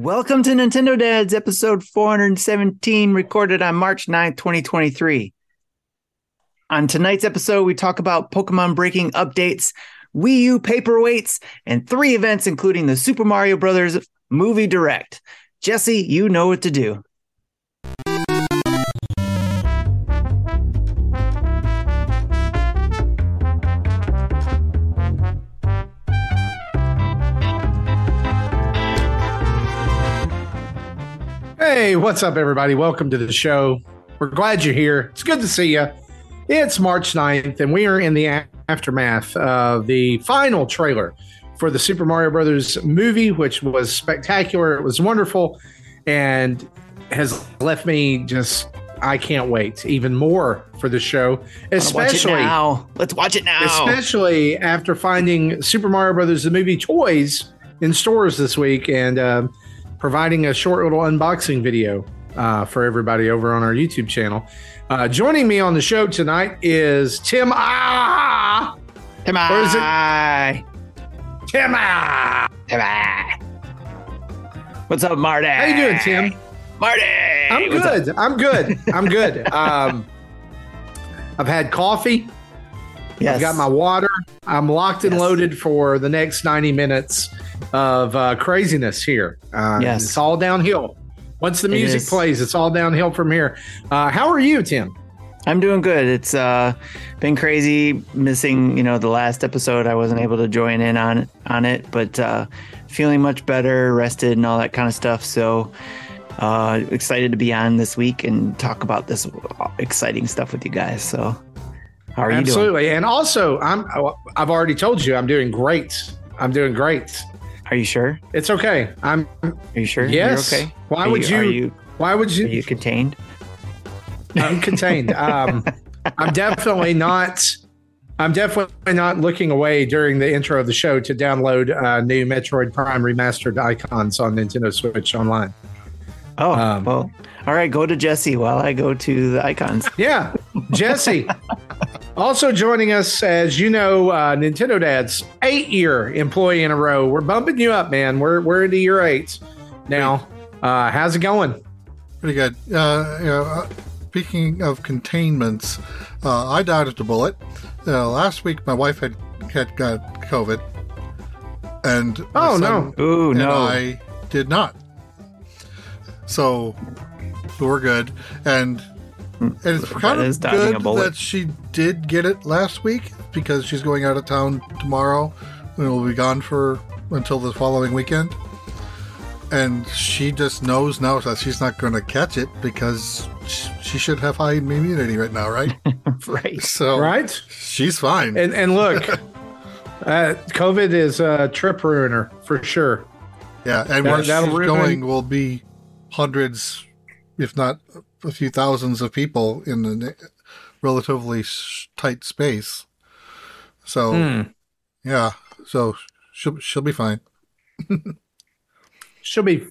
Welcome to Nintendo Dads, episode 417, recorded on March 9th, 2023. On tonight's episode, we talk about Pokemon breaking updates, Wii U paperweights, and three events, including the Super Mario Brothers movie direct. Jesse, you know what to do. Hey, what's up, everybody? Welcome to the show. We're glad you're here. It's good to see you. It's March 9th, and we are in the aftermath of the final trailer for the Super Mario Brothers movie, which was spectacular. It was wonderful and has left me just, I can't wait even more for the show, especially now. Let's watch it now. Especially after finding Super Mario Brothers the movie toys in stores this week and uh, providing a short little unboxing video uh, for everybody over on our YouTube channel. Uh, joining me on the show tonight is Tim Ah. Tim Or is it- I. Tim Ah. Tim I. What's up, Marty? How you doing, Tim? Marty. I'm good. I'm good. I'm good. Um, I've had coffee. Yes. I've got my water. I'm locked and Yes. loaded for the next 90 minutes of uh, craziness here. Uh, Yes. It's all downhill. Once the music is. plays, it's all downhill from here. Uh, how are you, Tim? I'm doing good. It's uh been crazy missing, you know, the last episode. I wasn't able to join in on on it, but uh feeling much better, rested and all that kind of stuff. So uh excited to be on this week and talk about this exciting stuff with you guys. So how are you doing? Absolutely. And also, I'm I've already told you I'm doing great. I'm doing great. Are you sure? It's okay. I'm Are you sure? yes. You're okay. Why Are would you, Are you why would you? are you, you contained? I'm contained. Um, I'm definitely not. I'm definitely not looking away during the intro of the show to download uh, new Metroid Prime remastered icons on Nintendo Switch Online. Oh, Um, well. All right, go to Jesse while I go to the icons. Yeah, Jesse. also joining us, as you know, uh, Nintendo Dad's eight-year employee in a row. We're bumping you up, man. We're we're into year eight now. Uh, how's it going? Pretty good. Uh, you know, uh, speaking of containments, uh, I at the bullet. Uh, last week, my wife had had got COVID, and Oh, no. son Ooh, and no. I did not. So we're good, and and it's kind That is of dodging good that she did get it last week because she's going out of town tomorrow and will be gone for until the following weekend. And she just knows now that she's not going to catch it because she should have high immunity right now, right? right. So Right? she's fine. And and look, uh, COVID is a trip ruiner for sure. yeah, and That- where that'll she's ruin- going will be hundreds, if not a few thousands of people in a relatively tight space. So Hmm. yeah, so she'll she'll be fine. She'll be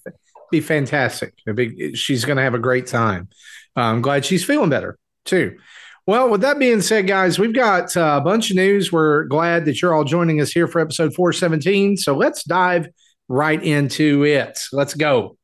be fantastic. Be- she's going to have a great time. Uh, I'm glad she's feeling better too. Well, with that being said, guys, we've got uh, a bunch of news. We're glad that you're all joining us here for episode 417. So let's dive right into it. Let's go.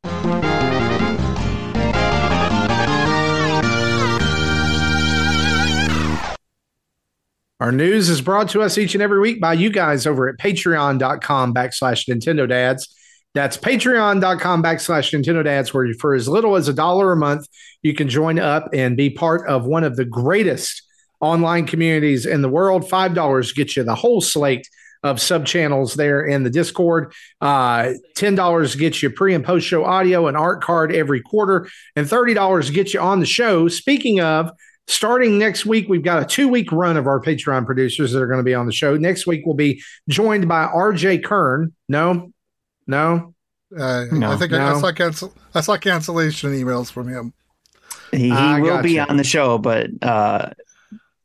Our news is brought to us each and every week by you guys over at patreon.com backslash Nintendo Dads. That's patreon.com backslash Nintendo Dads, where you, for as little as a dollar a month, you can join up and be part of one of the greatest online communities in the world. $5 gets you the whole slate of sub channels there in the Discord. Uh, $10 gets you pre and post show audio and art card every quarter, and $30 gets you on the show. Speaking of, starting next week, we've got a two week run of our Patreon producers that are going to be on the show. Next week, we'll be joined by RJ Kern. No, no, Uh, No, I think I, I saw cancel I saw cancellation emails from him. He, he I will be gotcha. on the show, but uh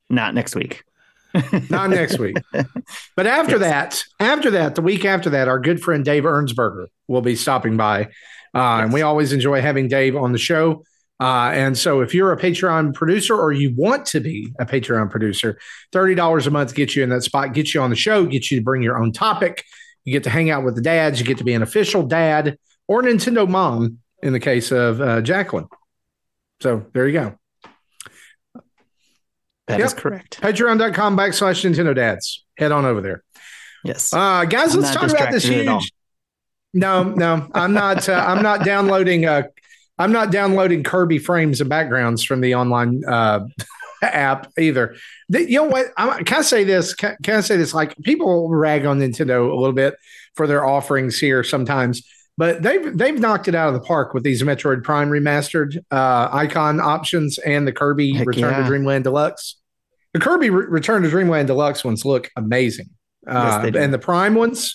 not next week. not next week. But after Yes. that, after that, the week after that, our good friend Dave Ernsberger will be stopping by. Uh, And we always enjoy having Dave on the show. Uh, and so if you're a Patreon producer or you want to be a Patreon producer, $30 a month gets you in that spot, gets you on the show, gets you to bring your own topic. You get to hang out with the dads. You get to be an official dad or Nintendo Mom in the case of uh, Jacqueline. So there you go. That Yep. is correct. Patreon.com backslash Nintendo Dads. Head on over there. Yes. Uh, guys, I'm let's talk about this distracted at all. huge. No, no, I'm not. Uh, I'm not downloading. Uh, I'm not downloading Kirby frames and backgrounds from the online uh, app either. The- you know what? I'm, can I say this? Can, can I say this? Like people rag on Nintendo a little bit for their offerings here sometimes, but they've they've knocked it out of the park with these Metroid Prime remastered uh, icon options and the Kirby Heck Return yeah. to Dreamland Deluxe. The Kirby Re- Return to Dreamland Deluxe ones look amazing, uh, do. and the Prime ones.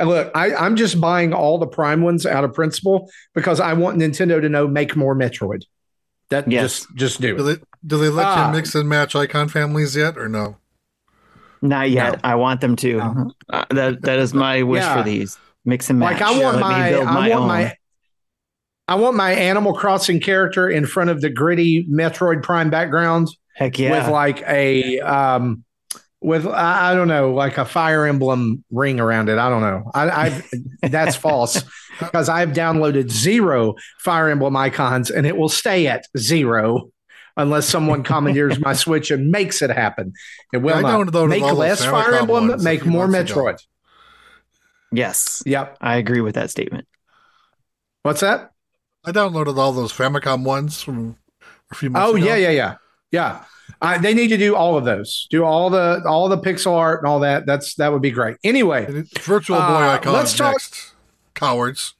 And Look, I, I'm just buying all the Prime ones out of principle because I want Nintendo to know make more Metroid. That Yes. just just do Do it. they do they let Ah. you mix and match icon families yet, or no? Not yet. No. I want them to. No. Uh, that that is my wish Yeah. for these. Mix and match. Like I want Let my, I my want own. my, I want my Animal Crossing character in front of the gritty Metroid Prime background Heck yeah. with like a um with I, I don't know like a Fire Emblem ring around it. I don't know. I, I that's false because I've downloaded zero Fire Emblem icons and it will stay at zero unless someone commandeers my Switch and makes it happen. It will I not make less Fire Emblem, ones make more months ago. Metroid. yes, Yep. I agree with that statement. What's that? I downloaded all those Famicom ones from a few months Oh ago. yeah, yeah, yeah, yeah. I, they need to do all of those. Do all the all the pixel art and all that. That's that would be great. Anyway, it's Virtual Boy Uh, icon let's talk- next. Cowards.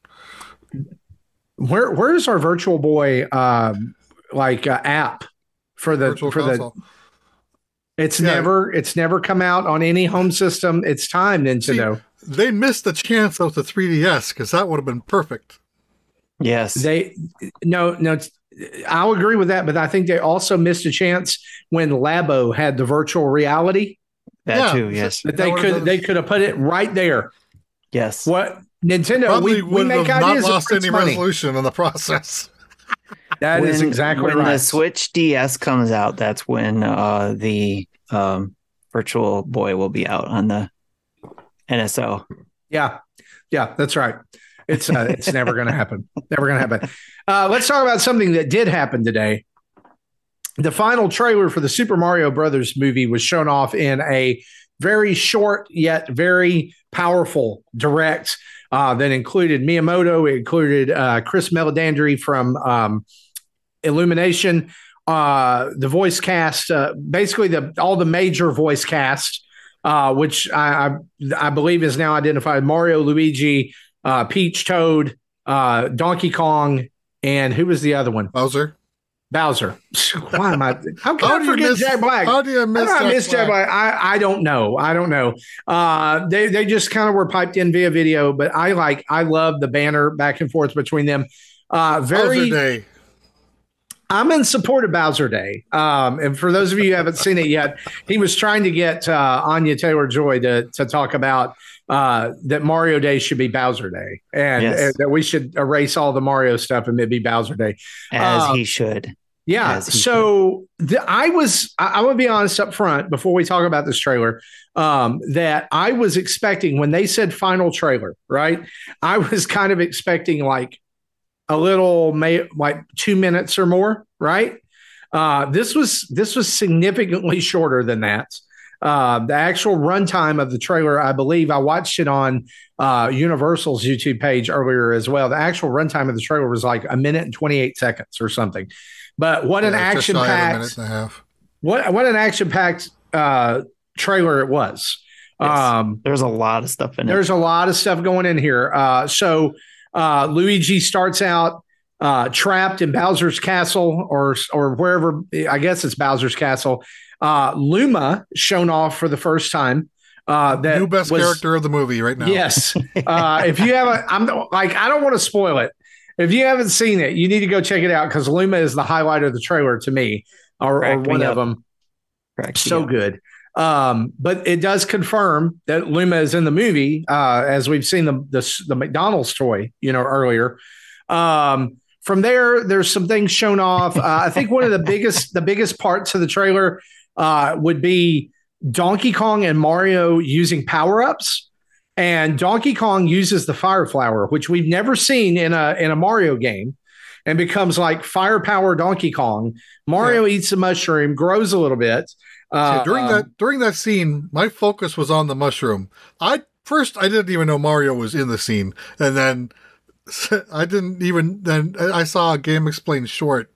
where where's our Virtual Boy um, like uh, app for the Virtual for console. the? It's Yeah. never it's never come out on any home system. It's time Nintendo. They missed the chance of the 3DS because that would have been perfect. Yes. They no no. It's- I'll agree with that, but I think they also missed a chance when Labo had the virtual reality that Yeah. too. Yes. that they could been- they could have put it right there. Yes. What Nintendo Probably we, we make have not ideas and lost any money. resolution in the process. That is When- exactly when right. When the Switch DS comes out. That's when uh, the um, Virtual Boy will be out on the NSO. Yeah, yeah, that's right. It's uh, it's never going to happen. Never going to happen. Uh, let's talk about something that did happen today. The final trailer for the Super Mario Brothers movie was shown off in a very short yet very powerful direct uh, that included Miyamoto. It included uh, Chris Meledandri from um, Illumination. Uh, the voice cast, uh, basically the all the major voice cast, uh, which I, I I believe is now identified Mario, Luigi, uh, Peach, Toad, uh, Donkey Kong, and who was the other one? Bowser. Bowser. Why am I? How can How I do you forget miss Jack Black? How do you miss Jack miss Jack Black? Black? I, I don't know. I don't know. Uh, they they just kind of were piped in via video, but I like I love the banner back and forth between them. Uh, very Bowser Day. I'm in support of Bowser Day. Um, and for those of you who haven't seen it yet, he was trying to get uh, Anya Taylor Joy to, to talk about uh, that Mario Day should be Bowser Day and, Yes. and that we should erase all the Mario stuff and it be Bowser Day. As Uh, he should. Yeah. He So the, I was, I, want to be honest up front before we talk about this trailer, um, that I was expecting when they said final trailer, right? I was kind of expecting like a little, may, like two minutes or more, right? Uh, this was this was significantly shorter than that. Uh, the actual runtime of the trailer, I believe, I watched it on uh, Universal's YouTube page earlier as well. The actual runtime of the trailer was like a minute and twenty eight seconds or something. But what an Yeah, just action shy of a packed minute and a half. what what an action packed uh, trailer it was. Yes. Um, There's a lot of stuff in it. there's a lot of stuff going in here. Uh, so uh, Luigi starts out uh, trapped in Bowser's castle, or or wherever. I guess it's Bowser's castle. Uh, Luma shown off for the first time. Uh, that New best was- character of the movie right now. Yes. Uh, if you haven't, I'm like, I don't want to spoil it. If you haven't seen it, you need to go check it out because Luma is the highlight of the trailer to me, or, or Cracked me one up. of them. Correct. So good. Um, but it does confirm that Luma is in the movie, uh, as we've seen the, the the McDonald's toy, you know, earlier. Um, from there, there's some things shown off. Uh, I think one of the biggest the biggest parts of the trailer uh, would be Donkey Kong and Mario using power ups. and Donkey Kong uses the fire flower, which we've never seen in a in a Mario game, and becomes like firepower Donkey Kong. Mario yeah. eats a mushroom, grows a little bit. Uh, during that um, during that scene, my focus was on the mushroom. I first I didn't even know Mario was in the scene, and then I didn't even then I saw a GameXplain short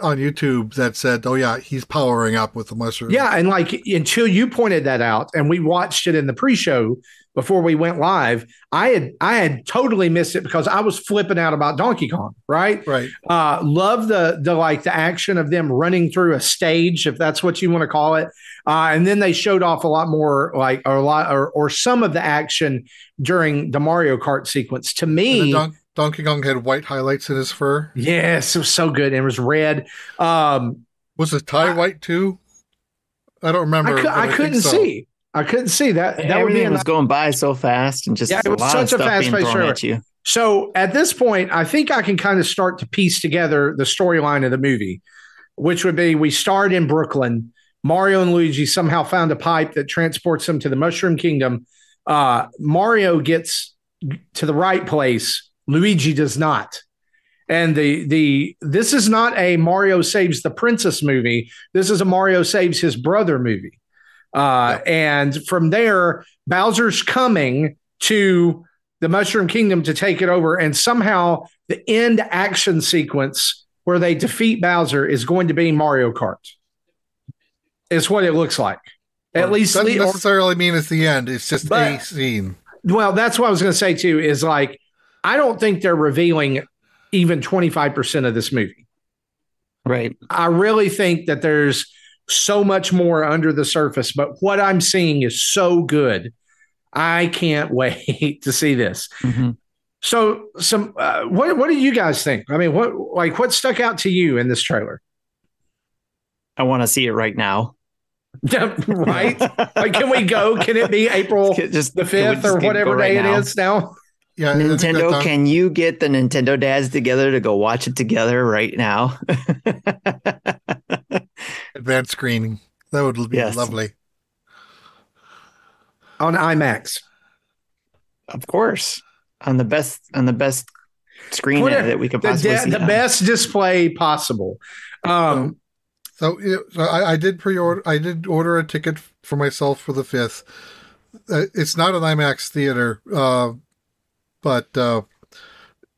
on YouTube that said, "Oh yeah, he's powering up with the mushroom." Yeah, and like until you pointed that out, and we watched it in the pre-show before we went live, I had I had totally missed it because I was flipping out about Donkey Kong. Right, right. Uh, love the the like the action of them running through a stage, if that's what you want to call it. Uh, and then they showed off a lot more, like or a lot or or some of the action during the Mario Kart sequence. To me, Donkey Kong had white highlights in his fur. Yes, it was so good. And It was red. Um, was it tie I, white too? I don't remember. I, I couldn't so. see. I couldn't see that. That everything was going by so fast and just yeah, it was such a fast pace at you. So at this point, I think I can kind of start to piece together the storyline of the movie, which would be we start in Brooklyn. Mario and Luigi somehow found a pipe that transports them to the Mushroom Kingdom. Uh, Mario gets to the right place Luigi does not. And the the this is not a Mario saves the princess movie. This is a Mario saves his brother movie. Uh, And from there, Bowser's coming to the Mushroom Kingdom to take it over, and somehow the end action sequence where they defeat Bowser is going to be Mario Kart. It's what it looks like. At least doesn't necessarily mean it's the end. It's just but, a scene. Well, that's what I was going to say too. Is like I don't think they're revealing even 25% of this movie. Right. I really think that there's so much more under the surface, but what I'm seeing is so good. I can't wait to see this. Mm-hmm. So, some uh, what what do you guys think? I mean, what like what stuck out to you in this trailer? I want to see it right now. right? like, can we go? Can it be April just the fifth or whatever day right it now? is now? Yeah, Nintendo, can you get the Nintendo dads together to go watch it together right now? Advanced screening. That would be yes. lovely. On IMAX. Of course. On the best on the best screen that we could possibly the, see. The on. best display possible. Um, so, so I, I, did pre-order I did order a ticket for myself for the 5th. Uh, it's not an IMAX theater. Uh, but uh,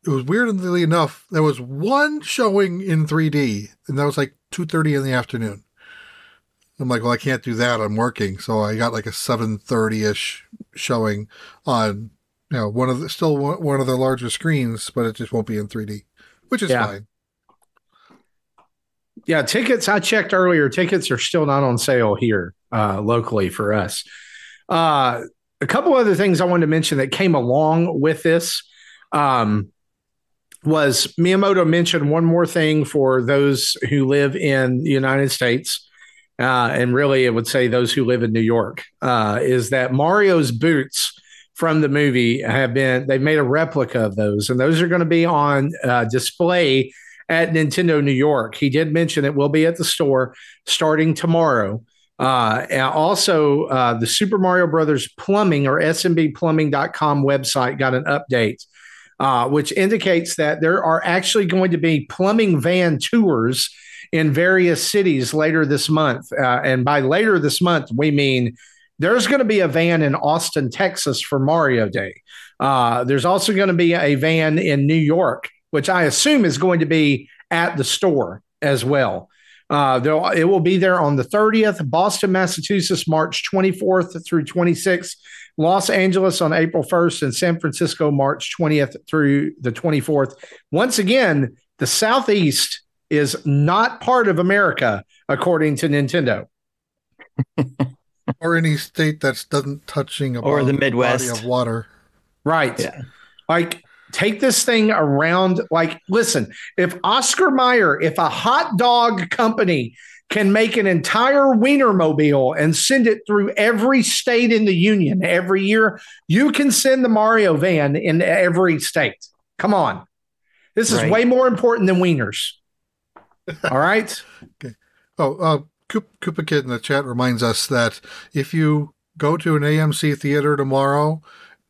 it was weirdly enough, there was one showing in 3D, and that was like 2.30 in the afternoon. I'm like, well, I can't do that. I'm working. So I got like a 7.30ish showing on, you know, one of the, still one of the larger screens, but it just won't be in 3D, which is yeah. fine. Yeah, tickets, I checked earlier, tickets are still not on sale here uh, locally for us. Uh, a couple other things I wanted to mention that came along with this um, was Miyamoto mentioned one more thing for those who live in the United States. Uh, and really, it would say those who live in New York uh, is that Mario's boots from the movie have been, they've made a replica of those, and those are going to be on uh, display at Nintendo New York. He did mention it will be at the store starting tomorrow. Uh, also, uh, the Super Mario Brothers Plumbing or SMBplumbing.com website got an update, uh, which indicates that there are actually going to be plumbing van tours in various cities later this month. Uh, and by later this month, we mean there's going to be a van in Austin, Texas for Mario Day. Uh, there's also going to be a van in New York, which I assume is going to be at the store as well. Uh, it will be there on the 30th, Boston, Massachusetts, March 24th through 26th, Los Angeles on April 1st, and San Francisco, March 20th through the 24th. Once again, the Southeast is not part of America, according to Nintendo. or any state that's doesn't touching or the Midwest of water. Right. Yeah. Like take this thing around. Like, listen, if Oscar Mayer, if a hot dog company can make an entire Wienermobile and send it through every state in the union every year, you can send the Mario van in every state. Come on. This is right. way more important than wieners. All right. okay. Oh, uh, Koopa Kid in the chat reminds us that if you go to an AMC theater tomorrow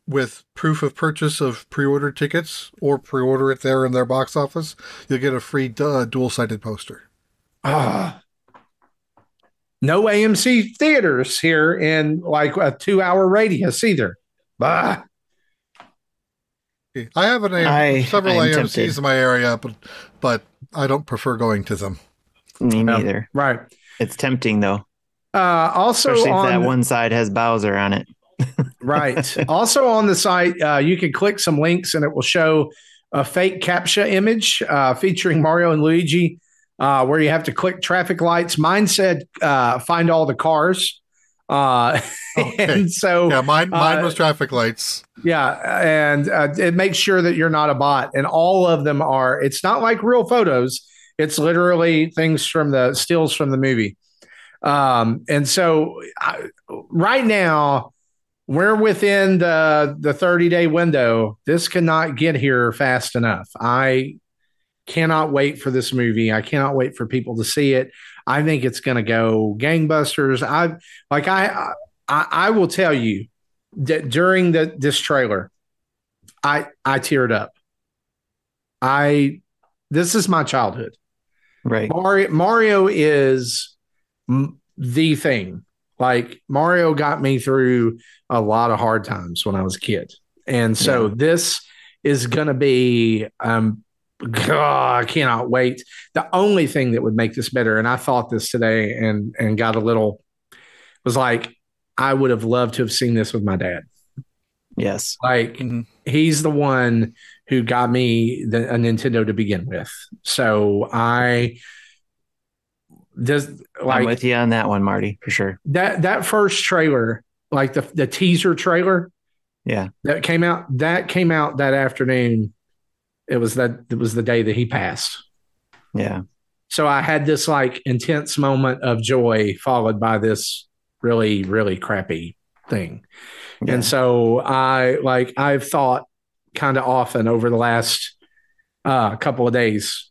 with proof of purchase of pre-order tickets or pre-order it there in their box office, you'll get a free uh, dual-sided poster. Ah. no AMC theaters here in like a two hour radius either. Bah. I have an AM- I- several I am AMC's tempted. in my area, but but I don't prefer going to them. Me Yeah. neither. Right. It's tempting though, Uh, also especially on if that one side has Bowser on it. Right. also on the site, uh, you can click some links and it will show a fake captcha image uh, featuring Mario and Luigi, uh, where you have to click traffic lights. Mine said uh, find all the cars. Uh, Okay. and so Yeah, mine mine Uh, was traffic lights. Yeah, and uh, it makes sure that you're not a bot, and all of them are. It's not like real photos; it's literally things from the stills from the movie. Um, and so, I, right now, we're within the the 30 day window. This cannot get here fast enough. I cannot wait for this movie. I cannot wait for people to see it. I think it's going to go gangbusters. I like I, I I will tell you that during the this trailer, I I teared up. I this is my childhood. Right. Mario Mario is the thing. Like Mario got me through a lot of hard times when I was a kid, and so this is going to be. Um, God, I cannot wait. The only thing that would make this better, and I thought this today, and and got a little was like, I would have loved to have seen this with my dad. Yes. Like Mhm. he's the one who got me the, a Nintendo to begin with. So I just I'm with you on that one, Marty, for sure. that that first trailer, like the the teaser trailer Yeah. that came out, that came out that afternoon. It was that it was the day that he passed. Yeah. So I had this like intense moment of joy followed by this really, really crappy thing. Yeah. And so I like I've thought kind of often over the last uh, couple of days,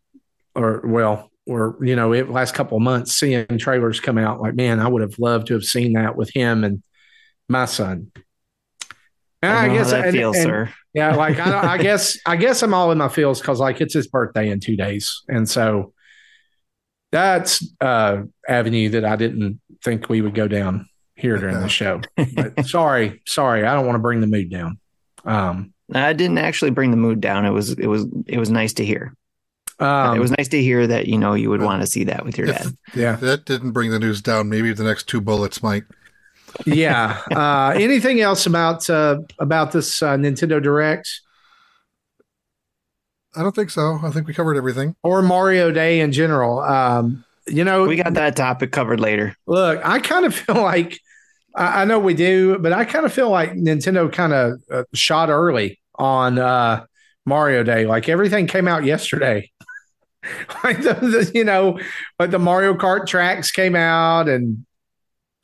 or well, or you know, it, last couple of months, seeing trailers come out. Like, man, I would have loved to have seen that with him and my son. And I, know how that and- feels, and- sir. yeah, like I, I guess I guess I'm all in my feels because like it's his birthday in two days, and so that's uh avenue that I didn't think we would go down here during the show. But sorry, sorry, I don't want to bring the mood down. Um, I didn't actually bring the mood down. It was it was it was nice to hear. Um it was nice to hear that you know you would want to see that with your If- dad. yeah, That didn't bring the news down. Maybe the next two bullets might. yeah. Uh, anything else about uh, about this uh, Nintendo Direct I don't think so. I think we covered everything. or Mario Day in general? Um, you know, We got that topic covered later. Look, I kind of feel like I, I know we do, but I kind of feel like Nintendo kind of uh, shot early on uh, Mario Day. Like everything came out yesterday. like the, the, you know, but the Mario Kart tracks came out, and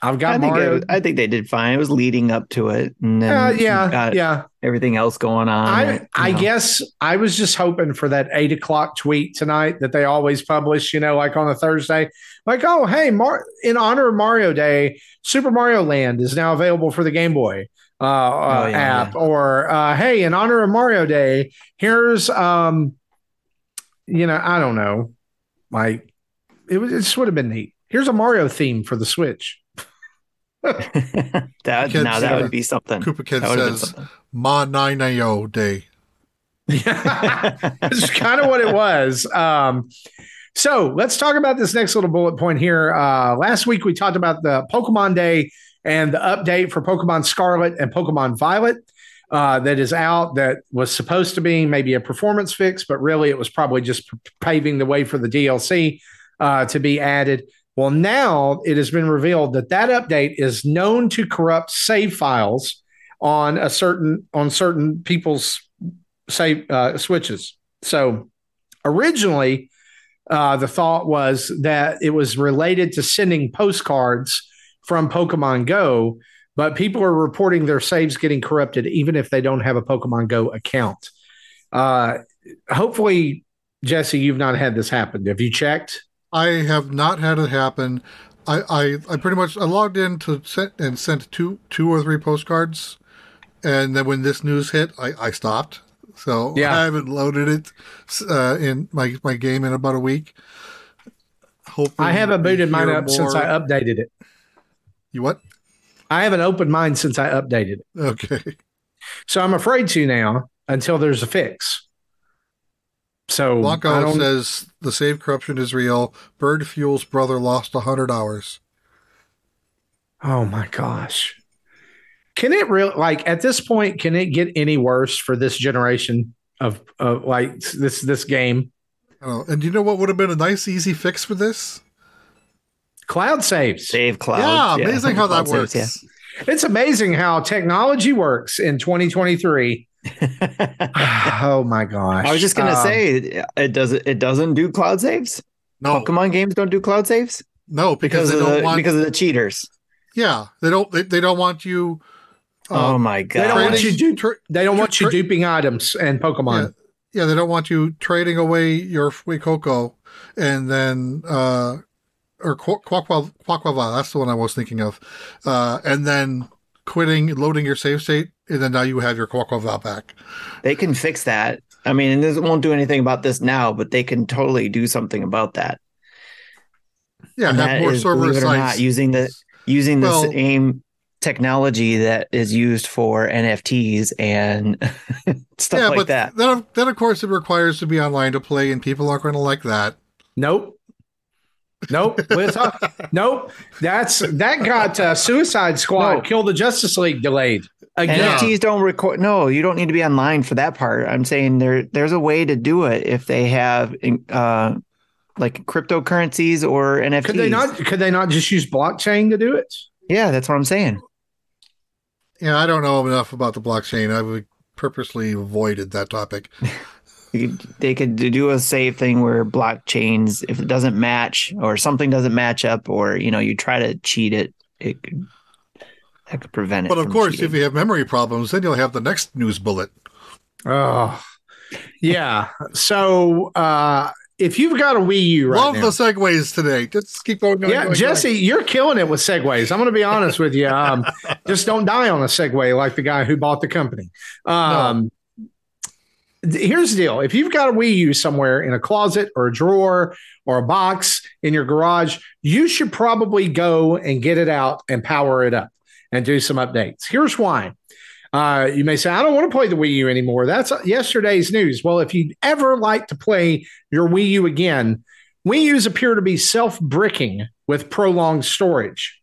I've got I think Mario. it- I think they did fine. It was leading up to it, and then Uh, yeah, yeah. everything else going on. I I know. guess I was just hoping for that eight o'clock tweet tonight that they always publish, you know, like on a Thursday. Like, oh, hey, Mar- in honor of Mario Day, Super Mario Land is now available for the Game Boy uh, uh, Oh, yeah, app. Or uh, hey, in honor of Mario Day, here's um, you know, I don't know, like it was. It just would have been neat. Here's a Mario theme for the Switch. that Kids, now that uh, would be something. Koopa Kid That would have been says something. Ma Nine Ayo Day. it's kind of what it was. Um, so let's talk about this next little bullet point here. Uh, last week we talked about the Pokemon Day and the update for Pokemon Scarlet and Pokemon Violet uh, that is out. That was supposed to be maybe a performance fix, but really it was probably just paving the way for the DLC uh, to be added. Well, now it has been revealed that that update is known to corrupt save files on a certain on certain people's save uh, switches. So originally, uh, the thought was that it was related to sending postcards from Pokemon Go, but people are reporting their saves getting corrupted even if they don't have a Pokemon Go account. Uh, hopefully, Jesse, you've not had this happen. Have you checked? I have not had it happen. I, I, I pretty much I logged in to send and sent two two or three postcards, and then when this news hit, I, I stopped. So Yeah. I haven't loaded it uh, in my my game in about a week. Hoping I haven't booted mine up since I updated it. You what? I haven't opened mine since I updated it. Okay. So I'm afraid to now until there's a fix. So Blanco says the save corruption is real. Bird Fuel's brother lost hundred hours. oh my gosh. Can it really like at this point, can it get any worse for this generation of, of like this this game? Don't. And you know what would have been a nice, easy fix for this? Cloud saves. Save cloud. yeah, amazing how that Cloud works. saves, It's amazing how technology works in 2023. oh my gosh. I was just gonna Um, say it doesn't it doesn't do cloud saves. No, Pokemon games don't do cloud saves no, because, because, they of don't the want. because of the cheaters. yeah, they don't. They, they don't want you. oh um, my god! they don't want you trading- to- tra- they don't want you Tra- duping items and Pokemon. yeah, they don't want you trading away your Fuecoco and then uh or Qu- Quaquaval, Quaquaval, that's the one I was thinking of. Uh and then quitting, loading your save state, and then now you have your Quaquaval back. They can fix that. I mean, and this won't do anything about this now, but they can totally do something about that. Yeah, And have that more is, server believe it or sites. not, using the using the Well- same technology that is used for NFTs and stuff yeah, like but that. then of, then of course it requires to be online to play, and people aren't going to like that. Nope. Nope. We'll talk- nope. That's that got uh, Suicide Squad, No. Kill the Justice League delayed again. NFTs don't record. No, you don't need to be online for that part. I'm saying there there's a way to do it if they have uh like cryptocurrencies or NFTs. Could they not? Could they not just use blockchain to do it? Yeah, that's what I'm saying. Yeah, I don't know enough about the blockchain. I would purposely avoided that topic. You could- They could do a save thing where blockchains, if it doesn't match or something doesn't match up, or you know, you try to cheat it, it could that could prevent it. But of from course, cheating. if you have memory problems, then you'll have the next news bullet. Oh, yeah. So uh, if you've got a Wii U right Love now, the segues today. Just keep going. going, yeah, going, Jesse, you're killing it with segues. I'm going to be honest with you. Um, just don't die on a segue like the guy who bought the company. Um, th- Here's the deal: if you've got a Wii U somewhere in a closet or a drawer or a box in your garage, you should probably go and get it out and power it up and do some updates. Here's why. Uh, you may say, I don't want to play the Wii U anymore. That's yesterday's news. Well, if you'd ever like to play your Wii U again, Wii U's appear to be self bricking with prolonged storage.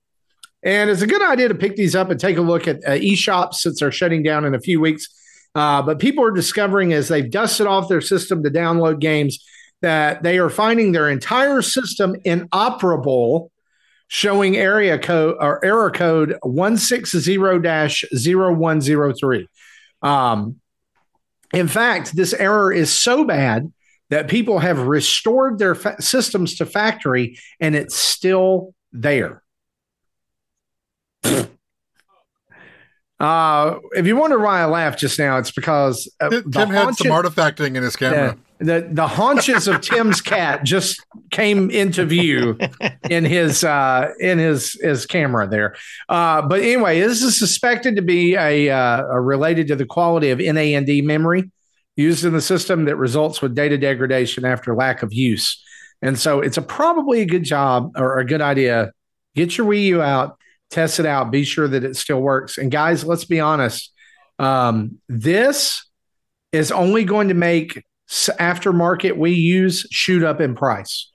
And it's a good idea to pick these up and take a look at uh, eShops since they're shutting down in a few weeks. Uh, but people are discovering as they've dusted off their system to download games that they are finding their entire system inoperable, showing area code or error code 160-0103. Um, in fact, this error is so bad that people have restored their fa- systems to factory and it's still there. Uh, if you wonder why I laughed just now, it's because uh, Tim the, had haunches, some artifacting in his camera. the, the haunches of Tim's cat just came into view in his uh, in his his camera there. Uh, but anyway, this is suspected to be a, uh, a related to the quality of NAND memory used in the system that results with data degradation after lack of use. And so it's a probably a good job or a good idea. Get your Wii U out, test it out, be sure that it still works. And guys, let's be honest. Um, this is only going to make aftermarket Wii U's shoot up in price.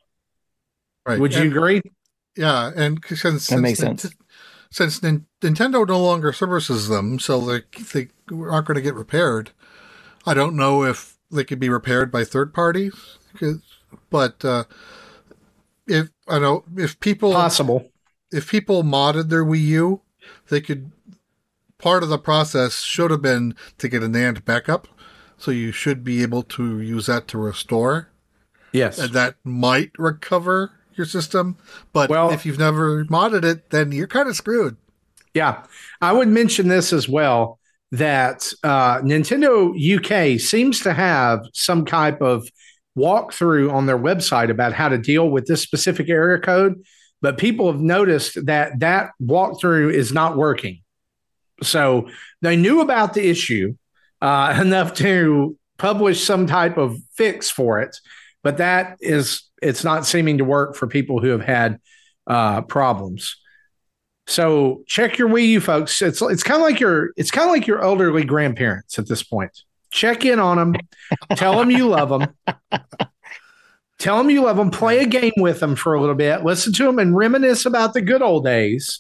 Right. Would you And- agree? Yeah, and since That makes since sense. Since Nin- Nintendo no longer services them, so they they aren't going to get repaired. I don't know if they could be repaired by third parties, 'cause- but uh, if I know if people Possible. If people modded their Wii U, they could. Part of the process should have been to get a NAND backup, so you should be able to use that to restore, Yes. and that might recover your system. But Well- if you've never modded it, then you're kind of screwed. Yeah, I would mention this as well that uh, Nintendo UK seems to have some type of walkthrough on their website about how to deal with this specific area code. But people have noticed that that walkthrough is not working. So they knew about the issue uh, enough to publish some type of fix for it, but that is it's not seeming to work for people who have had uh, problems. So check your Wii U, folks. It's it's kind of like your it's kind of like your elderly grandparents at this point. Check in on them, tell them you love them, tell them you love them. Play a game with them for a little bit. Listen to them and reminisce about the good old days.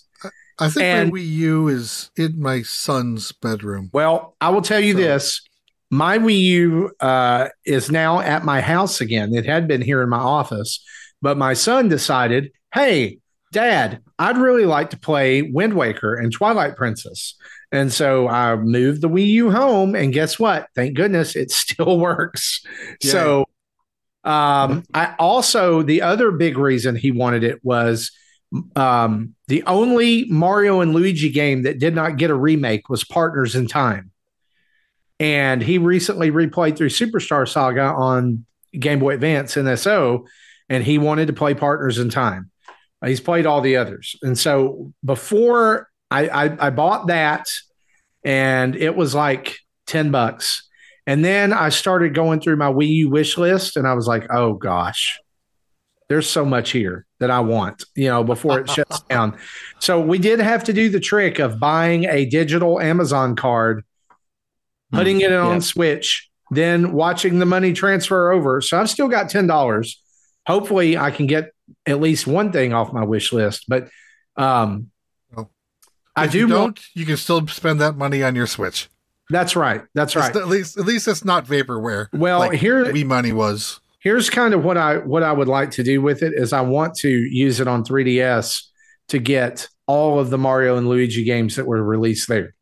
I think And- my Wii U is in my son's bedroom. Well, I will tell you So- this: my Wii U uh, is now at my house again. It had been here in my office, but my son decided, "Hey, Dad, I'd really like to play Wind Waker and Twilight Princess." And so I moved the Wii U home, and guess what? Thank goodness it still works. Yay. So, um, I also the other big reason he wanted it was um, the only Mario and Luigi game that did not get a remake was Partners in Time. And he recently replayed through Superstar Saga on Game Boy Advance NSO, and he wanted to play Partners in Time. He's played all the others. And so before I, I, I bought that, and it was like 10 bucks. And then I started going through my Wii U wish list, and I was like, oh gosh, there's so much here that I want, you know, before it shuts down. So we did have to do the trick of buying a digital Amazon card, putting it on yeah. Switch, then watching the money transfer over. So I've still got ten dollars. Hopefully, I can get at least one thing off my wish list. But um, Oh. I do you don't, you can still spend that money on your Switch. That's right. That's right. At least, at least it's not vaporware. Well, like here we money was. here's kind of what I what I would like to do with it is I want to use it on 3DS to get all of the Mario and Luigi games that were released there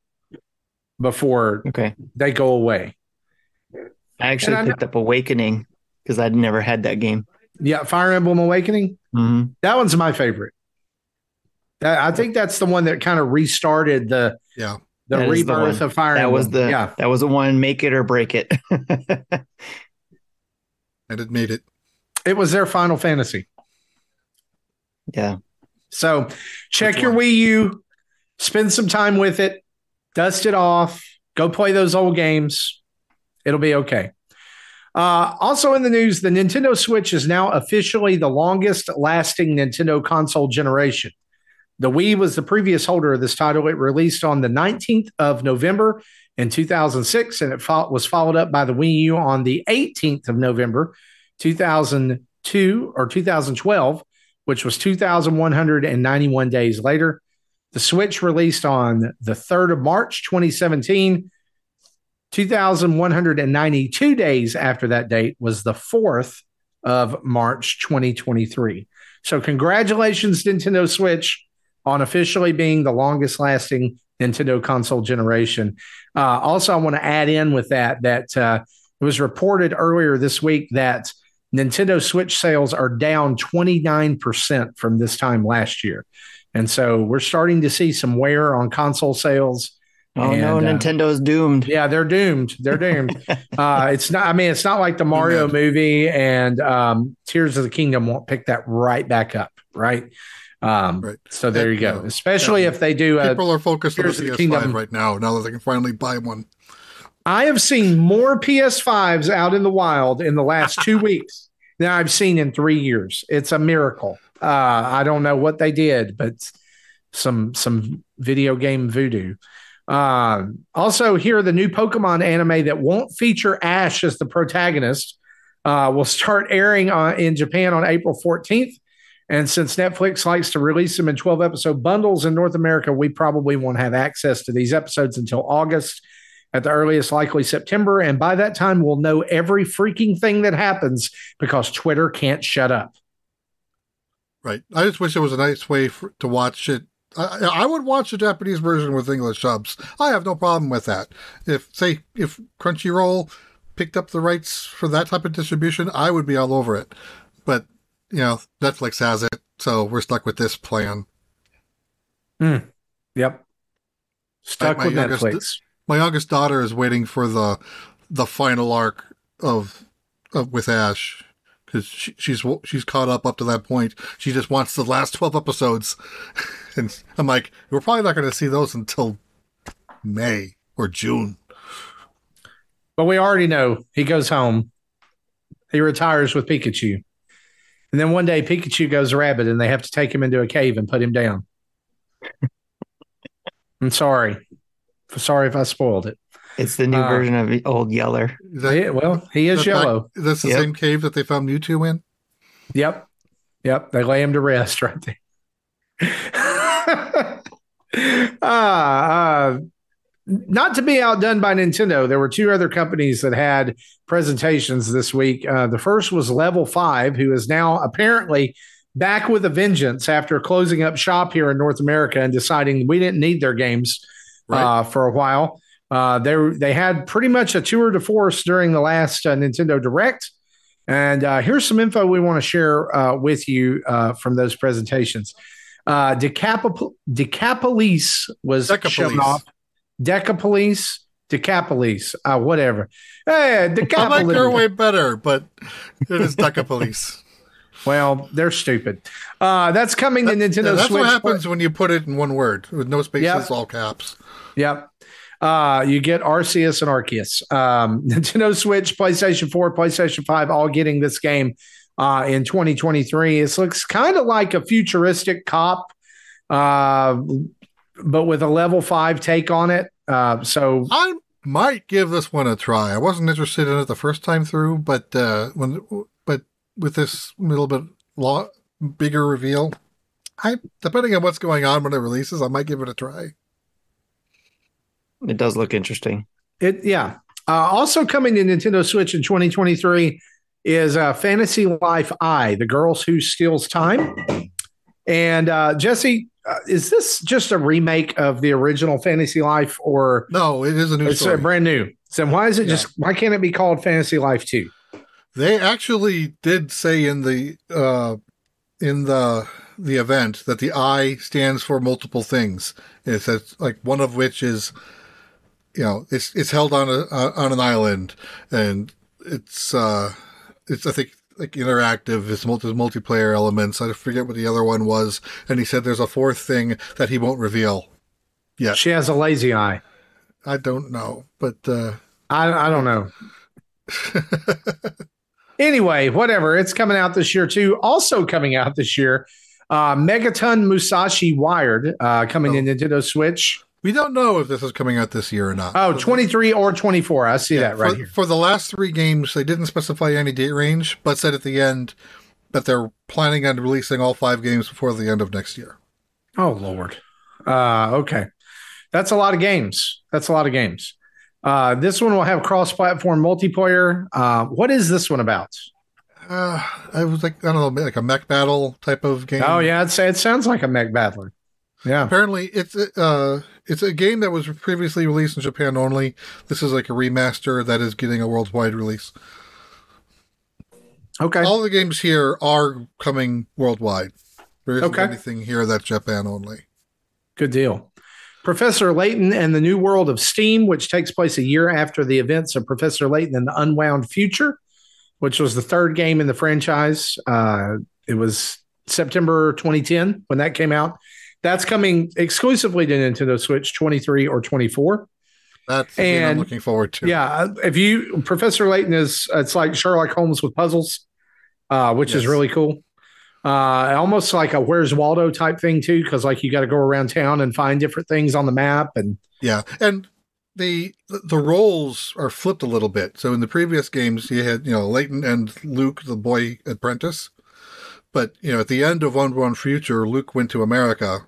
before Okay. they go away. I actually And I picked up Awakening because I'd never had that game. Yeah, Fire Emblem Awakening. hmm That one's my favorite. That, I think that's the one that kind of restarted the Yeah. The That is the rebirth one. of Fire That Emblem. was the yeah. that was the one. Make it or break it. And it made it. It was their Final Fantasy. yeah. So check Which your one? Wii U, spend some time with it, dust it off, go play those old games. It'll be okay. Uh, also in the news, the Nintendo Switch is now officially the longest lasting Nintendo console generation. The Wii was the previous holder of this title. It released on the 19th of November in 2006, and it fo- was followed up by the Wii U on the 18th of November 2002 or 2012 which was 2,191 days later. The Switch released on the 3rd of March 2017. 2,192 days after that date was the 4th of March 2023. So, congratulations, Nintendo Switch, on officially being the longest lasting Nintendo console generation. Uh, also, I want to add in with that that uh, it was reported earlier this week that Nintendo Switch sales are down 29% from this time last year. And so we're starting to see some wear on console sales. Oh no, And, uh, Nintendo's doomed. Yeah, they're doomed. They're doomed. uh, it's not, I mean, it's not like the Mario movie and um, Tears of the Kingdom won't pick that right back up. Right. Um, Right. So there you go. Especially Yeah. if they do People are focused on the Tears of the PS5 Kingdom. right now. Now that they can finally buy one. I have seen more PS5s out in the wild in the last two weeks than I've seen in three years. It's a miracle. Uh, I don't know what they did, but some some video game voodoo. Um, also, here the new Pokemon anime that won't feature Ash as the protagonist uh, will start airing on, in Japan on April 14th. And since Netflix likes to release them in 12 episode bundles in North America, we probably won't have access to these episodes until August at the earliest likely September. And by that time, we'll know every freaking thing that happens because Twitter can't shut up. Right. I just wish there was a nice way for, to watch it. I, I would watch the Japanese version with English subs. I have no problem with that. If say if Crunchyroll picked up the rights for that type of distribution, I would be all over it. But you know, Netflix has it, so we're stuck with this plan. Hmm. Yep. Stuck my with youngest- Netflix. My youngest daughter is waiting for the the final arc of, of with Ash because she, she's she's caught up up to that point. She just wants the last twelve episodes, and I'm like, we're probably not going to see those until May or June. But we already know he goes home. He retires with Pikachu. And then one day Pikachu goes rabbit and they have to take him into a cave and put him down. I'm sorry. Sorry if I spoiled it. It's the new Uh, version of old Yeller. That, Yeah, well, he is that back- yellow. that's the Yep. same cave that they found Mewtwo in. Yep. Yep. They lay him to rest right there. Ah, uh, not to be outdone by Nintendo, there were two other companies that had presentations this week. Uh, the first was Level 5, who is now apparently back with a vengeance after closing up shop here in North America and deciding we didn't need their games Right. uh, for a while. Uh, they they had pretty much a tour de force during the last uh, Nintendo Direct, and uh, here's some info we want to share uh, with you uh, from those presentations. Uh, Decapol- Decapolis was Decapolis. shown off. Decapolis, Decapolis, uh, whatever. Hey, I like Decapolis. way better, but it is Deca Police. Well, they're stupid. Uh, that's coming to Nintendo that's Switch. what happens when you put it in one word with no spaces, Yep. all caps. Yep. Uh, you get Arceus and Arceus. Um, Nintendo Switch, PlayStation 4, PlayStation 5, all getting this game uh, in 2023. This looks kind of like a futuristic cop, uh, but with a level five take on it. Uh, so I might give this one a try. I wasn't interested in it the first time through, but uh, when but with this little bit lo- bigger reveal, I depending on what's going on when it releases, I might give it a try. It does look interesting. it, yeah. Uh, also coming to Nintendo Switch in 2023 is uh, Fantasy Life I, the girls who steals time. And uh, Jesse, uh, is this just a remake of the original Fantasy Life, or No, it is a new it's story. brand new? So why is it Yeah. just? Why can't it be called Fantasy Life Two? They actually did say in the uh, in the the event that the I stands for multiple things. It says like one of which is, you know, it's it's held on a on an island, and it's uh, it's I think like interactive. It's multi multiplayer elements. I forget what the other one was, and he said there's a fourth thing that he won't reveal. Yeah. She has a lazy eye. I don't know, but uh, I I don't know. anyway, whatever. It's coming out this year too. Also coming out this year, uh, Megaton Musashi Wired uh, coming Oh. to Nintendo Switch. We don't know if this is coming out this year or not. Oh, 23 or 24. I see that right for, here. For the last three games, they didn't specify any date range, but said at the end that they're planning on releasing all five games before the end of next year. Oh, Lord. Uh, okay. That's a lot of games. That's a lot of games. Uh, this one will have cross platform multiplayer. Uh, what is this one about? Uh, I was like, I don't know, like a mech battle type of game. Oh, yeah. I'd say it sounds like a mech battler. Yeah. Apparently, it's uh, it's a game that was previously released in Japan only. This is like a remaster that is getting a worldwide release. Okay. All the games here are coming worldwide. There isn't Okay. anything here that's Japan only. Good deal. Professor Layton and the New World of Steam, which takes place a year after the events of Professor Layton and the Unwound Future, which was the third game in the franchise. Uh, it was September 2010 when that came out. That's coming exclusively to Nintendo Switch 23 or 24. That's game I'm And- looking forward to. Yeah, if you Professor Layton is it's like Sherlock Holmes with puzzles, uh, which is really cool. Uh, almost like a Where's Waldo type thing too, because like you got to go around town and find different things on the map, and Yeah, and the the roles are flipped a little bit. So in the previous games, you had you know Layton and Luke, the boy apprentice, but you know at the end of One Future, Luke went to America,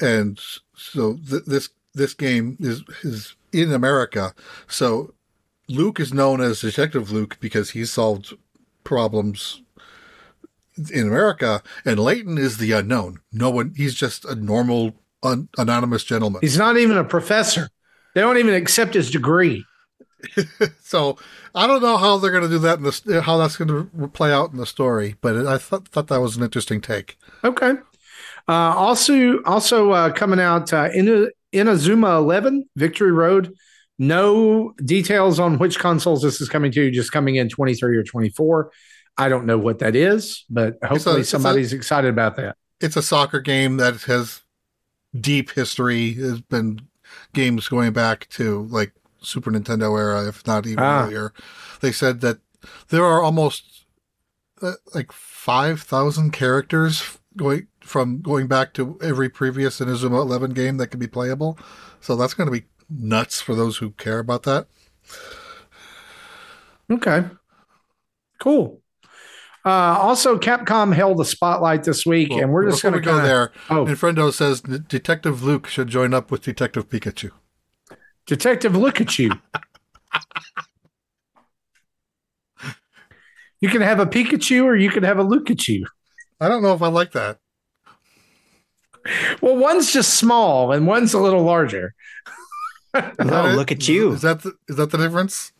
and so th- this this game is is in America. So Luke is known as Detective Luke because he solved problems in America, and Layton is the unknown. No one. He's just a normal un- anonymous gentleman. he's not even a professor. They don't even accept his degree. So I don't know how they're going to do that in this, how that's going to play out in the story, but I thought thought that was an interesting take. Okay. Uh, also, also uh, coming out uh, in Inazuma Eleven Victory Road No details on which consoles this is coming to, just coming in 23 or 24. I don't know what that is, but hopefully a- it's a- somebody's excited about that. It's a soccer game that has deep history. Has been games going back to like Super Nintendo era, if not even Ah. earlier. They said that there are almost uh, like five thousand characters going from going back to every previous Inazuma Eleven game that can be playable. So that's going to be nuts for those who care about that. Okay. Cool. Uh, also, Capcom held a spotlight this week, Well, and we're just going to go there. Oh, Infrendo says Detective Luke should join up with Detective Pikachu. Detective, look at you. you can have a Pikachu or you can have a look at you. I don't know if I like that. Well, one's just small and one's a little larger. Is Oh, that look at you. Is that the, is that the difference?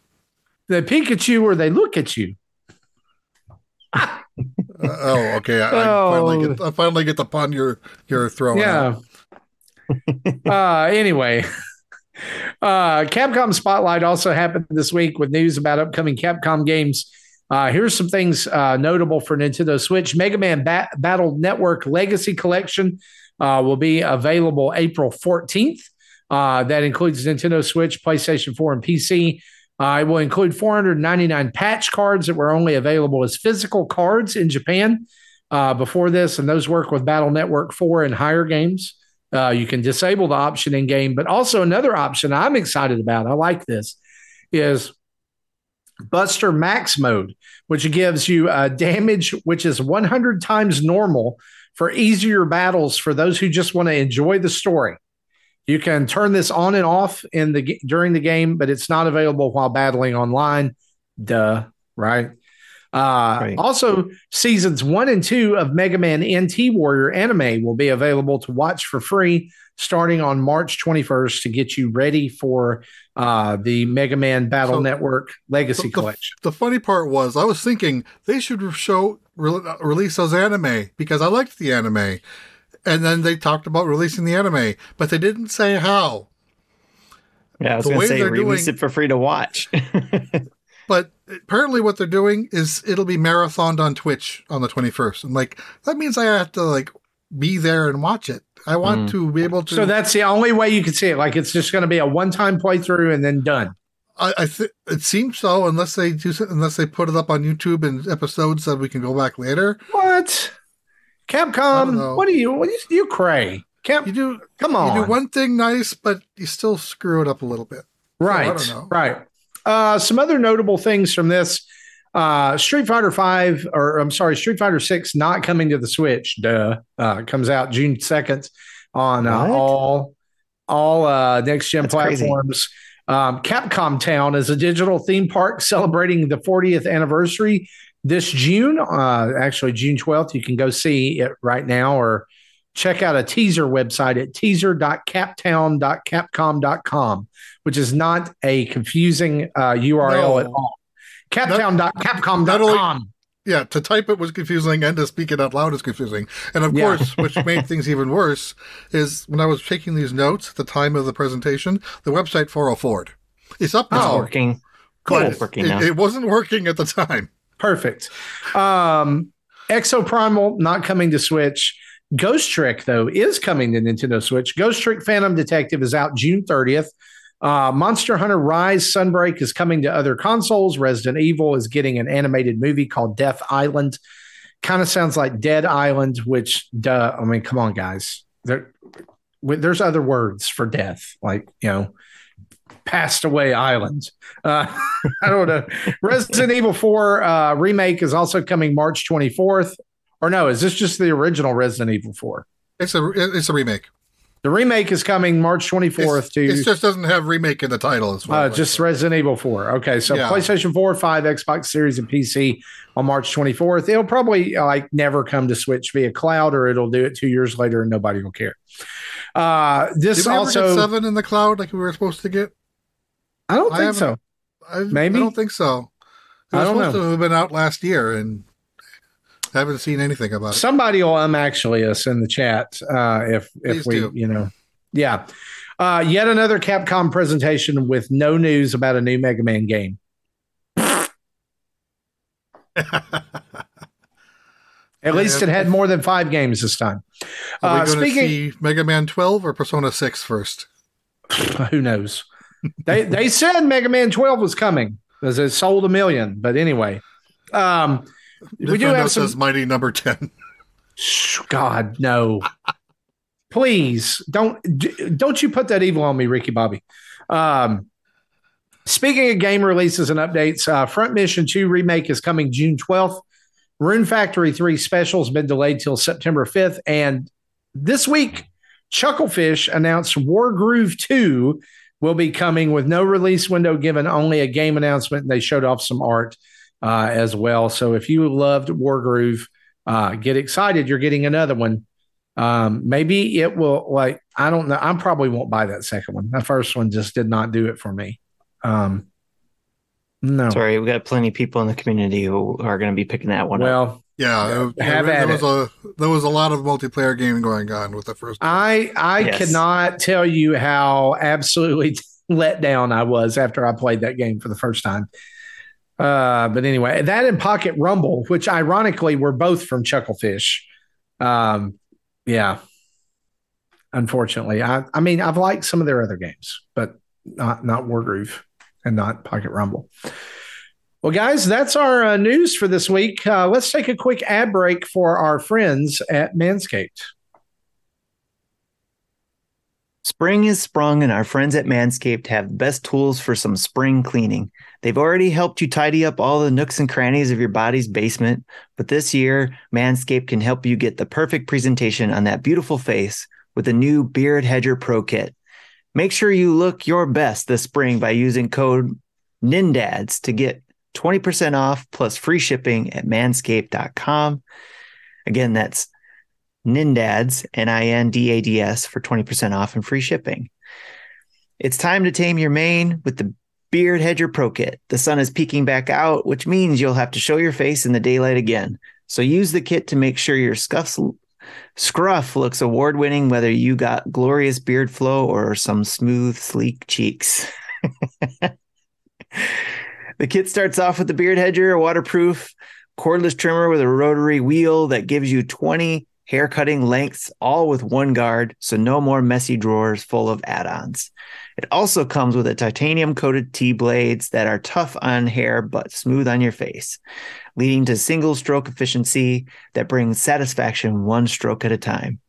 The Pikachu or they look at you. Uh, oh, okay. I, I Oh. finally get I finally get the pun you're you're throwing. out. Yeah. uh, anyway, uh, Capcom Spotlight also happened this week with news about upcoming Capcom games. Uh, here's some things uh, notable for Nintendo Switch. Mega Man Bat- Battle Network Legacy Collection uh, will be available April 14th. Uh, that includes Nintendo Switch, PlayStation 4, and PC. Uh, it will include 499 patch cards that were only available as physical cards in Japan before this, and those work with Battle Network 4 and higher games. Uh, you can disable the option in game, but also another option I'm excited about. I like this is Buster Max mode, which gives you uh, damage which is 100 times normal for easier battles for those who just want to enjoy the story. You can turn this on and off in the during the game, but it's not available while battling online. Duh, right? Uh, Right. Also, seasons one and two of Mega Man NT Warrior anime will be available to watch for free starting on March 21st to get you ready for uh, the Mega Man Battle So- Network Legacy So the- Collection. The funny part was I was thinking they should show re- release those anime because I liked the anime, and then they talked about releasing the anime, but they didn't say how. Yeah, I was The going way to say they're release doing- it for free to watch. But apparently, what they're doing is it'll be marathoned on Twitch on the twenty first. I'm like, that means I have to like be there and watch it. I want Mm. to be able to. So that's the only way you can see it. Like it's just going to be a one-time playthrough and then done. I, I th- it seems so, unless they do, unless they put it up on YouTube in episodes that we can go back later. What? Capcom? What do you? What do you, you cray? Cap? You do, Come on. you do one thing nice, but you still screw it up a little bit. Right. I don't know. Right. Uh, some other notable things from this: uh, Street Fighter Five, or I'm sorry, Street Fighter Six, not coming to the Switch. Duh. Uh, comes out June second on uh, all all uh, next gen That's crazy. platforms. Um, Capcom Town is a digital theme park celebrating the 40th anniversary this June. Uh, actually, June 12th. You can go see it right now or check out a teaser website at teaser.captown.capcom.com, which is not a confusing uh, URL No. at all. Captown.capcom.com. Not only- Yeah, to type it was confusing, and to speak it out loud is confusing. And of Yeah. course, which made things even worse, is when I was taking these notes at the time of the presentation, the website 404'd. It's up It's now. working. Cool. It's working It, now. it wasn't working at the time. Perfect. Um, Exoprimal not coming to Switch. Ghost Trick though is coming to Nintendo Switch. Ghost Trick Phantom Detective is out June 30th. Uh, Monster Hunter Rise Sunbreak is coming to other consoles. Resident Evil is getting an animated movie called Death Island. Kind of sounds like Dead Island, which, duh. I mean, come on, guys. There, there's other words for death, like you know, passed away island. Uh, I don't know. Resident Evil 4 uh, remake is also coming March 24th. Or no, is this just the original Resident Evil 4? It's a it's a remake. The remake is coming March 24th It's, to it just doesn't have remake in the title as well. uh, just Resident Evil 4. Okay, so Yeah. PlayStation 4, 5, Xbox Series, and PC on March 24th. It'll probably uh, like never come to Switch via cloud, or it'll do it two years later and nobody will care. Uh, this Did we ever also, seven in the cloud like we were supposed to get? I don't I think so. I, Maybe? I don't think so. It I was don't supposed know. to have been out last year, and haven't seen anything about it. Somebody will um actually us in the chat uh, if if Please we do. you know yeah. Uh, yet another Capcom presentation with no news about a new Mega Man game. At least it had more than five games this time. Are uh, we going to see Mega Man 12 or Persona 6 first? Who knows? they they said Mega Man 12 was coming because it sold a million. But anyway, um, we do have some Mighty Number 10. God no! Please don't don't you put that evil on me, Ricky Bobby. Um, speaking of game releases and updates, uh, Front Mission 2 remake is coming June 12th. Rune Factory 3 special has been delayed till September 5th. And this week, Chucklefish announced Wargroove 2 will be coming with no release window given, only a game announcement. They showed off some art uh, as well. So if you loved Wargroove, uh, get excited. You're getting another one. Um, maybe it will, like, I don't know. I probably won't buy that second one. The first one just did not do it for me. Um, no. Sorry, we got plenty of people in the community who are going to be picking that one well, up. Yeah, have there, there was a there was a lot of multiplayer gaming going on with the first. One. I I yes. cannot tell you how absolutely let down I was after I played that game for the first time. Uh, but anyway, that and Pocket Rumble, which ironically were both from Chucklefish. Um, yeah. Unfortunately, I I mean I've liked some of their other games, but not not War Wargroove and not Pocket Rumble. Well, guys, that's our uh, news for this week. Uh, let's take a quick ad break for our friends at Manscaped. Spring is sprung, and our friends at Manscaped have the best tools for some spring cleaning. They've already helped you tidy up all the nooks and crannies of your body's basement, but this year, Manscaped can help you get the perfect presentation on that beautiful face with the new Beard Hedger Pro Kit. Make sure you look your best this spring by using code NINDADS to get 20% off plus free shipping at manscaped.com. Again, that's NINDADS, N I N D A D S, for 20% off and free shipping. It's time to tame your mane with the Beard Hedger Pro Kit. The sun is peeking back out, which means you'll have to show your face in the daylight again. So use the kit to make sure your scuffs Scruff looks award winning whether you got glorious beard flow or some smooth, sleek cheeks. the kit starts off with the beard hedger, a waterproof cordless trimmer with a rotary wheel that gives you 20 hair cutting lengths, all with one guard, so no more messy drawers full of add ons. It also comes with a titanium coated T blades that are tough on hair but smooth on your face leading to single stroke efficiency that brings satisfaction one stroke at a time.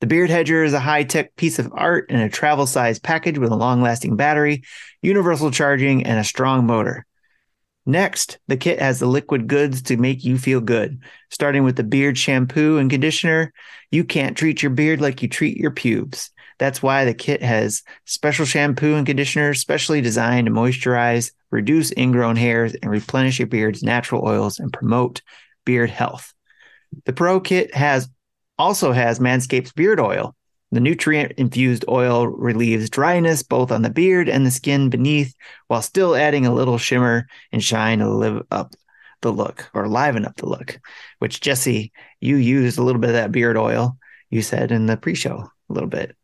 The Beard Hedger is a high tech piece of art in a travel sized package with a long lasting battery, universal charging, and a strong motor. Next, the kit has the liquid goods to make you feel good. Starting with the beard shampoo and conditioner, you can't treat your beard like you treat your pubes. That's why the kit has special shampoo and conditioner specially designed to moisturize, reduce ingrown hairs, and replenish your beard's natural oils and promote beard health. The Pro Kit has also has Manscaped's beard oil. The nutrient infused oil relieves dryness both on the beard and the skin beneath, while still adding a little shimmer and shine to live up the look or liven up the look. Which Jesse, you used a little bit of that beard oil. You said in the pre-show a little bit.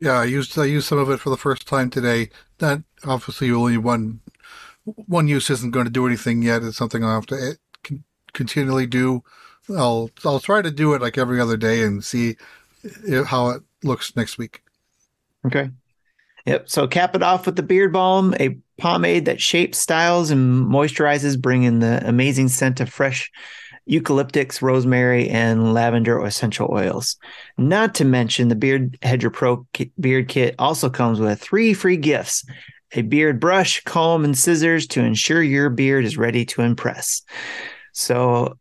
Yeah, I used I used some of it for the first time today. That obviously only one one use isn't going to do anything yet. It's something I'll have to eh, continually do. I'll I'll try to do it like every other day and see how it looks next week. Okay. Yep. So cap it off with the beard balm, a pomade that shapes, styles, and moisturizes, bringing the amazing scent of fresh eucalyptus, rosemary, and lavender essential oils. Not to mention, the Beard Hedger Pro beard kit also comes with three free gifts a beard brush, comb, and scissors to ensure your beard is ready to impress. So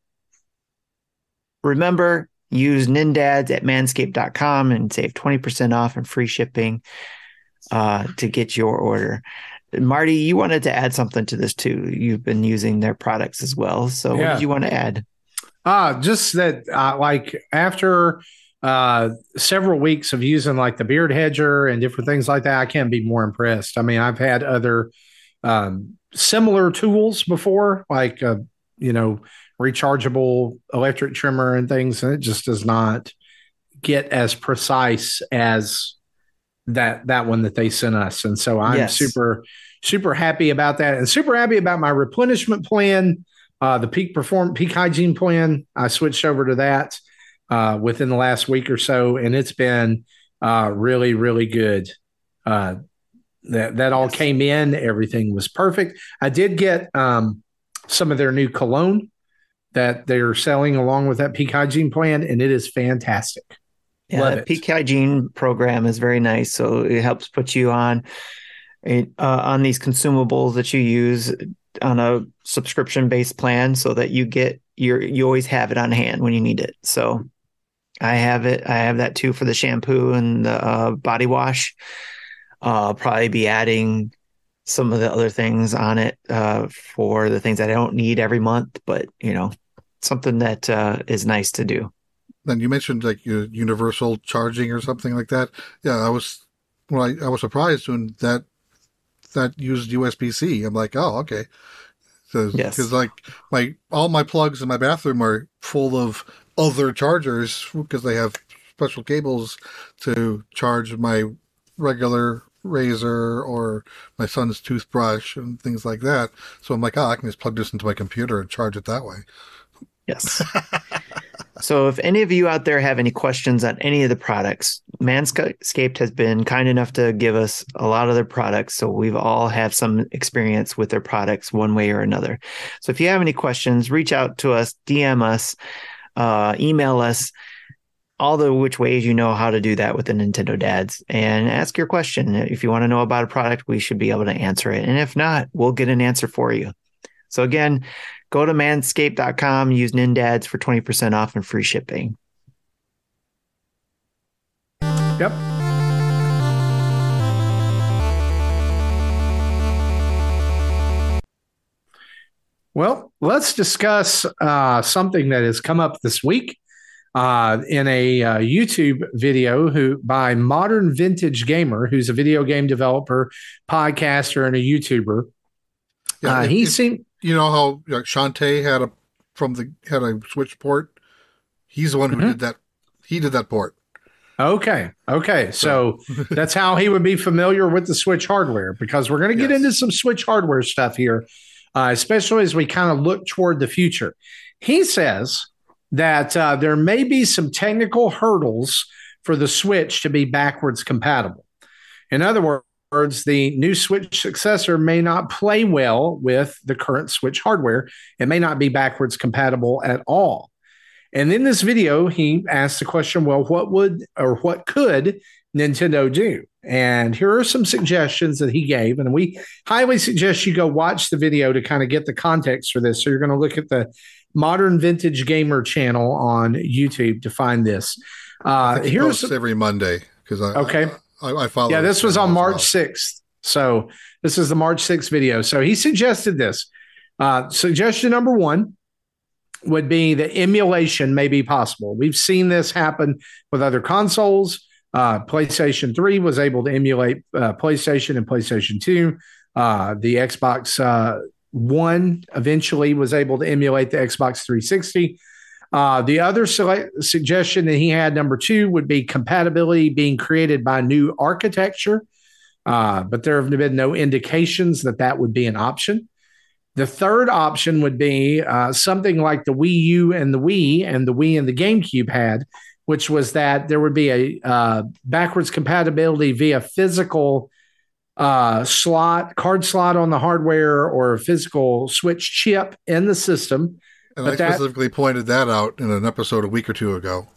remember, use Nindads at manscaped.com and save 20% off and free shipping uh, to get your order. Marty, you wanted to add something to this too. You've been using their products as well. So, yeah. what did you want to add? Uh, just that, uh, like after uh, several weeks of using like the beard hedger and different things like that, I can't be more impressed. I mean, I've had other um, similar tools before, like uh, you know, rechargeable electric trimmer and things, and it just does not get as precise as that that one that they sent us, and so I'm Yes. super super happy about that, and super happy about my replenishment plan, uh, the peak perform peak hygiene plan. I switched over to that uh, within the last week or so, and it's been uh, really really good. Uh, that that all Yes. came in, everything was perfect. I did get um, some of their new cologne that they're selling along with that peak hygiene plan, and it is fantastic. Yeah, peak hygiene program is very nice. So it helps put you on it, uh, on these consumables that you use on a subscription based plan, so that you get your you always have it on hand when you need it. So I have it. I have that too for the shampoo and the uh, body wash. Uh, I'll probably be adding some of the other things on it uh, for the things that I don't need every month, but you know, something that uh, is nice to do. Then you mentioned like universal charging or something like that. Yeah, I was well, I, I was surprised when that that used USB C. I'm like, oh, okay. So Yes. because like my all my plugs in my bathroom are full of other chargers because they have special cables to charge my regular razor or my son's toothbrush and things like that. So I'm like, oh, I can just plug this into my computer and charge it that way. Yes. so if any of you out there have any questions on any of the products, Manscaped has been kind enough to give us a lot of their products. So we've all have some experience with their products one way or another. So if you have any questions, reach out to us, DM us, uh, email us, all the which ways you know how to do that with the Nintendo Dads and ask your question. If you want to know about a product, we should be able to answer it. And if not, we'll get an answer for you. So again, go to manscaped.com, use Nindads for 20% off and free shipping. Yep. Well, let's discuss uh, something that has come up this week uh, in a uh, YouTube video who by Modern Vintage Gamer, who's a video game developer, podcaster, and a YouTuber. Yeah, uh, if- he if- seemed you know how like Shantae had a from the had a switch port. He's the one who Mhm. did that. He did that port. Okay. Okay. So that's how he would be familiar with the Switch hardware because we're going to get Yes. into some Switch hardware stuff here, uh, especially as we kind of look toward the future. He says that uh, there may be some technical hurdles for the Switch to be backwards compatible. In other words, the new Switch successor may not play well with the current Switch hardware. It may not be backwards compatible at all. And in this video, he asked the question, well, what would or what could Nintendo do? And here are some suggestions that he gave. And we highly suggest you go watch the video to kind of get the context for this. So you're going to look at the Modern Vintage Gamer channel on YouTube to find this. Uh, he here's every Monday because I Okay. I, I follow. yeah, this was on March. 6th. So this is the March 6th video. So he suggested this. Uh, suggestion number one would be that emulation may be possible. We've seen this happen with other consoles. Uh, PlayStation 3 was able to emulate uh, PlayStation and PlayStation 2. Uh, the Xbox uh, One eventually was able to emulate the Xbox 360. Uh, the other select- suggestion that he had, number two, would be compatibility being created by new architecture. Uh, but there have been no indications that that would be an option. The third option would be uh, something like the Wii U and the Wii and the Wii and the GameCube had, which was that there would be a uh, backwards compatibility via physical uh, slot, card slot on the hardware, or a physical switch chip in the system. And But I that- specifically pointed that out in an episode a week or two ago.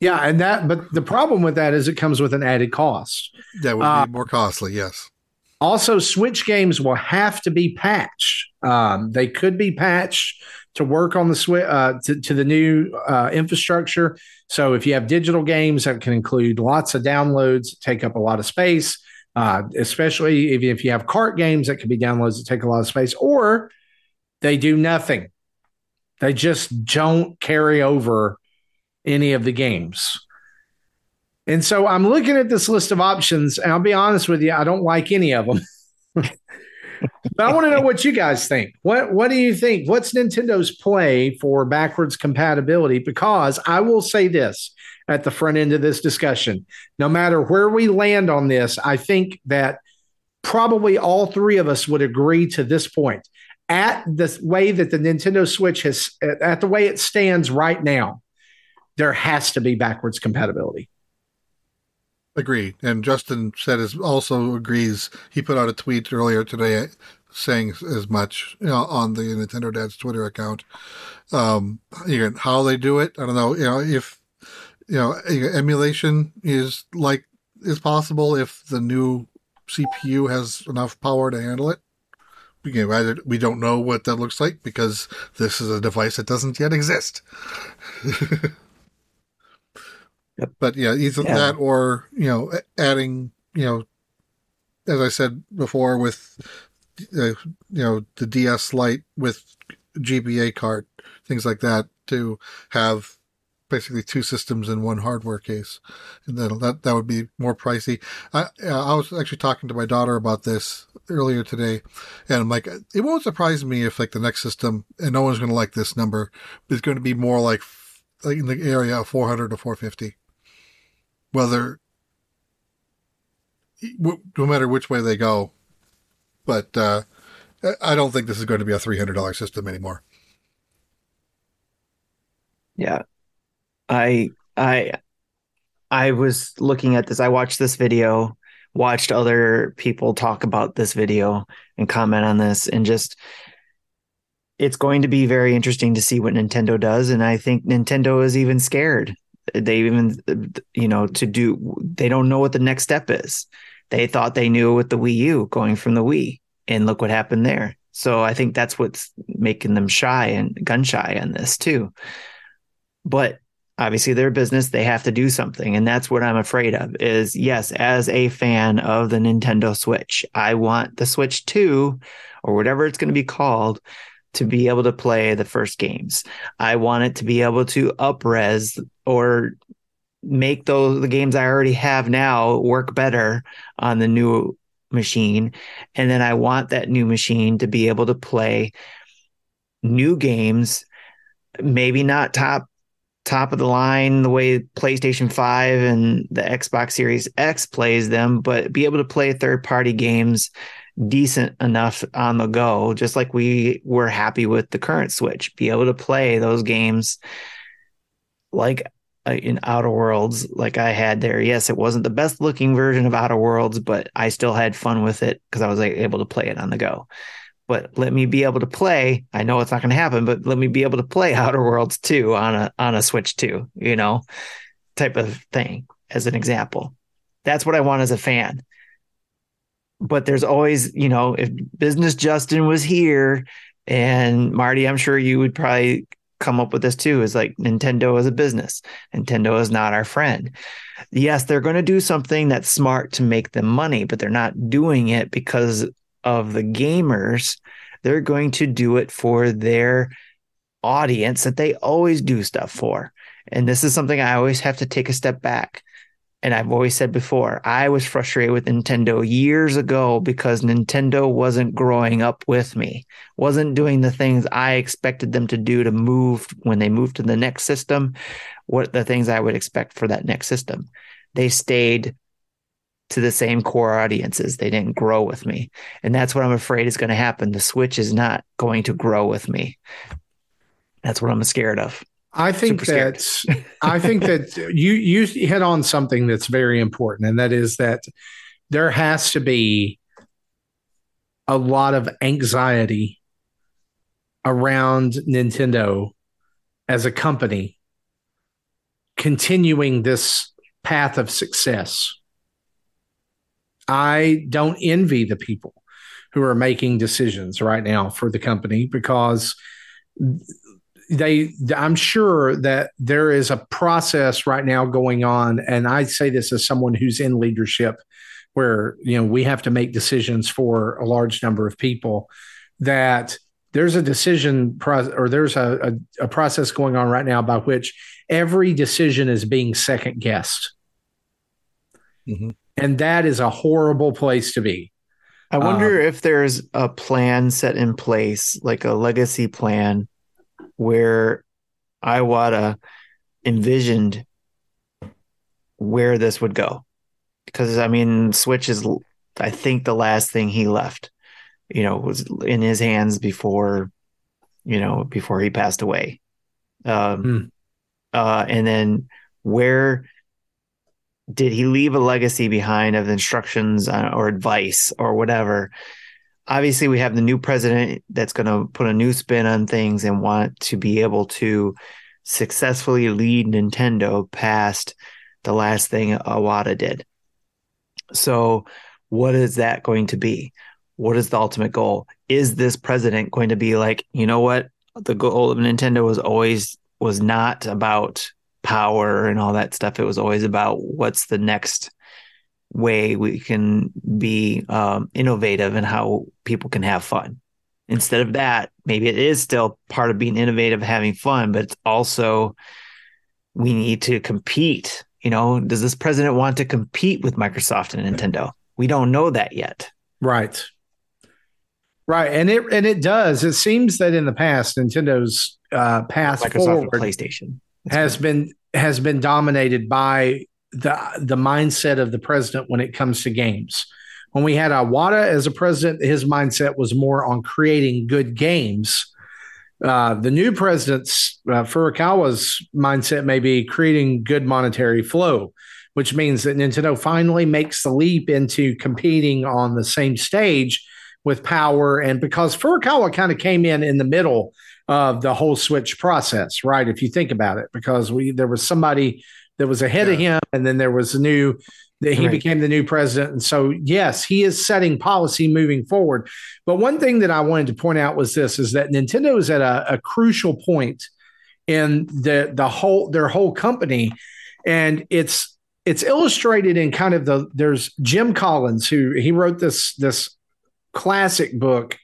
Yeah, and that, but the problem with that is it comes with an added cost. That would Uh, be more costly. Yes. Also, Switch games will have to be patched. Um, they could be patched to work on the Switch uh, to, to the new uh, infrastructure. So, if you have digital games, that can include lots of downloads, take up a lot of space. Uh, especially if, if you have cart games, that can be downloads that take a lot of space, or they do nothing. They just don't carry over any of the games. And so I'm looking at this list of options, and I'll be honest with you, I don't like any of them. but I want to know what you guys think. What What do you think? What's Nintendo's play for backwards compatibility? Because I will say this at the front end of this discussion: no matter where we land on this, I think that probably all three of us would agree to this point. At the way that the Nintendo Switch has, at the way it stands right now, there has to be backwards compatibility. Agree. And Justin said is also agrees. He put out a tweet earlier today saying as much you know, on the Nintendo Dad's Twitter account. Um, again, how they do it, I don't know. You know, if you know emulation is like is possible if the new CPU has enough power to handle it. Again, we don't know what that looks like because this is a device that doesn't yet exist. Yep. But yeah, either yeah. that or you know adding you know, as I said before, with uh, you know the DS Lite with GBA card, things like that to have basically two systems in one hardware case, and then that that would be more pricey. I I was actually talking to my daughter about this earlier today, and I'm like, it won't surprise me if like the next system, and no one's going to like this number, is going to be more like like in the area of 400 to 450 whether no matter which way they go. But uh, I don't think this is going to be a three hundred dollar system anymore. Yeah, I I I was looking at this. I watched this video, watched other people talk about this video and comment on this, and just it's going to be very interesting to see what Nintendo does. And I think Nintendo is even scared they even you know to do they don't know what the next step is they thought they knew with the wii u going from the wii and look what happened there so i think that's what's making them shy and gun shy on this too but obviously their business they have to do something and that's what i'm afraid of is yes as a fan of the nintendo switch i want the switch 2 or whatever it's going to be called to be able to play the first games. I want it to be able to upres or make those the games I already have now work better on the new machine. And then I want that new machine to be able to play new games, maybe not top top of the line the way PlayStation 5 and the Xbox Series X plays them, but be able to play third party games decent enough on the go, just like we were happy with the current Switch, be able to play those games like uh, in Outer Worlds, like I had there. Yes, it wasn't the best looking version of Outer Worlds, but I still had fun with it because I was able to play it on the go. But let me be able to play. I know it's not going to happen, but let me be able to play Outer Worlds too on a on a Switch too. You know, type of thing as an example. That's what I want as a fan but there's always, you know, if business Justin was here and Marty, I'm sure you would probably come up with this too is like Nintendo is a business. Nintendo is not our friend. Yes, they're going to do something that's smart to make them money, but they're not doing it because of the gamers. They're going to do it for their audience that they always do stuff for. And this is something I always have to take a step back and I've always said before, I was frustrated with Nintendo years ago because Nintendo wasn't growing up with me, wasn't doing the things I expected them to do to move when they moved to the next system, what the things I would expect for that next system. They stayed to the same core audiences. They didn't grow with me. And that's what I'm afraid is going to happen. The Switch is not going to grow with me. That's what I'm scared of. I think that I think that you you hit on something that's very important, and that is that there has to be a lot of anxiety around Nintendo as a company continuing this path of success. I don't envy the people who are making decisions right now for the company because they i'm sure that there is a process right now going on and i say this as someone who's in leadership where you know we have to make decisions for a large number of people that there's a decision process or there's a, a, a process going on right now by which every decision is being second guessed mm-hmm. And that is a horrible place to be I wonder um, if there's a plan set in place, like a legacy plan, where Iwata envisioned where this would go. Because I mean, Switch is, I think, the last thing he left. You know, was in his hands before, you know, before he passed away. Um, hmm. uh, and then where did he leave a legacy behind of instructions uh, or advice or whatever? Obviously, we have the new president that's going to put a new spin on things and want to be able to successfully lead Nintendo past the last thing Iwata did. So, what is that going to be? What is the ultimate goal? Is this president going to be like, you know what? The goal of Nintendo was always was not about power and all that stuff. It was always about what's the next way we can be um, innovative and how people can have fun. Instead of that, maybe it is still part of being innovative, having fun, but it's also we need to compete. You know, does this president want to compete with Microsoft and Nintendo? We don't know that yet. Right. Right, and it and it does. It seems that in the past, Nintendo's uh, path Microsoft forward, PlayStation has been has been dominated by the the mindset of the president when it comes to games. When we had Iwata as a president, his mindset was more on creating good games. Uh, the new president's uh, Furukawa's mindset may be creating good monetary flow, which means that Nintendo finally makes the leap into competing on the same stage with power. And because Furukawa kind of came in in the middle of the whole switch process, right? If you think about it, because we there was somebody that was ahead yeah. of him, and then there was a new that he right. became the new president. And so, yes, he is setting policy moving forward. But one thing that I wanted to point out was this: is that Nintendo is at a, a crucial point in the the whole their whole company, and it's it's illustrated in kind of the there's Jim Collins who he wrote this this classic book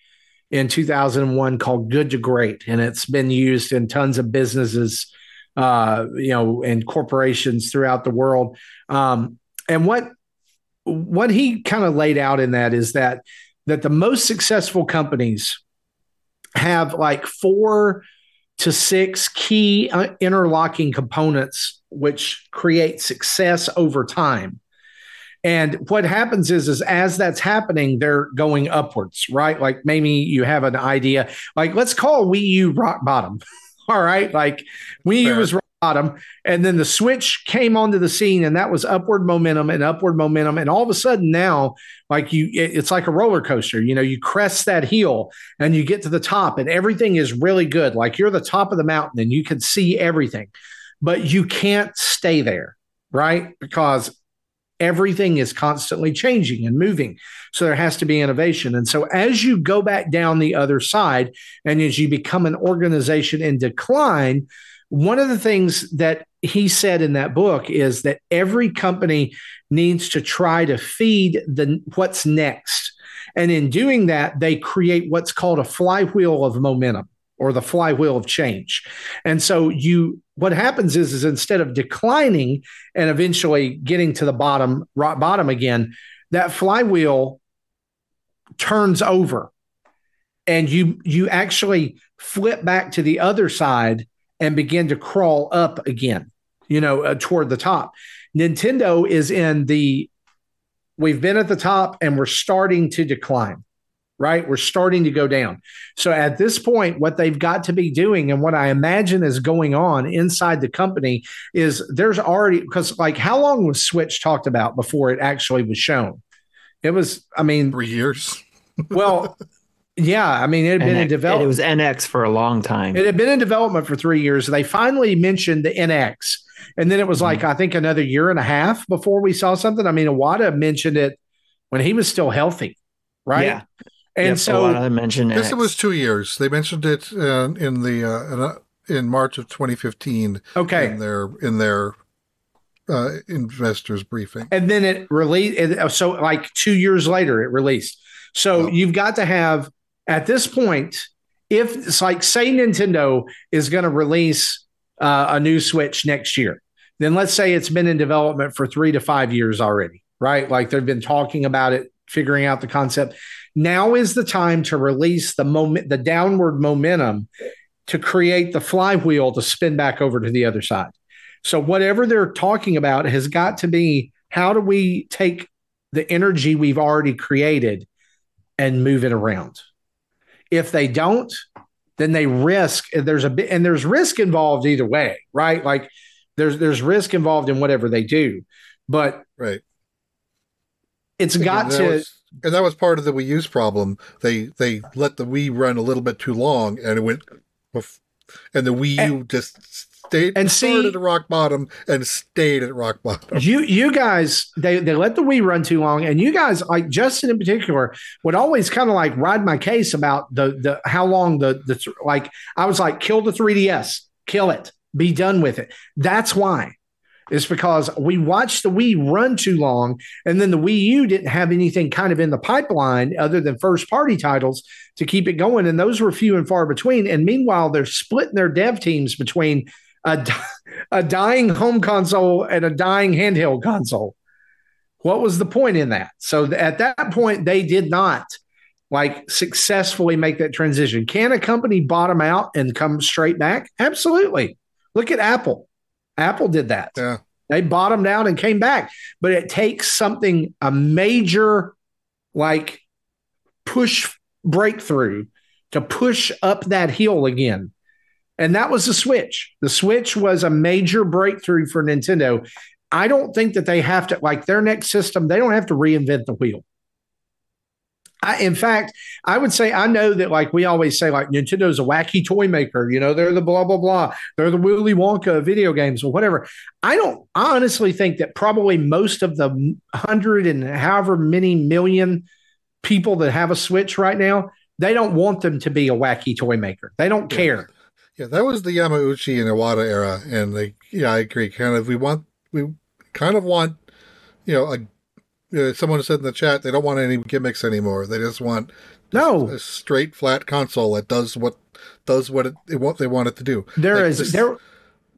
in 2001 called Good to Great, and it's been used in tons of businesses, uh, you know, and corporations throughout the world. Um, and what what he kind of laid out in that is that that the most successful companies have like four to six key uh, interlocking components which create success over time and what happens is, is as that's happening, they're going upwards, right? Like maybe you have an idea, like let's call Wii U rock bottom. All right. Like Wii U was rock bottom. And then the switch came onto the scene and that was upward momentum and upward momentum. And all of a sudden now, like you, it's like a roller coaster. You know, you crest that hill and you get to the top and everything is really good. Like you're the top of the mountain and you can see everything, but you can't stay there, right? Because everything is constantly changing and moving. So there has to be innovation. And so as you go back down the other side and as you become an organization in decline, one of the things that he said in that book is that every company needs to try to feed the what's next. And in doing that, they create what's called a flywheel of momentum or the flywheel of change. And so you what happens is is instead of declining and eventually getting to the bottom rock bottom again, that flywheel turns over and you you actually flip back to the other side and begin to crawl up again, you know, uh, toward the top. Nintendo is in the we've been at the top and we're starting to decline right? We're starting to go down. So at this point, what they've got to be doing and what I imagine is going on inside the company is there's already, because like how long was Switch talked about before it actually was shown? It was, I mean, three years. well, yeah, I mean, it had been NX, in development. It was NX for a long time. It had been in development for three years. They finally mentioned the NX. And then it was like, mm-hmm. I think another year and a half before we saw something. I mean, Iwata mentioned it when he was still healthy, right? Yeah. And yep, so I mentioned this. It was two years. They mentioned it uh, in the uh, in March of 2015. Okay, in their in their uh, investors briefing, and then it released. Uh, so, like two years later, it released. So oh. you've got to have at this point, if it's like say Nintendo is going to release uh, a new Switch next year, then let's say it's been in development for three to five years already, right? Like they've been talking about it figuring out the concept. Now is the time to release the moment, the downward momentum to create the flywheel to spin back over to the other side. So whatever they're talking about has got to be how do we take the energy we've already created and move it around? If they don't, then they risk there's a bit and there's risk involved either way, right? Like there's there's risk involved in whatever they do. But right. It's got to was, and that was part of the Wii U's problem. They they let the Wii run a little bit too long and it went and the Wii U and, just stayed and started see, at rock bottom and stayed at rock bottom. You you guys they they let the Wii run too long, and you guys like Justin in particular would always kind of like ride my case about the the how long the the like I was like kill the 3ds, kill it, be done with it. That's why. It's because we watched the Wii run too long, and then the Wii U didn't have anything kind of in the pipeline other than first party titles to keep it going. And those were few and far between. And meanwhile, they're splitting their dev teams between a, a dying home console and a dying handheld console. What was the point in that? So at that point, they did not like successfully make that transition. Can a company bottom out and come straight back? Absolutely. Look at Apple. Apple did that. Yeah. They bottomed out and came back. But it takes something, a major like push breakthrough to push up that hill again. And that was the Switch. The Switch was a major breakthrough for Nintendo. I don't think that they have to, like their next system, they don't have to reinvent the wheel. I, in fact, I would say I know that like we always say, like Nintendo's a wacky toy maker. You know, they're the blah blah blah. They're the Willy Wonka of video games or whatever. I don't. I honestly think that probably most of the hundred and however many million people that have a Switch right now, they don't want them to be a wacky toy maker. They don't yeah. care. Yeah, that was the Yamauchi and Iwata era, and they, yeah, I agree. Kind of, we want, we kind of want, you know, a, uh, someone said in the chat they don't want any gimmicks anymore. They just want no a straight flat console that does what does what it, it what they want it to do. There like is this, there.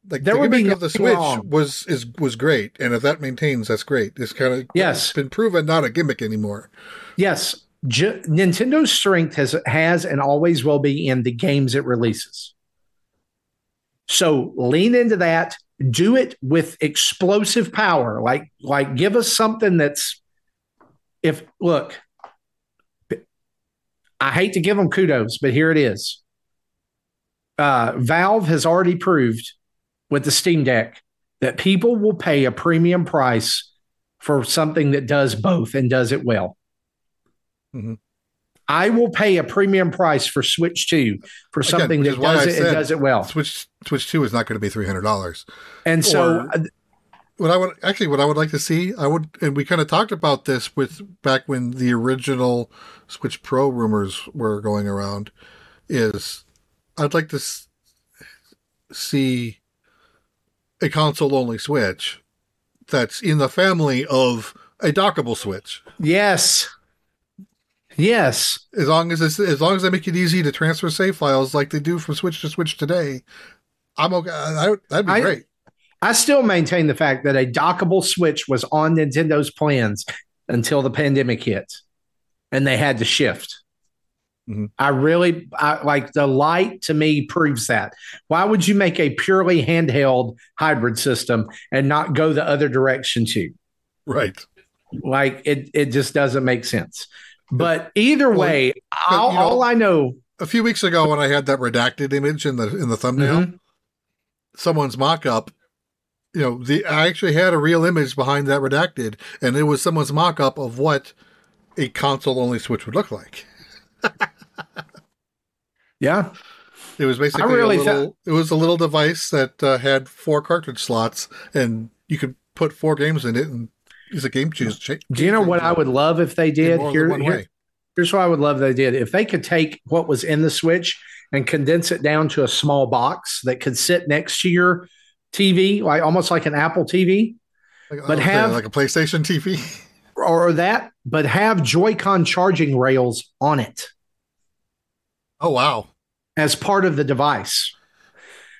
Like there the would be of the Switch wrong. was is was great, and if that maintains, that's great. It's kind of yes been proven not a gimmick anymore. Yes, Nintendo's strength has has and always will be in the games it releases. So lean into that, do it with explosive power. Like, like give us something that's if look, I hate to give them kudos, but here it is. Uh, Valve has already proved with the Steam Deck that people will pay a premium price for something that does both and does it well. Mm-hmm. I will pay a premium price for Switch 2 for something Again, that does it, it does it well. Switch Switch 2 is not going to be $300. And so or, what I would actually what I would like to see, I would and we kind of talked about this with back when the original Switch Pro rumors were going around is I'd like to s- see a console only Switch that's in the family of a dockable Switch. Yes. Yes, as long as it's, as long as they make it easy to transfer save files like they do from Switch to Switch today, I'm okay. I, that'd be I, great. I still maintain the fact that a dockable Switch was on Nintendo's plans until the pandemic hit, and they had to shift. Mm-hmm. I really I, like the light to me proves that. Why would you make a purely handheld hybrid system and not go the other direction too? Right. Like it, it just doesn't make sense. But either way, all, you know, all, I know. A few weeks ago, when I had that redacted image in the in the thumbnail, mm-hmm. someone's mock-up. You know, the I actually had a real image behind that redacted, and it was someone's mock-up of what a console-only Switch would look like. yeah, it was basically really a little. it was a little device that uh, had four cartridge slots, and you could put four games in it and He's a game changer. Do you know what I would love if they did? Here, here, here's what I would love they did. If they could take what was in the Switch and condense it down to a small box that could sit next to your TV, like almost like an Apple TV, like, but have like a PlayStation TV, or that, but have Joy-Con charging rails on it. Oh wow! As part of the device.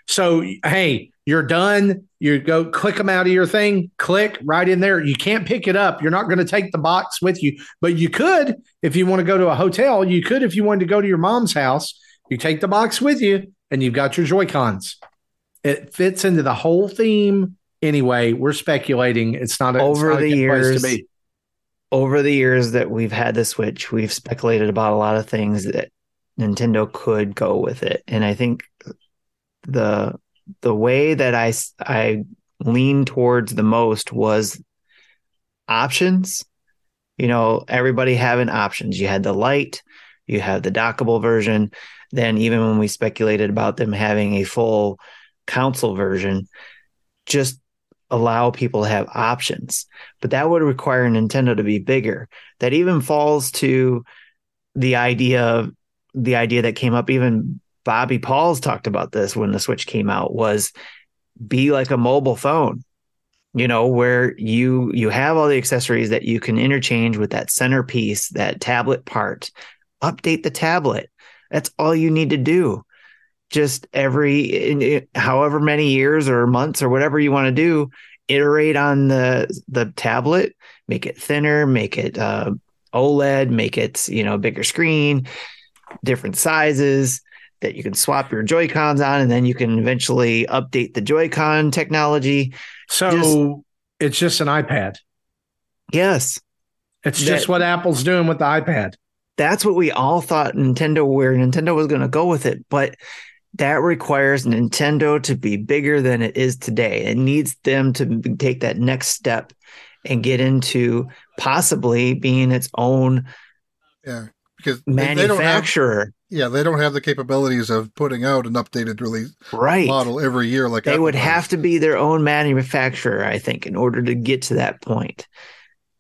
So hey, You're done. You go click them out of your thing, click right in there. You can't pick it up. You're not going to take the box with you, but you could if you want to go to a hotel. You could if you wanted to go to your mom's house. You take the box with you, and you've got your Joy Cons. It fits into the whole theme. Anyway, we're speculating. It's not a, over not the years. Over the years that we've had the Switch, we've speculated about a lot of things that Nintendo could go with it, and I think the the way that I I leaned towards the most was options. You know, everybody having options. You had the light, you had the dockable version. Then even when we speculated about them having a full console version, just allow people to have options. But that would require Nintendo to be bigger. That even falls to the idea of the idea that came up even Bobby Pauls talked about this when the Switch came out was be like a mobile phone. You know, where you you have all the accessories that you can interchange with that centerpiece, that tablet part. Update the tablet. That's all you need to do. Just every however many years or months or whatever you want to do, iterate on the the tablet, make it thinner, make it uh, OLED, make it you know bigger screen, different sizes that you can swap your Joy Cons on, and then you can eventually update the Joy Con technology. So just, it's just an iPad. Yes, it's that, just what Apple's doing with the iPad. That's what we all thought Nintendo, where Nintendo was going to go with it, but that requires Nintendo to be bigger than it is today. It needs them to take that next step and get into possibly being its own yeah because manufacturer. They have, yeah, they don't have the capabilities of putting out an updated release right. model every year. Like they Apple would does. have to be their own manufacturer, I think, in order to get to that point.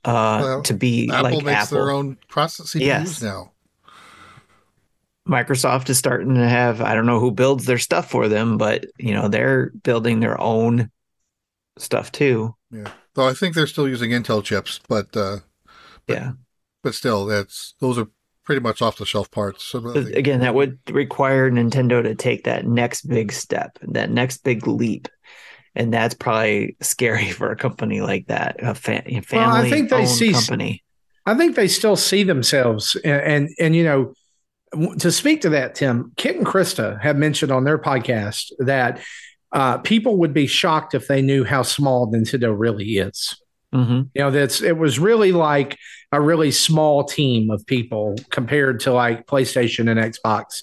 Uh, well, to be Apple like makes Apple. their own process CPUs yes. now. Microsoft is starting to have I don't know who builds their stuff for them, but you know they're building their own stuff too. Yeah, though I think they're still using Intel chips, but, uh, but yeah, but still, that's those are pretty much off the shelf parts. So again, that would require Nintendo to take that next big step, that next big leap. And that's probably scary for a company like that, a fa- family well, I think they see, company. I think they still see themselves, and, and and you know, to speak to that, Tim, Kit and Krista have mentioned on their podcast that uh, people would be shocked if they knew how small Nintendo really is. Mm-hmm. You know, that's it was really like a really small team of people compared to like PlayStation and Xbox.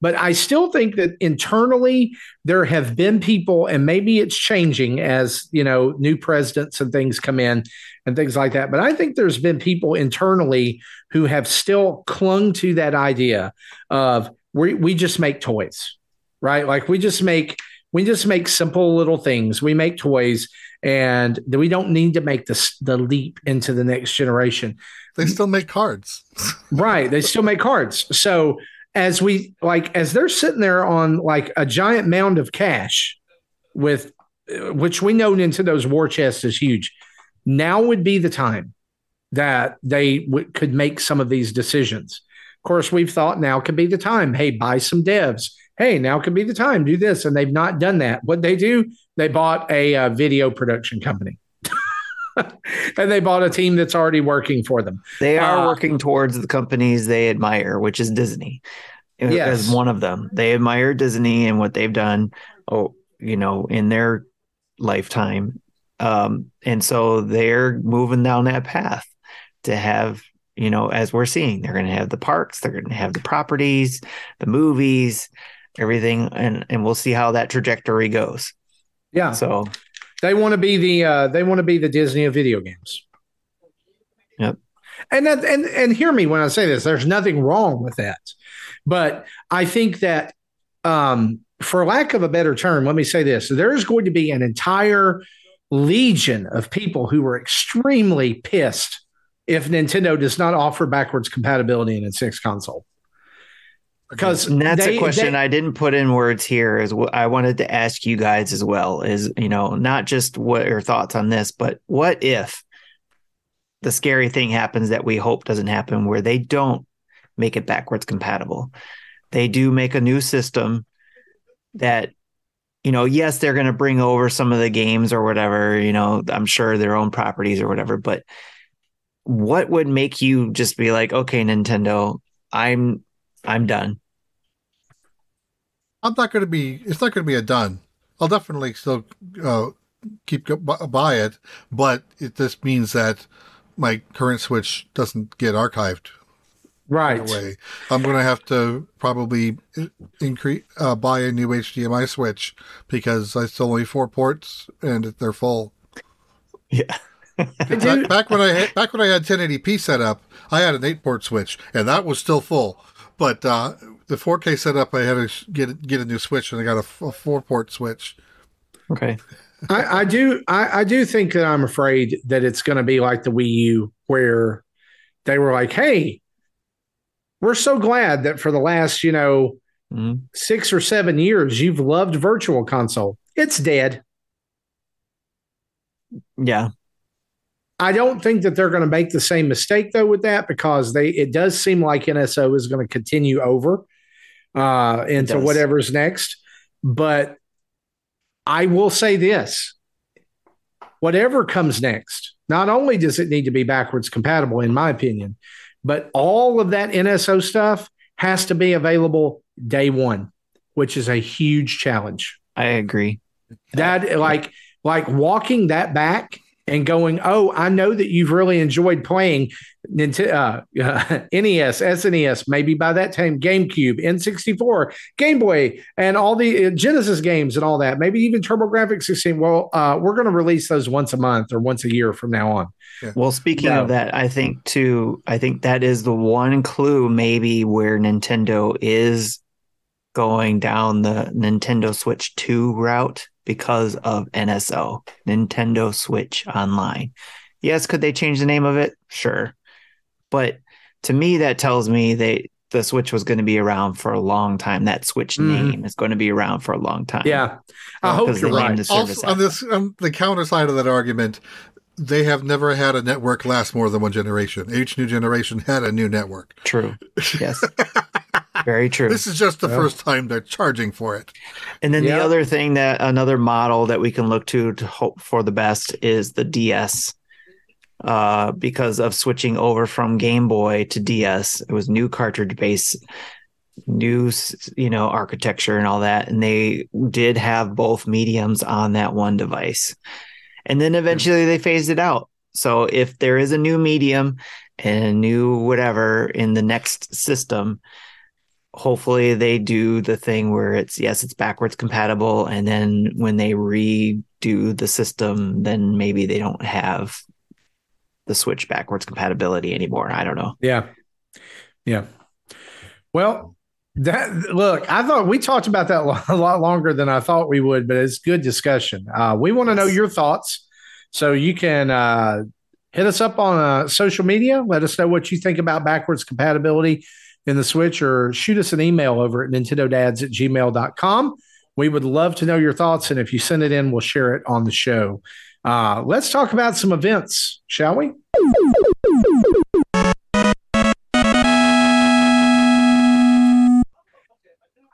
But I still think that internally there have been people, and maybe it's changing as you know new presidents and things come in and things like that. But I think there's been people internally who have still clung to that idea of we we just make toys, right? Like we just make we just make simple little things. We make toys, and we don't need to make the the leap into the next generation. They still make cards, right? They still make cards. So as we like, as they're sitting there on like a giant mound of cash, with which we know Nintendo's war chest is huge. Now would be the time that they w- could make some of these decisions. Of course, we've thought now could be the time. Hey, buy some devs hey, now could be the time, do this. And they've not done that. What they do, they bought a uh, video production company. and they bought a team that's already working for them. They are uh, working towards the companies they admire, which is Disney. Yes. As one of them. They admire Disney and what they've done, oh, you know, in their lifetime. Um, and so they're moving down that path to have you know, as we're seeing, they're going to have the parks, they're going to have the properties, the movies, everything, and and we'll see how that trajectory goes. Yeah. So they want to be the uh, they want to be the Disney of video games. Yep. And that, and and hear me when I say this. There's nothing wrong with that, but I think that, um, for lack of a better term, let me say this: there's going to be an entire legion of people who are extremely pissed if Nintendo does not offer backwards compatibility in its next console because and that's they, a question they, I didn't put in words here is what I wanted to ask you guys as well is you know not just what your thoughts on this but what if the scary thing happens that we hope doesn't happen where they don't make it backwards compatible? They do make a new system that you know, yes, they're going to bring over some of the games or whatever, you know, I'm sure their own properties or whatever, but what would make you just be like, okay, Nintendo, I'm I'm done. I'm not going to be. It's not going to be a done. I'll definitely still uh, keep buy it, but it just means that my current Switch doesn't get archived. Right. Away. I'm going to have to probably increase uh, buy a new HDMI switch because I still only four ports and they're full. Yeah. back, back, when I had, back when I had 1080p set up, I had an eight port switch and that was still full. But uh, the 4K setup, I had to get get a new switch and I got a, a four port switch. Okay. I, I do I, I do think that I'm afraid that it's going to be like the Wii U, where they were like, "Hey, we're so glad that for the last you know mm-hmm. six or seven years you've loved Virtual Console. It's dead." Yeah, I don't think that they're going to make the same mistake though with that because they it does seem like NSO is going to continue over uh, into whatever's next. But I will say this: whatever comes next, not only does it need to be backwards compatible, in my opinion, but all of that NSO stuff has to be available day one, which is a huge challenge. I agree. That like like walking that back and going, oh, I know that you've really enjoyed playing Nintendo, uh, uh, NES, SNES, maybe by that time GameCube, N64, Game Boy, and all the uh, Genesis games and all that. Maybe even TurboGrafx 16. Well, uh, we're going to release those once a month or once a year from now on. Yeah. Well, speaking of that, I think too, I think that is the one clue maybe where Nintendo is going down the Nintendo Switch 2 route because of NSO, Nintendo Switch Online. Yes, could they change the name of it? Sure. But to me, that tells me they the Switch was going to be around for a long time. That Switch mm. name is going to be around for a long time. Yeah, I hope you're right. Also, on this, on the counter side of that argument, they have never had a network last more than one generation. Each new generation had a new network. True. Yes. Very true. This is just the yeah. first time they're charging for it. And then the other thing that another model that we can look to to hope for the best is the DS. Uh, because of switching over from Game Boy to DS, it was new cartridge base, new you know architecture and all that, and they did have both mediums on that one device, and then eventually they phased it out. So if there is a new medium and a new whatever in the next system, hopefully they do the thing where it's yes it's backwards compatible and then when they redo the system then maybe they don't have the switch backwards compatibility anymore. I don't know. Yeah. Yeah. Well that look i thought we talked about that a lot longer than i thought we would but it's good discussion. Uh, we want to know your thoughts. So you can uh, hit us up on uh, social media. Let us know what you think about backwards compatibility in the Switch or shoot us an email over at nintendodads at gmail.com. We would love to know your thoughts. And if you send it in, we'll share it on the show. Uh, let's talk about some events, shall we?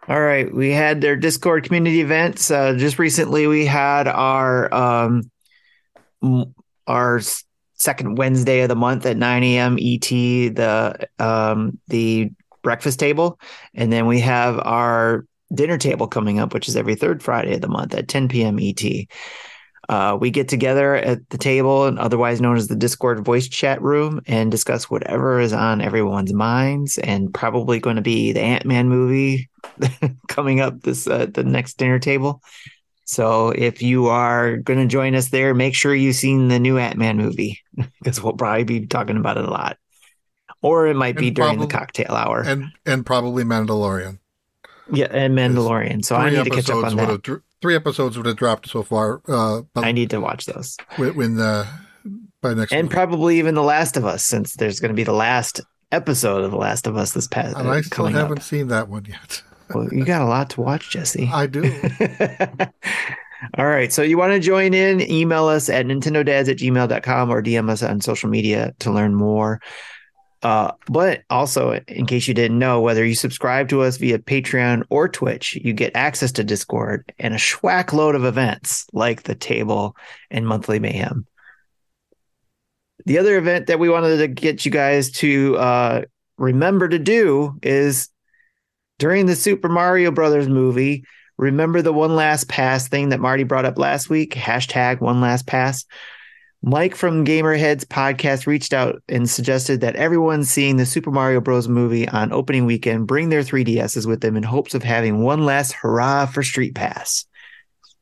All right, we had their Discord community events. Uh, just recently, we had our um, our second Wednesday of the month at 9 a.m. ET. The um, the breakfast table. And then we have our dinner table coming up, which is every third Friday of the month at 10 p.m. ET. Uh, we get together at the table, and otherwise known as the Discord voice chat room, and discuss whatever is on everyone's minds. And probably going to be the Ant Man movie coming up this uh, the next dinner table. So if you are going to join us there, make sure you've seen the new Ant Man movie because we'll probably be talking about it a lot or it might be and during the cocktail hour, and and probably Mandalorian. Yeah, and Mandalorian. So I need to catch up on that. Have, three episodes would have dropped so far. Uh, I need to watch those when, when uh, by next, and week. probably even The Last of Us, since there's going to be the last episode of The Last of Us this past. And I still haven't up. seen that one yet. well, you got a lot to watch, Jesse. I do. All right. So you want to join in, email us at nintendodads at gmail.com or DM us on social media to learn more. Uh, but also, in case you didn't know, whether you subscribe to us via Patreon or Twitch, you get access to Discord and a schwack load of events like the table and monthly mayhem. The other event that we wanted to get you guys to uh, remember to do is during the Super Mario Brothers movie. Remember the one last pass thing that Marty brought up last week? Hashtag one last pass. Mike from Gamerheads podcast reached out and suggested that everyone seeing the Super Mario Bros. movie on opening weekend bring their 3DSs with them in hopes of having one last hurrah for Street Pass.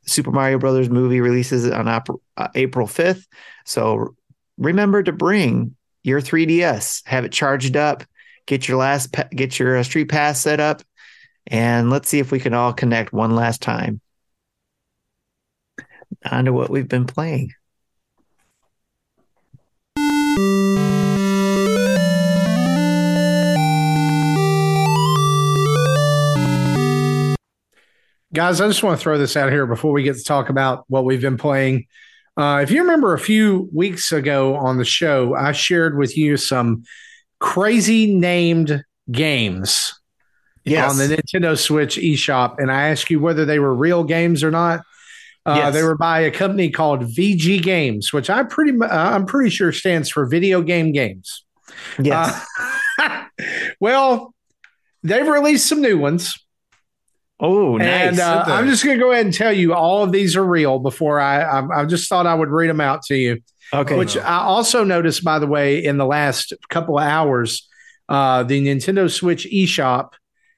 Super Mario Brothers movie releases on op- uh, April 5th, so remember to bring your 3DS, have it charged up, get your last pa- get your uh, Street Pass set up, and let's see if we can all connect one last time. On to what we've been playing. Guys, I just want to throw this out here before we get to talk about what we've been playing. Uh, if you remember a few weeks ago on the show, I shared with you some crazy named games Yes. on the Nintendo Switch eShop, and I asked you whether they were real games or not. Uh, Yes. They were by a company called VG Games, which I pretty uh, I'm pretty sure stands for Video Game Games. Yes. Uh, well, they've released some new ones. Oh, nice. And uh, I'm just going to go ahead and tell you all of these are real before I, I, I just thought I would read them out to you. okay. Which no. I also noticed, by the way, in the last couple of hours, uh, the Nintendo Switch eShop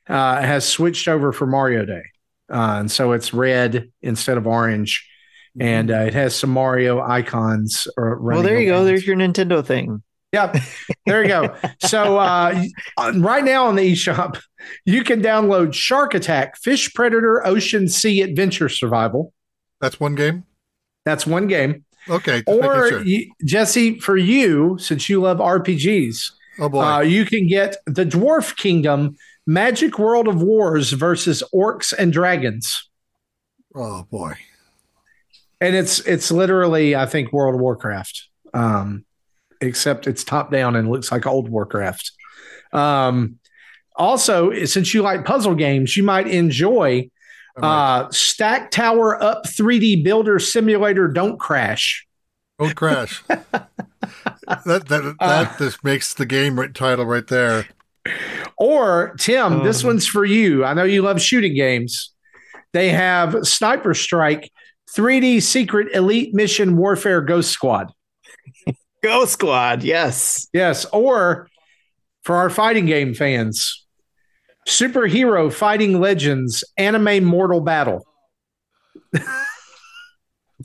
uh, has switched over for Mario Day. Uh, and so it's red instead of orange. And uh, it has some Mario icons. uh, well, there you go. around. There's your Nintendo thing. Yep. There you go. So uh, right now on the eShop, you can download Shark Attack, Fish Predator, Ocean Sea Adventure Survival. That's one game. That's one game. Okay. Or sure. you, Jesse, for you, since you love RPGs, oh boy. uh, you can get the Dwarf Kingdom, Magic World of Wars versus Orcs and Dragons, oh boy. and it's it's literally I think World of Warcraft, um, except it's top down and looks like old Warcraft. Um, also, since you like puzzle games, you might enjoy right. uh, Stack Tower Up 3D Builder Simulator. Don't crash. Don't crash. that that Uh, that just makes the game right, title right there. Or Tim, this Um. one's for you. I know you love shooting games. They have Sniper Strike 3D Secret Elite Mission Warfare Ghost Squad. Go Squad. Yes. Yes. Or for our fighting game fans, Superhero Fighting Legends Anime Mortal Battle.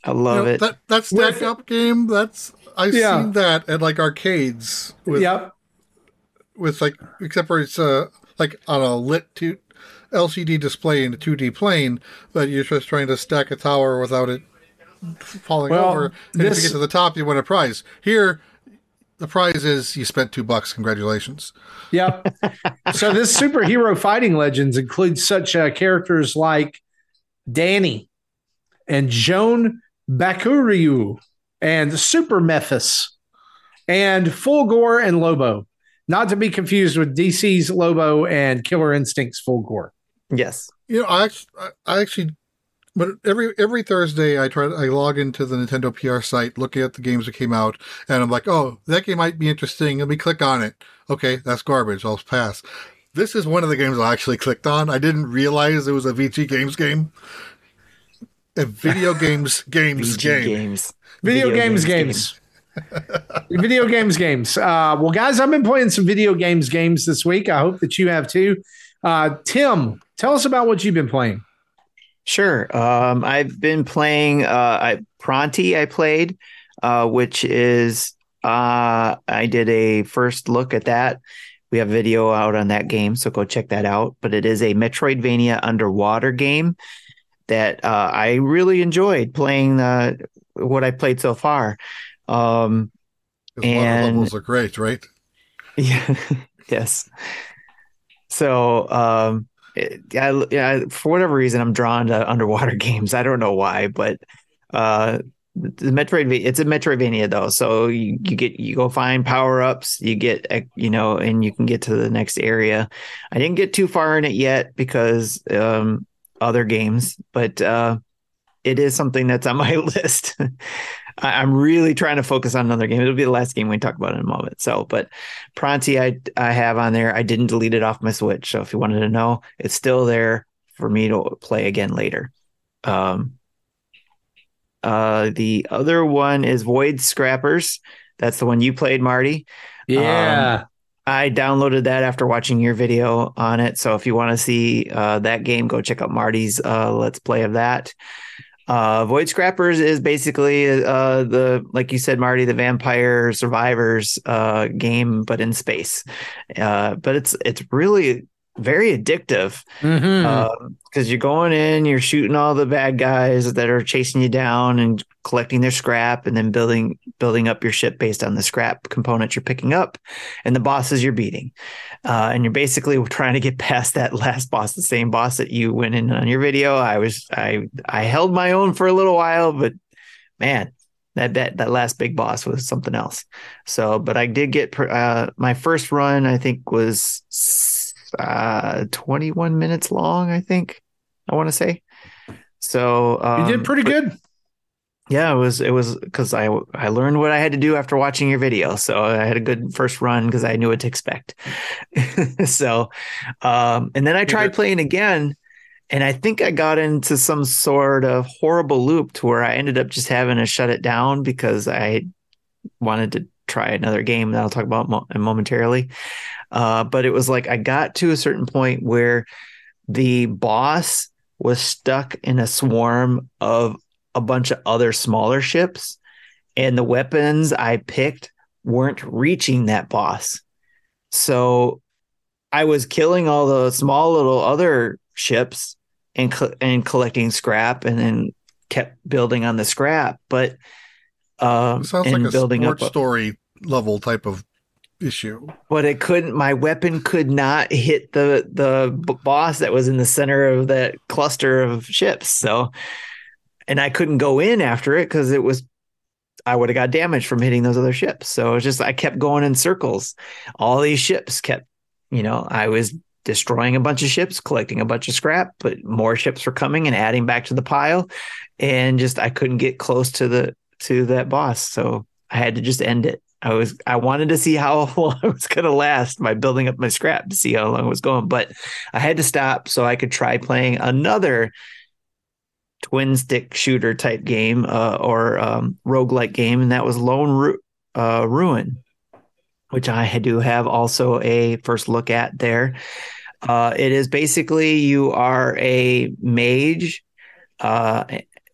I love You know, it. That that stack With- up game. That's I've Yeah. seen that at like arcades with yep. with like except for it's uh like on a lit two LCD display in a 2D plane, but you're just trying to stack a tower without it falling Well, over. And if you get to the top, you win a prize. Here, the prize is you spent two bucks. Congratulations. Yep. so this superhero fighting legends includes such uh, characters like Danny and Joan Bakuryu and Super Mephis and Fulgore and Lobo. Not to be confused with DC's Lobo and Killer Instinct's Fulgore. yes. You know, I actually, I actually, but every every Thursday I try I log into the Nintendo PR site, looking at the games that came out, and I'm like, oh, that game might be interesting. Let me click on it. Okay, that's garbage. I'll pass. This is one of the games I actually clicked on. I didn't realize it was a VG Games game. A video games games VG game. games. Video, games, games. video games, games. Uh, well, guys, I've been playing some video games, games this week. I hope that you have too. Uh, Tim, tell us about what you've been playing. Sure. Um, I've been playing uh, I, Pronty. I played, uh, which is uh, I did a first look at that. We have video out on that game, so go check that out. But it is a Metroidvania underwater game that uh, I really enjoyed playing. Uh, what I played so far. Um, And- levels are great, right? Yeah. yes. So, um, I, yeah, for whatever reason, I'm drawn to underwater games. I don't know why, but uh, the Metroid it's a Metroidvania though, so you, you get you go find power ups, you get you know, and you can get to the next area. I didn't get too far in it yet because um, other games, but uh, it is something that's on my list. I, am really trying to focus on another game. It'll be the last game we talk about in a moment. So, but Pronty, I I have on there. I didn't delete it off my Switch, so if you wanted to know, it's still there for me to play again later. Um, uh, the other one is Void Scrappers. That's the one you played, Marty. Yeah. Um, I downloaded that after watching your video on it. So if you want to see uh, that game, go check out Marty's uh, Let's Play of that. Uh, Void Scrappers is basically uh, the, like you said, Marty, the Vampire Survivors uh, game, but in space. Uh, but it's it's really very addictive because mm-hmm. uh, you're going in, you're shooting all the bad guys that are chasing you down and collecting their scrap, and then building building up your ship based on the scrap components you're picking up, and the bosses you're beating, uh, and you're basically trying to get past that last boss, the same boss that you went in on your video. I was I I held my own for a little while, but man, that that that last big boss was something else. So, but I did get uh, my first run. I think was uh 21 minutes long, I think. I want to say. So um, you did pretty but, good. Yeah, it was it was because I I learned what I had to do after watching your video, so I had a good first run because I knew what to expect. so, um, and then I tried playing again, and I think I got into some sort of horrible loop to where I ended up just having to shut it down because I wanted to try another game that I'll talk about mo- momentarily. Uh, but it was like I got to a certain point where the boss was stuck in a swarm of a bunch of other smaller ships, and the weapons I picked weren't reaching that boss. So I was killing all the small little other ships and co- and collecting scrap, and then kept building on the scrap. But um, sounds like a building sports up a, story level type of issue. But it couldn't. My weapon could not hit the the boss that was in the center of that cluster of ships. So, and I couldn't go in after it because it was. I would have got damaged from hitting those other ships. So it was just I kept going in circles. All these ships kept, you know, I was destroying a bunch of ships, collecting a bunch of scrap, but more ships were coming and adding back to the pile, and just I couldn't get close to the to that boss. So I had to just end it. I was I wanted to see how long it was going to last by building up my scrap to see how long it was going, but I had to stop so I could try playing another twin stick shooter type game uh, or um, roguelike game, and that was Lone Ru- uh, Ruin, which I do have also a first look at there. Uh, it is basically you are a mage uh,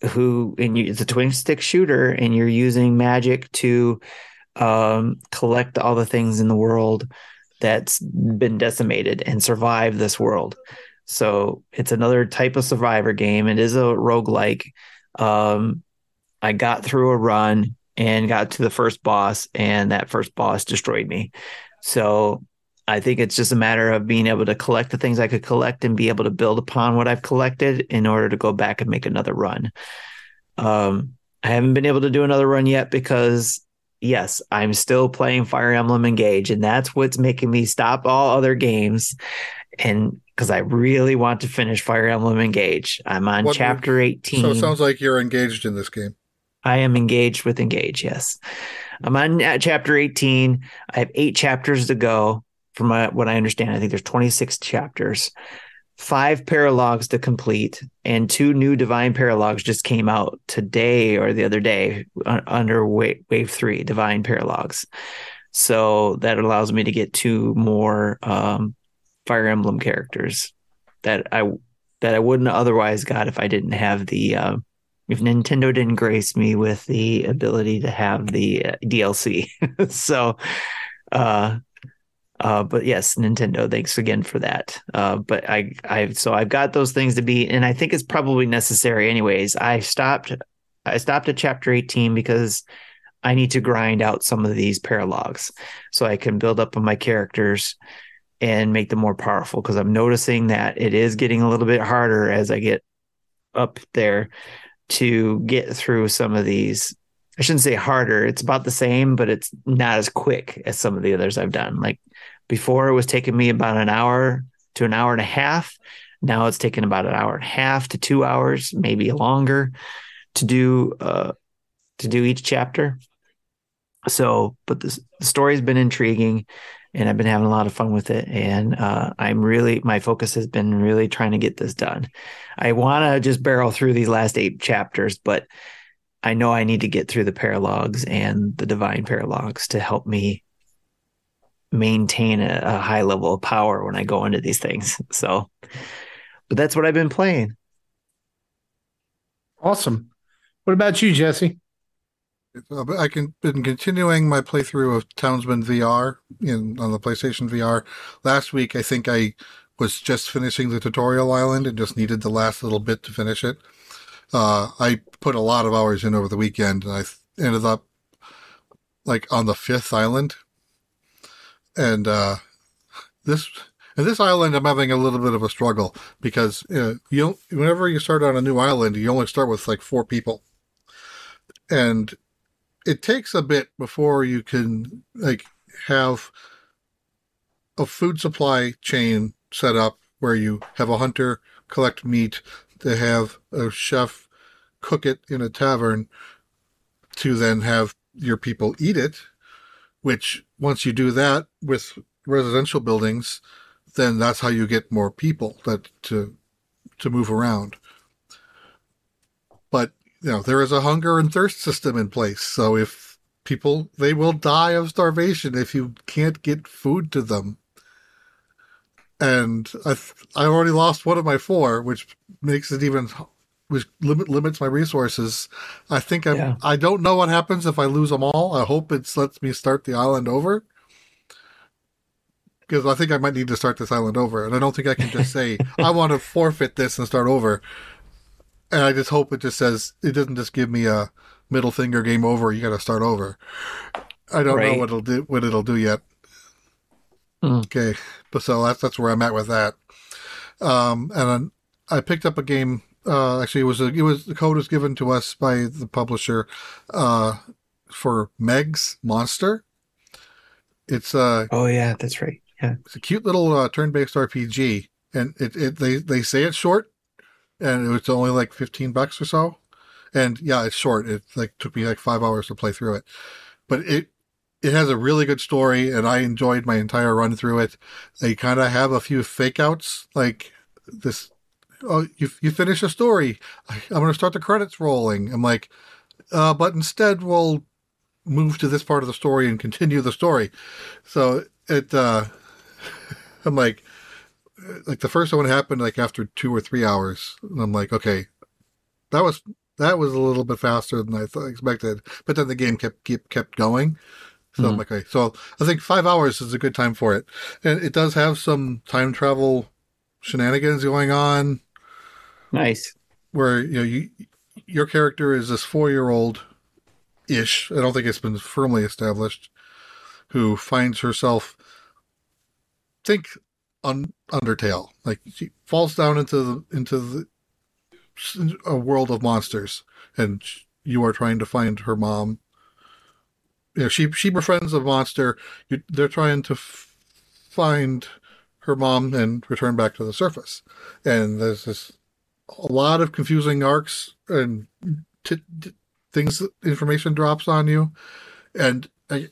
who, and you, it's a twin stick shooter, and you're using magic to um, collect all the things in the world that's been decimated and survive this world. So it's another type of survivor game. It is a roguelike. Um, I got through a run and got to the first boss, and that first boss destroyed me. So I think it's just a matter of being able to collect the things I could collect and be able to build upon what I've collected in order to go back and make another run. Um, I haven't been able to do another run yet because yes, I'm still playing Fire Emblem Engage, and that's what's making me stop all other games. And because I really want to finish Fire Emblem Engage, I'm on what, chapter 18. So it sounds like you're engaged in this game. I am engaged with Engage, yes. I'm on uh, chapter 18. I have eight chapters to go. From what I understand, I think there's 26 chapters five paralogs to complete, and two new divine paralogs just came out today or the other day under wave, wave three divine paralogs. So that allows me to get two more um, Fire Emblem characters that I that I wouldn't otherwise got if I didn't have the uh, if Nintendo didn't grace me with the ability to have the uh, DLC. so uh, uh, but yes, Nintendo, thanks again for that. Uh, but I, I, so I've got those things to be, and I think it's probably necessary anyways. I stopped, I stopped at chapter 18 because I need to grind out some of these paralogs so I can build up on my characters and make them more powerful. Because I'm noticing that it is getting a little bit harder as I get up there to get through some of these. I shouldn't say harder. It's about the same, but it's not as quick as some of the others I've done. Like before, it was taking me about an hour to an hour and a half. Now it's taking about an hour and a half to two hours, maybe longer, to do uh, to do each chapter. So, but the, the story's been intriguing and I've been having a lot of fun with it. And uh, I'm really, my focus has been really trying to get this done. I want to just barrel through these last eight chapters, but I know I need to get through the paralogs and the divine paralogs to help me maintain a, a high level of power when I go into these things. So, but that's what I've been playing. Awesome. What about you, Jesse? I can been continuing my playthrough of Townsmen VR in on the PlayStation VR. Last week, I think I was just finishing the tutorial island and just needed the last little bit to finish it. Uh, I put a lot of hours in over the weekend, and I ended up like on the fifth island. And uh, this and this island, I'm having a little bit of a struggle because uh, you whenever you start on a new island, you only start with like four people, and it takes a bit before you can like have a food supply chain set up where you have a hunter collect meat to have a chef cook it in a tavern to then have your people eat it which once you do that with residential buildings then that's how you get more people that to to move around but you know, there is a hunger and thirst system in place. So if people, they will die of starvation if you can't get food to them. And I, I already lost one of my four, which makes it even, which limit limits my resources. I think I, yeah. I don't know what happens if I lose them all. I hope it lets me start the island over because I think I might need to start this island over, and I don't think I can just say I want to forfeit this and start over and I just hope it just says it doesn't just give me a middle finger game over. You got to start over. I don't right. know what it'll do. What it'll do yet. Mm. Okay, but so that's that's where I'm at with that. Um, and I picked up a game. Uh, actually, it was a, it was the code was given to us by the publisher uh, for Meg's Monster. It's uh oh yeah, that's right. Yeah, it's a cute little uh, turn-based RPG, and it, it they they say it's short, and it was only like 15 bucks or so. And yeah, it's short. It like took me like five hours to play through it, but it, it has a really good story and I enjoyed my entire run through it. They kind of have a few fake outs like this. Oh, you, you finish a story. I, am going to start the credits rolling. I'm like, uh, but instead we'll move to this part of the story and continue the story. So it, uh, I'm like, like the first one happened like after two or three hours, and I'm like, okay, that was that was a little bit faster than I thought, expected. But then the game kept kept kept going. So mm-hmm. I'm like, okay, so I think five hours is a good time for it, and it does have some time travel shenanigans going on. Nice. Where you know you your character is this four year old ish. I don't think it's been firmly established. Who finds herself think un- Undertale. Like she falls down into the into the a world of monsters, and you are trying to find her mom. You know, she she befriends a monster. You, they're trying to f- find her mom and return back to the surface. And there's this a lot of confusing arcs and t- t- things. Information drops on you, and I,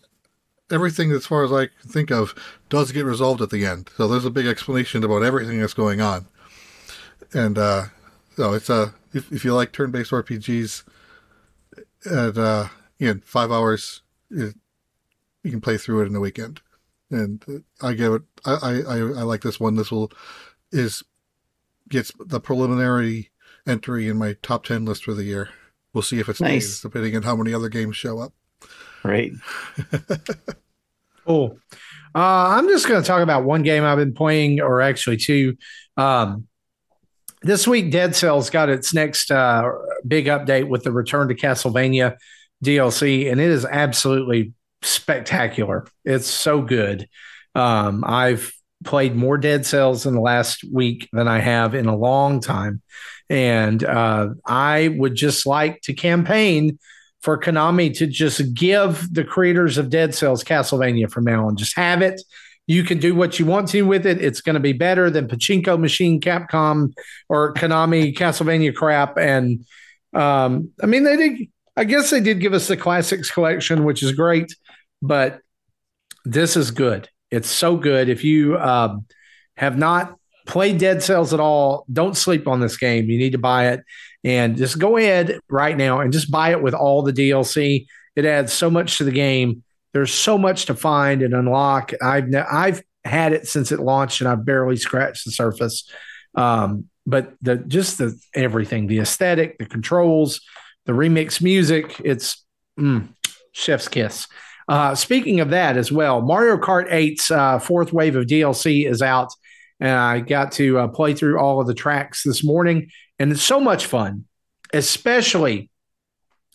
everything as far as I can think of does get resolved at the end. So there's a big explanation about everything that's going on. And uh, so it's a uh, if, if you like turn-based RPGs, at uh, in five hours, it, you can play through it in a weekend. And I give it. I, I I like this one. This will is gets the preliminary entry in my top ten list for the year. We'll see if it's nice. depending on how many other games show up. Right. cool. Uh, I'm just going to talk about one game I've been playing, or actually two. Um, this week, Dead Cells got its next uh, big update with the Return to Castlevania DLC, and it is absolutely spectacular. It's so good. Um, I've played more Dead Cells in the last week than I have in a long time, And uh, I would just like to campaign for Konami to just give the creators of Dead Cells Castlevania from now on. Just have it. You can do what you want to with it. It's going to be better than Pachinko Machine, Capcom, or Konami Castlevania crap. And um, I mean, they did. I guess they did give us the classics collection, which is great. But this is good. It's so good. If you um, have not played Dead Cells at all, don't sleep on this game. You need to buy it and just go ahead right now and just buy it with all the DLC. It adds so much to the game. There's so much to find and unlock. I've I've had it since it launched and I've barely scratched the surface. Um, but the just the everything, the aesthetic, the controls, the remix music, it's mm, chef's kiss. Uh, speaking of that as well, Mario Kart 8's uh, fourth wave of DLC is out, and I got to uh, play through all of the tracks this morning, and it's so much fun, especially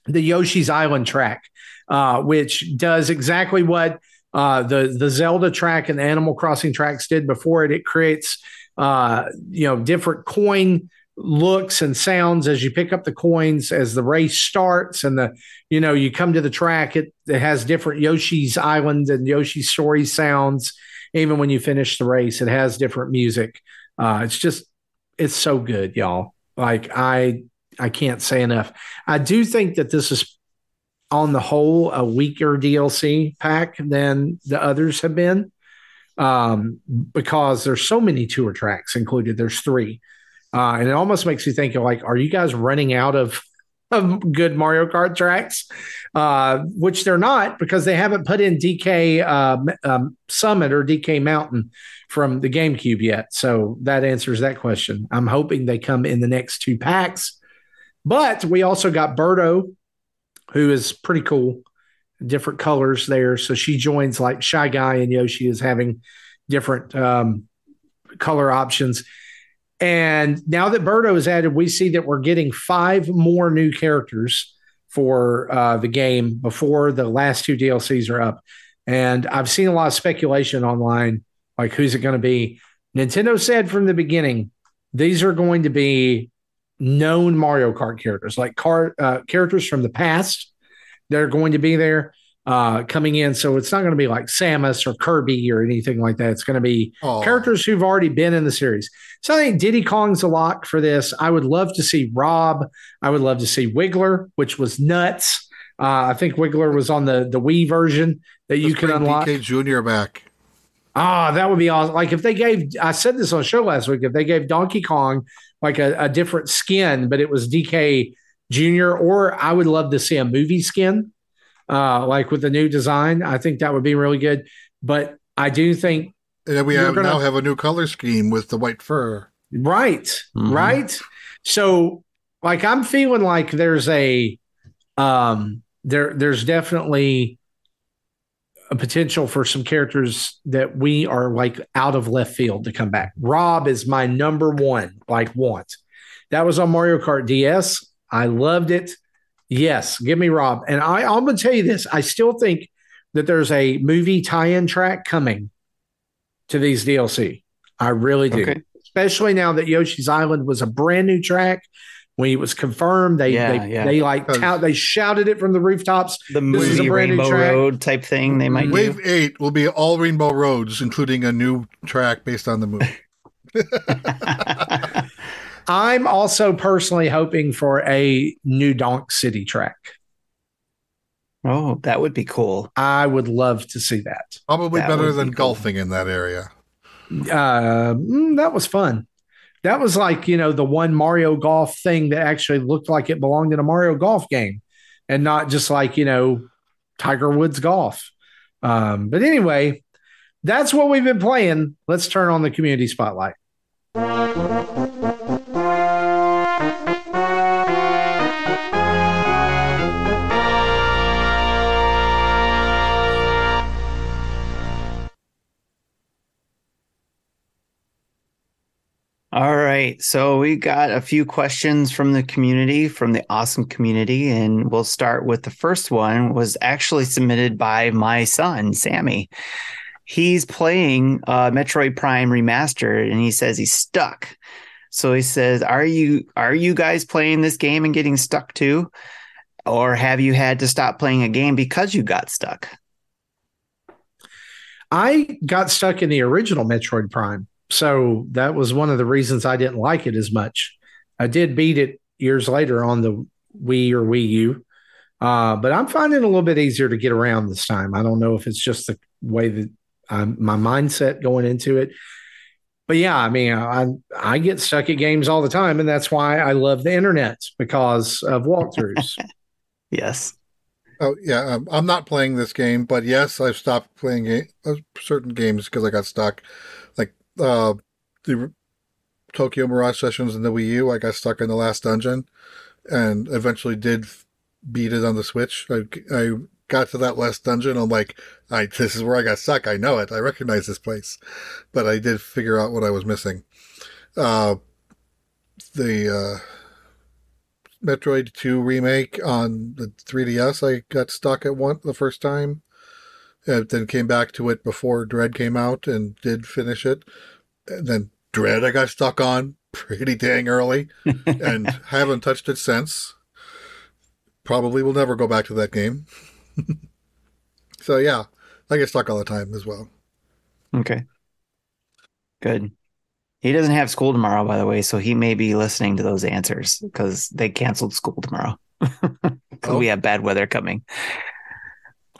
the Yoshi's Island track, uh, which does exactly what uh, the the Zelda track and the Animal Crossing tracks did before it. It creates uh, you know different coin looks and sounds as you pick up the coins as the race starts and the you know you come to the track it, it has different yoshi's island and yoshi's story sounds. Even when you finish the race it has different music. Uh it's just it's so good y'all. Like i i can't say enough. I do think that this is on the whole a weaker dlc pack than the others have been um because there's so many tour tracks included. There's three uh, and it almost makes you think, of like, are you guys running out of, of good Mario Kart tracks? Uh, which they're not because they haven't put in DK uh, um, Summit or DK Mountain from the GameCube yet. So that answers that question. I'm hoping they come in the next two packs. But we also got Birdo, who is pretty cool, different colors there. So she joins like Shy Guy and Yoshi is having different um, color options. And now that Birdo is added, we see that we're getting five more new characters for uh, the game before the last two DLCs are up. And I've seen a lot of speculation online, like who's it going to be? Nintendo said from the beginning, these are going to be known Mario Kart characters, like car, uh, characters from the past that are going to be there uh, coming in. So it's not going to be like Samus or Kirby or anything like that. It's going to be characters who've already been in the series. So I think Diddy Kong's a lock for this. I would love to see Rob. I would love to see Wiggler, which was nuts. Uh, I think Wiggler was on the the Wii version that Let's you can unlock. DK Junior back. Ah, that would be awesome. Like if they gave, I said this on a show last week. If they gave Donkey Kong like a, a different skin, but it was DK Junior, or I would love to see a movie skin uh, like with the new design. I think that would be really good. But I do think and we have, gonna, now have a new color scheme with the white fur. Right, mm-hmm. right. So, like, I'm feeling like there's a um there there's definitely a potential for some characters that we are like out of left field to come back. Rob is my number one, like want. That was on Mario Kart DS. I loved it. Yes, give me Rob. And I, I'm going to tell you this. I still think that there's a movie tie-in track coming to these DLC. I really do. Okay. Especially now that Yoshi's Island was a brand new track. When it was confirmed, they yeah, they, yeah. they like tout, they shouted it from the rooftops. The movie Rainbow Road type thing they might Wave do. eight will be all Rainbow Roads, including a new track based on the movie. I'm also personally hoping for a new Donk City track. Oh, that would be cool. I would love to see that. Probably that better than golfing cool. in that area. Uh, mm, that was fun. That was like, you know, the one Mario Golf thing that actually looked like it belonged in a Mario Golf game and not just like, you know, Tiger Woods Golf. Um, but anyway, that's what we've been playing. Let's turn on the community spotlight. So we got a few questions from the community, from the awesome community, and we'll start with the first one was actually submitted by my son, Sammy. He's playing uh, Metroid Prime Remastered and he says he's stuck. So he says, "Are you are you guys playing this game and getting stuck too, or have you had to stop playing a game because you got stuck?" I got stuck in the original Metroid Prime. So that was one of the reasons I didn't like it as much. I did beat it years later on the Wii or Wii U. Uh, but I'm finding it a little bit easier to get around this time. I don't know if it's just the way that I'm, my mindset going into it. But yeah, I mean, I I get stuck at games all the time, and that's why I love the internet because of walkthroughs. yes. Oh yeah, um, I'm not playing this game, but yes, I've stopped playing ga- uh, certain games because I got stuck. Uh, the Tokyo Mirage sessions in the Wii U, I got stuck in the last dungeon, and eventually did beat it on the Switch. I, I got to that last dungeon. I'm like, I this is where I got stuck. I know it. I recognize this place, but I did figure out what I was missing. Uh, the uh, Metroid 2 remake on the 3DS. I got stuck at one the first time, and then came back to it before Dread came out and did finish it. And then Dread I got stuck on pretty dang early, and haven't touched it since. Probably will never go back to that game. so yeah, I get stuck all the time as well. Okay. Good. He doesn't have school tomorrow, by the way, so he may be listening to those answers because they canceled school tomorrow oh. we have bad weather coming.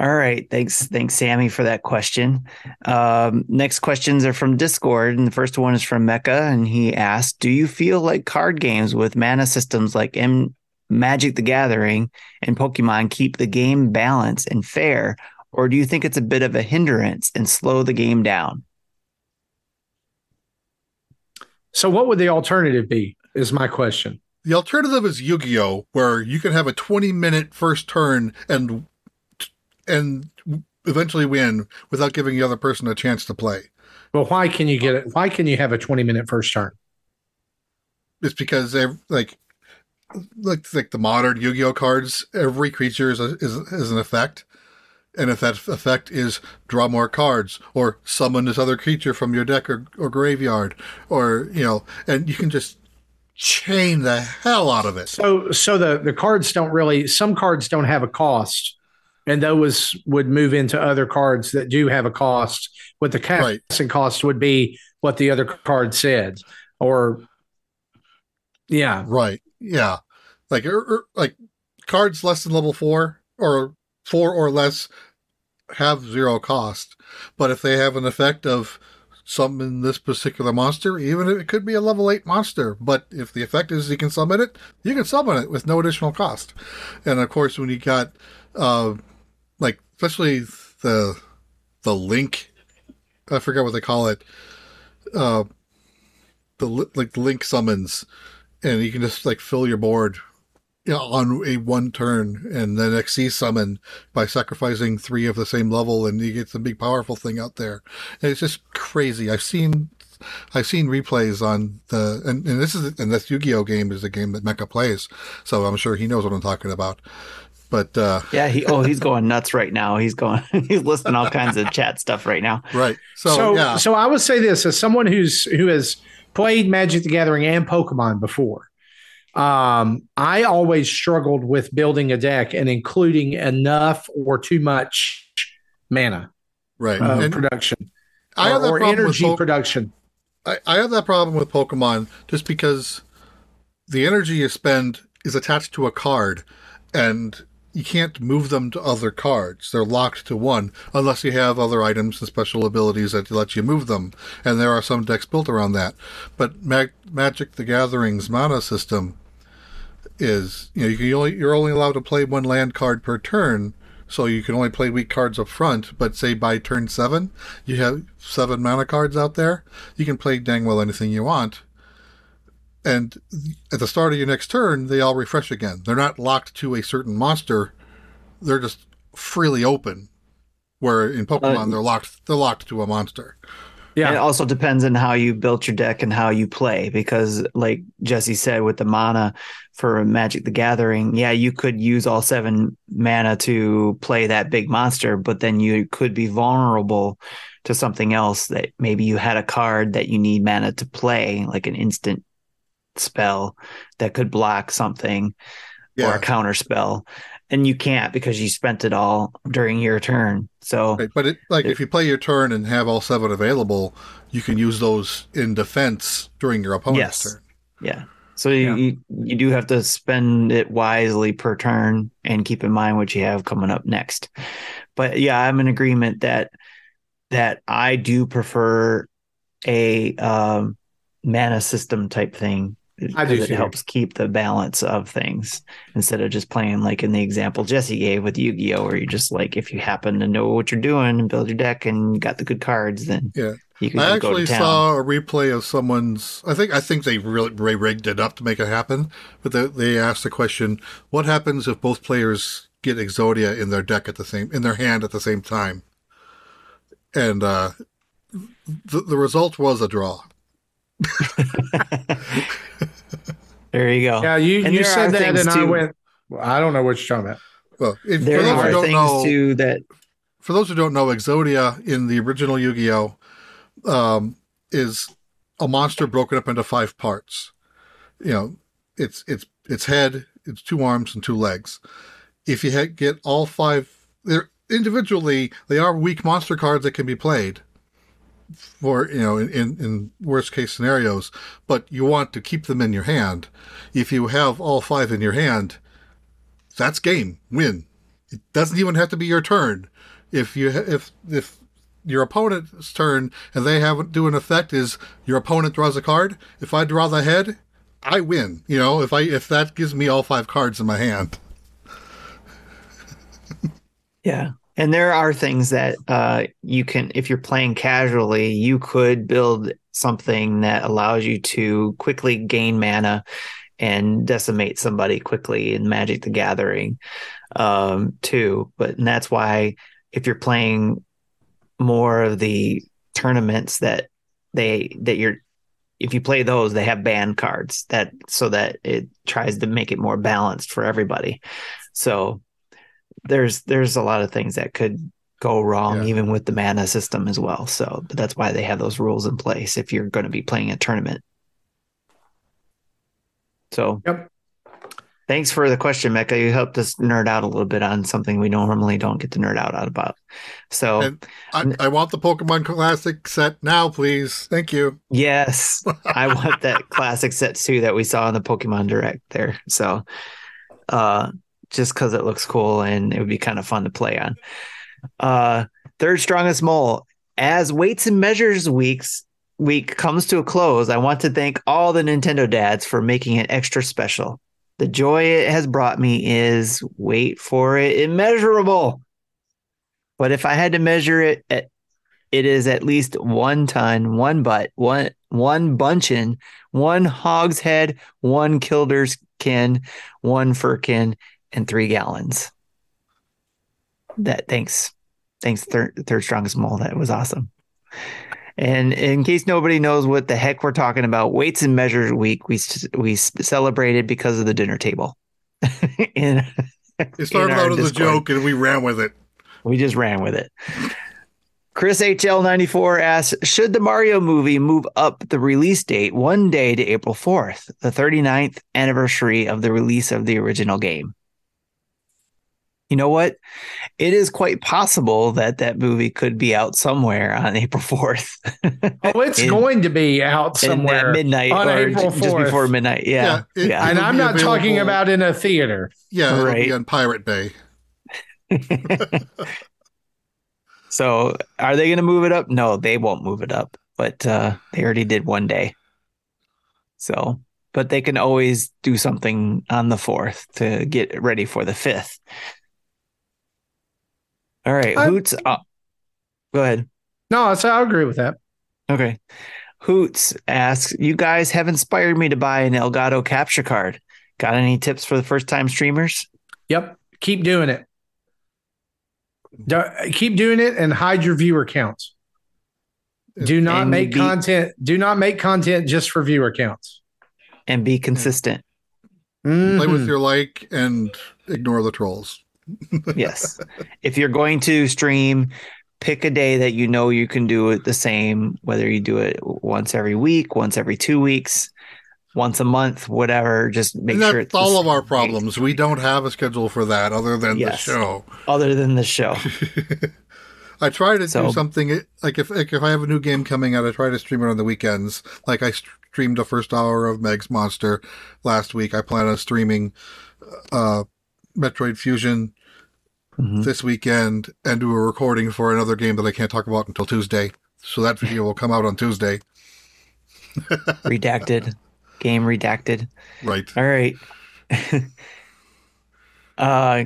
All right, thanks, thanks, Sammy, for that question. Um, next questions are from Discord, and the first one is from Mecca, and he asked, "Do you feel like card games with mana systems like M- Magic: The Gathering and Pokemon keep the game balanced and fair, or do you think it's a bit of a hindrance and slow the game down?" So, what would the alternative be? Is my question. The alternative is Yu-Gi-Oh, where you can have a 20-minute first turn and and eventually win without giving the other person a chance to play. Well, why can you get it? Why can you have a 20-minute first turn? It's because they like like like the modern Yu-Gi-Oh cards. Every creature is a, is, is an effect, and if that effect is draw more cards or summon this other creature from your deck or, or graveyard or you know and you can just chain the hell out of it so so the the cards don't really some cards don't have a cost and those would move into other cards that do have a cost what the casting right. cost would be what the other card said or yeah right yeah like er, er, like cards less than level four or four or less have zero cost. But if they have an effect of summon this particular monster, even if it could be a level 8 monster, but if the effect is you can summon it, you can summon it with no additional cost. And of course, when you got, uh, especially the, the link, I forget what they call it, uh, the, like, link summons, and you can just, like, fill your board you know, on a one turn and then Xyz summon by sacrificing three of the same level and you get some big powerful thing out there. And it's just crazy. I've seen I've seen replays on the and, and this is and this Yu-Gi-Oh game is a game that Mecha plays, so I'm sure he knows what I'm talking about. But uh yeah, he oh he's going nuts right now. He's going he's listening all kinds of chat stuff right now. Right. So so, yeah. so I would say this as someone who's who has played Magic the Gathering and Pokemon before um, I always struggled with building a deck and including enough or too much mana, right? Uh, production, I have or, or energy po- production. I, I have that problem with Pokemon just because the energy you spend is attached to a card, and you can't move them to other cards. They're locked to one unless you have other items and special abilities that let you move them. And there are some decks built around that. But Mag- Magic the Gathering's mana system is you know you can only you're only allowed to play one land card per turn, so you can only play weak cards up front. But say by turn seven, you have seven mana cards out there. You can play dang well anything you want. And at the start of your next turn, they all refresh again. They're not locked to a certain monster; they're just freely open. Where in Pokemon, uh, they're locked they're locked to a monster. Yeah. And it also depends on how you built your deck and how you play. Because, like Jesse said, with the mana for Magic the Gathering, yeah, you could use all seven mana to play that big monster, but then you could be vulnerable to something else that maybe you had a card that you need mana to play, like an instant spell that could block something or a counter spell. And you can't because you spent it all during your turn. So Right. But it, like if you play your turn and have all seven available, you can use those in defense during your opponent's Yes. turn. Yeah. So you, you you do have to spend it wisely per turn and keep in mind what you have coming up next. But yeah, I'm in agreement that that I do prefer a um, mana system type thing. I do too. It helps keep the balance of things instead of just playing like in the example Jesse gave with Yu-Gi-Oh, where you just like if you happen to know what you're doing and build your deck and you got the good cards, then Yeah. you can I actually to town. saw a replay of someone's. I think I think they really they rigged it up to make it happen. But they, they asked the question: What happens if both players get Exodia in their deck at the same in their hand at the same time? And uh, the the result was a draw. there you go. Yeah, you, And you said that, things and I went. Well, I don't know what you're talking about. Well, if, for There those who are don't things know, too that for those who don't know, Exodia in the original Yu-Gi-Oh um, is a monster broken up into five parts. You know, it's it's its head, its two arms, and two legs. If you get all five, they're individually they are weak monster cards that can be played for you know in, in, worst case scenarios. But you want to keep them in your hand. If you have all five in your hand, that's game win. It doesn't even have to be your turn. If you if if your opponent's turn and they have do an effect is your opponent draws a card. If I draw the head, I win. You know, if I if that gives me all five cards in my hand. Yeah. And there are things that uh, you can, if you're playing casually, you could build something that allows you to quickly gain mana and decimate somebody quickly in Magic the Gathering, um, too. But and that's why if you're playing more of the tournaments that they that you're if you play those, they have banned cards that so that it tries to make it more balanced for everybody. So there's there's a lot of things that could go wrong Yeah. even with the mana system as well. So but that's why they have those rules in place if you're going to be playing a tournament. So Yep. Thanks for the question, Mecca. You helped us nerd out a little bit on something we normally don't get to nerd out about. So I, I want the Pokemon Classic set now, please. Thank you. Yes, I want that classic set too that we saw in the Pokemon Direct there. So, uh, just because it looks cool and it would be kind of fun to play on. Uh, third strongest mole. As weights and measures weeks week comes to a close, I want to thank all the Nintendo dads for making it extra special. The joy it has brought me is wait for it immeasurable. But if I had to measure it at it is at least one tun, one butt, one one puncheon, one hogshead, one kilder's kin, one firkin, and three gallons. That thanks, thanks third third strongest mole. That was awesome. And in case nobody knows what the heck we're talking about, weights and measures week we we celebrated because of the dinner table. in, It started out as a joke and we ran with it. We just ran with it. Chris HL94 asks Should the Mario movie move up the release date one day to April 4th, the 39th anniversary of the release of the original game? You know what? It is quite possible that that movie could be out somewhere on April 4th. Oh, it's In- going to be out in that somewhere. midnight on or April j- just 4th. before midnight. Yeah. Yeah, it- Yeah. and I'm be not talking about in a theater. Yeah, it'll Right. be on Pirate Bay. so are they going to move it up? No, they won't move it up, but uh, they already did one day. So, but they can always do something on the fourth to get ready for the fifth. All right, I- Hoots. Uh, go ahead. No, so I agree with that. Okay. Hoots asks, You guys have inspired me to buy an Elgato capture card. Got any tips for the first time streamers? Yep. Keep doing it. Do- keep doing it and hide your viewer counts. Do not And make be- content. Do not make content just for viewer counts. And be consistent. Play with your like and ignore the trolls. yes. If you're going to stream, pick a day that you know you can do it the same, whether you do it once every week, once every two weeks. once a month, whatever. Just make sure that's it's all of our problems. We don't have a schedule for that other than Yes. the show. other than the show. I try to So- do something like if like if I have a new game coming out, I try to stream it on the weekends. Like I streamed the first hour of Meg's Monster last week. I plan on streaming uh, Metroid Fusion Mhm. this weekend and do a recording for another game that I can't talk about until Tuesday. So that video will come out on Tuesday. redacted, game redacted. Right. All right. uh,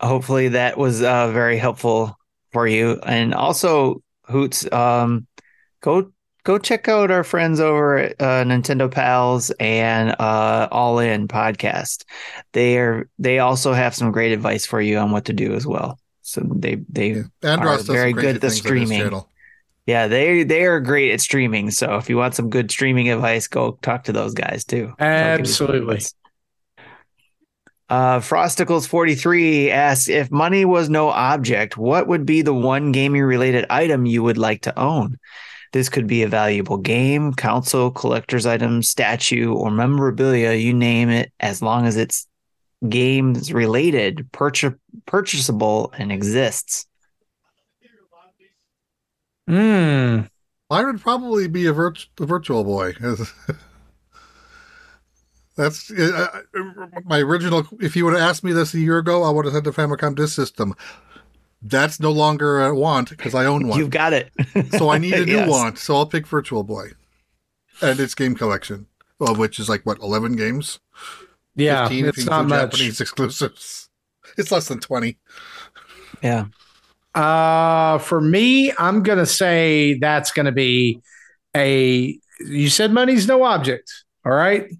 hopefully that was uh, very helpful for you. And also, Hoots, um, go go check out our friends over at uh, Nintendo Pals and uh, All In Podcast. They are they also have some great advice for you on what to do as well. So they they Yeah. yeah, Andros Are very good at the things on his streaming. Yeah, they they are great at streaming. So if you want some good streaming advice, go talk to those guys too. They'll give you some Absolutely. Uh, Frosticles43 asks if money was no object, what would be the one gaming related item you would like to own? This could be a valuable game, console, collector's item, statue, or memorabilia, you name it, as long as it's games related, purchase, purchasable, and exists. Hmm. Mine would probably be a, virt- a virtual boy. That's uh, uh, my original. If you would have asked me this a year ago, I would have said the Famicom Disk System. That's no longer a want because I own one. You've got it. so I need a new Yes. want. So I'll pick Virtual Boy and its game collection, of which is like what eleven games. Yeah, 15 it's not include much. Japanese exclusives. It's less than twenty. Yeah. Uh, for me, I'm gonna say that's gonna be a. You said money's no object. All right,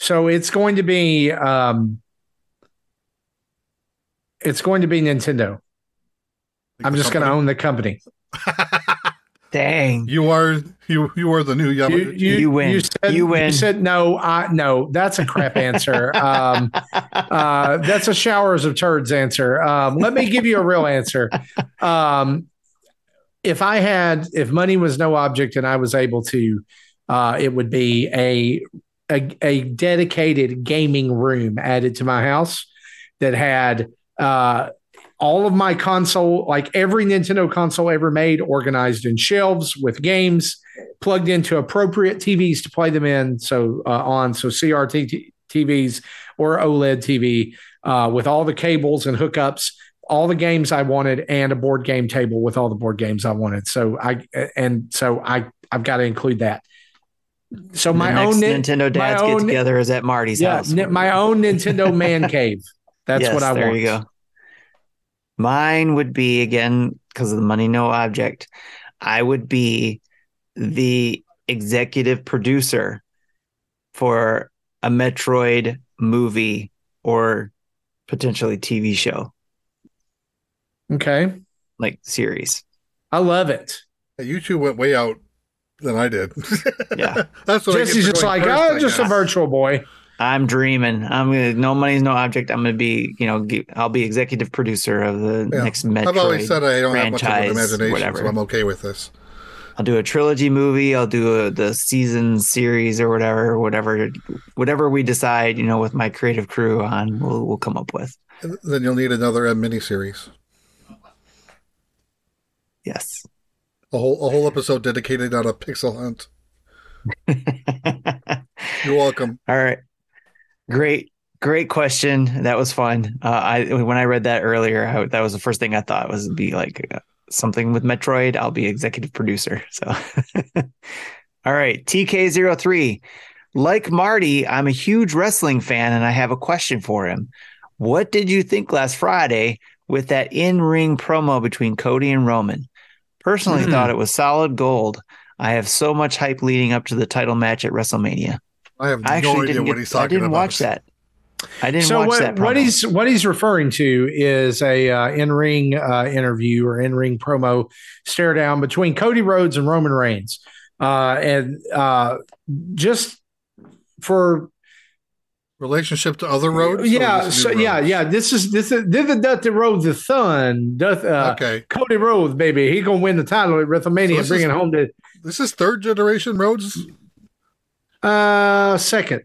so it's going to be. Um, it's going to be Nintendo. I'm just going to own the company. Dang. You are you you are the new You, Yamauchi. you, You win. You said, You win. You said no. I no. That's a crap answer. um, uh, that's a showers of turds answer. Um, let me give you a real answer. Um, if I had, if money was no object and I was able to, uh, it would be a, a a dedicated gaming room added to my house that had uh, all of my console, like every Nintendo console ever made, organized in shelves with games plugged into appropriate TVs to play them in. So uh, on so CRT t- TVs or OLED TV uh, with all the cables and hookups, all the games I wanted, and a board game table with all the board games I wanted. So I and so I I've got to include that. So my own Nintendo dads get together is at Marty's yeah, house. my own Nintendo man cave. That's Yes, what I there want. There you go. Mine would be again because of the money no object. I would be the executive producer for a Metroid movie or potentially TV show Okay, like series. I love it. You two went way out than I did. Yeah. that's what I get Jesse's for just going like, first, oh, just a virtual boy. I'm dreaming. I'm gonna no money's no object. I'm gonna be you know I'll be executive producer of the Yeah. next Metroid. I've always said I don't have much of an franchise, imagination, whatever. so I'm okay with this. I'll do a trilogy movie. I'll do a, the season series or whatever, whatever, whatever we decide. You know, with my creative crew on, we'll we'll come up with. And then you'll need another M miniseries, Yes. a whole a whole episode dedicated on a pixel hunt. You're welcome. All right. Great, great question. That was fun. Uh, I when I read that earlier, I, that was the first thing I thought was be like uh, something with Metroid. I'll be executive producer. So, all right, TK03. Like Marty, I'm a huge wrestling fan, and I have a question for him. What did you think last Friday with that in-ring promo between Cody and Roman? Personally, Hmm. thought it was solid gold. I have so much hype leading up to the title match at WrestleMania. I have I no actually idea didn't what get, he's talking about. I didn't about. watch that. I didn't so watch what, that. what he's what he's referring to is a uh, in ring uh, interview or in ring promo stare down between Cody Rhodes and Roman Reigns, uh, and uh, just for Relationship to other Rhodes? yeah, so new yeah, yeah. This is this is this is the road the son. Doth, uh, Okay, Cody Rhodes, baby, he gonna win the title at WrestleMania, So and bring is- it home to this is third generation Rhodes. Uh second.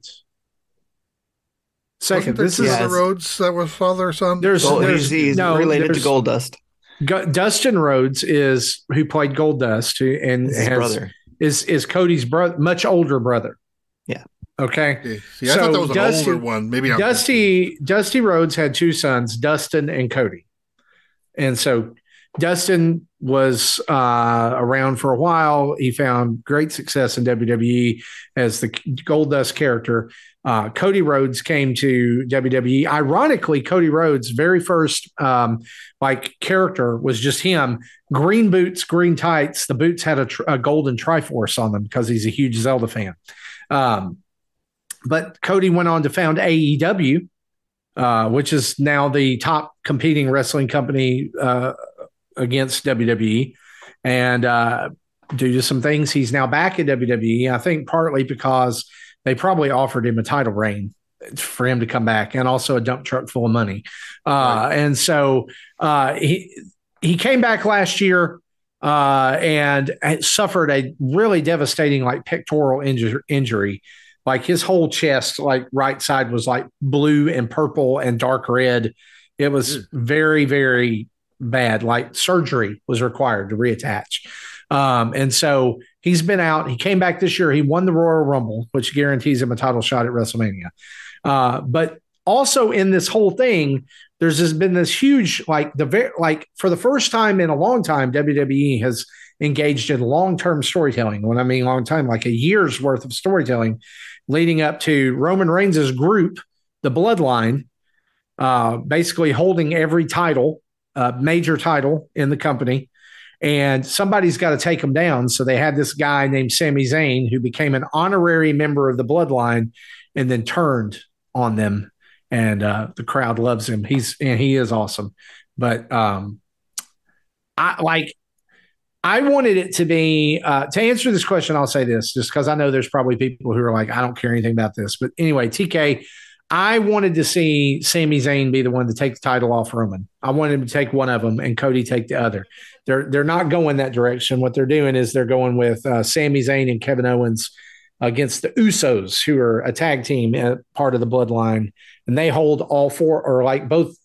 Second, this is the Yeah, other it's- Rhodes that was father or son. there's, Gold, there's he's he's no, related to Gold Dust. Gu- Dustin Rhodes is who played Gold Dust, who and His has, brother. is is Cody's brother, much older brother. Yeah. Okay. Okay. See, I thought So that was an Dusty- older one. Maybe I'm Dusty Dusty Rhodes had two sons, Dustin and Cody, and so Dustin was uh, around for a while. He found great success in WWE as the Gold Dust character. Uh, Cody Rhodes came to WWE. Ironically, Cody Rhodes' very first um, like character was just him: green boots, green tights. The boots had a, tr- a golden Triforce on them because he's a huge Zelda fan. Um, but Cody went on to found AEW, uh, which is now the top competing wrestling company uh, against WWE. And uh, due to some things, he's now back at WWE. I think partly because they probably offered him a title reign for him to come back and also a dump truck full of money. Uh, And so uh, he, he came back last year uh, and suffered a really devastating like pectoral inju- injury like his whole chest like right side was like blue and purple and dark red it was very very bad like surgery was required to reattach. Um, and so he's been out. He came back this year. He won the royal rumble which guarantees him a title shot at wrestlemania. Uh, but also in this whole thing there's just been this huge like the very like for the first time in a long time wwe has engaged in long-term storytelling. When i mean long time like a year's worth of storytelling leading up to Roman Reigns' group, the Bloodline, uh, basically holding every title, uh, major title in the company. And somebody's got to take them down. So they had this guy named Sami Zayn who became an honorary member of the Bloodline and then turned on them. And uh, the crowd loves him. He's and he is awesome. But um, I like I wanted it to be uh, to answer this question. I'll say this just because I know there's probably people who are like, I don't care anything about this. But anyway, TK, I wanted to see Sami Zayn be the one to take the title off Roman. I wanted him to take one of them and Cody take the other. They're they're not going that direction. What they're doing is they're going with uh, Sami Zayn and Kevin Owens against the Usos, who are a tag team uh, part of the Bloodline, and they hold all four or like both.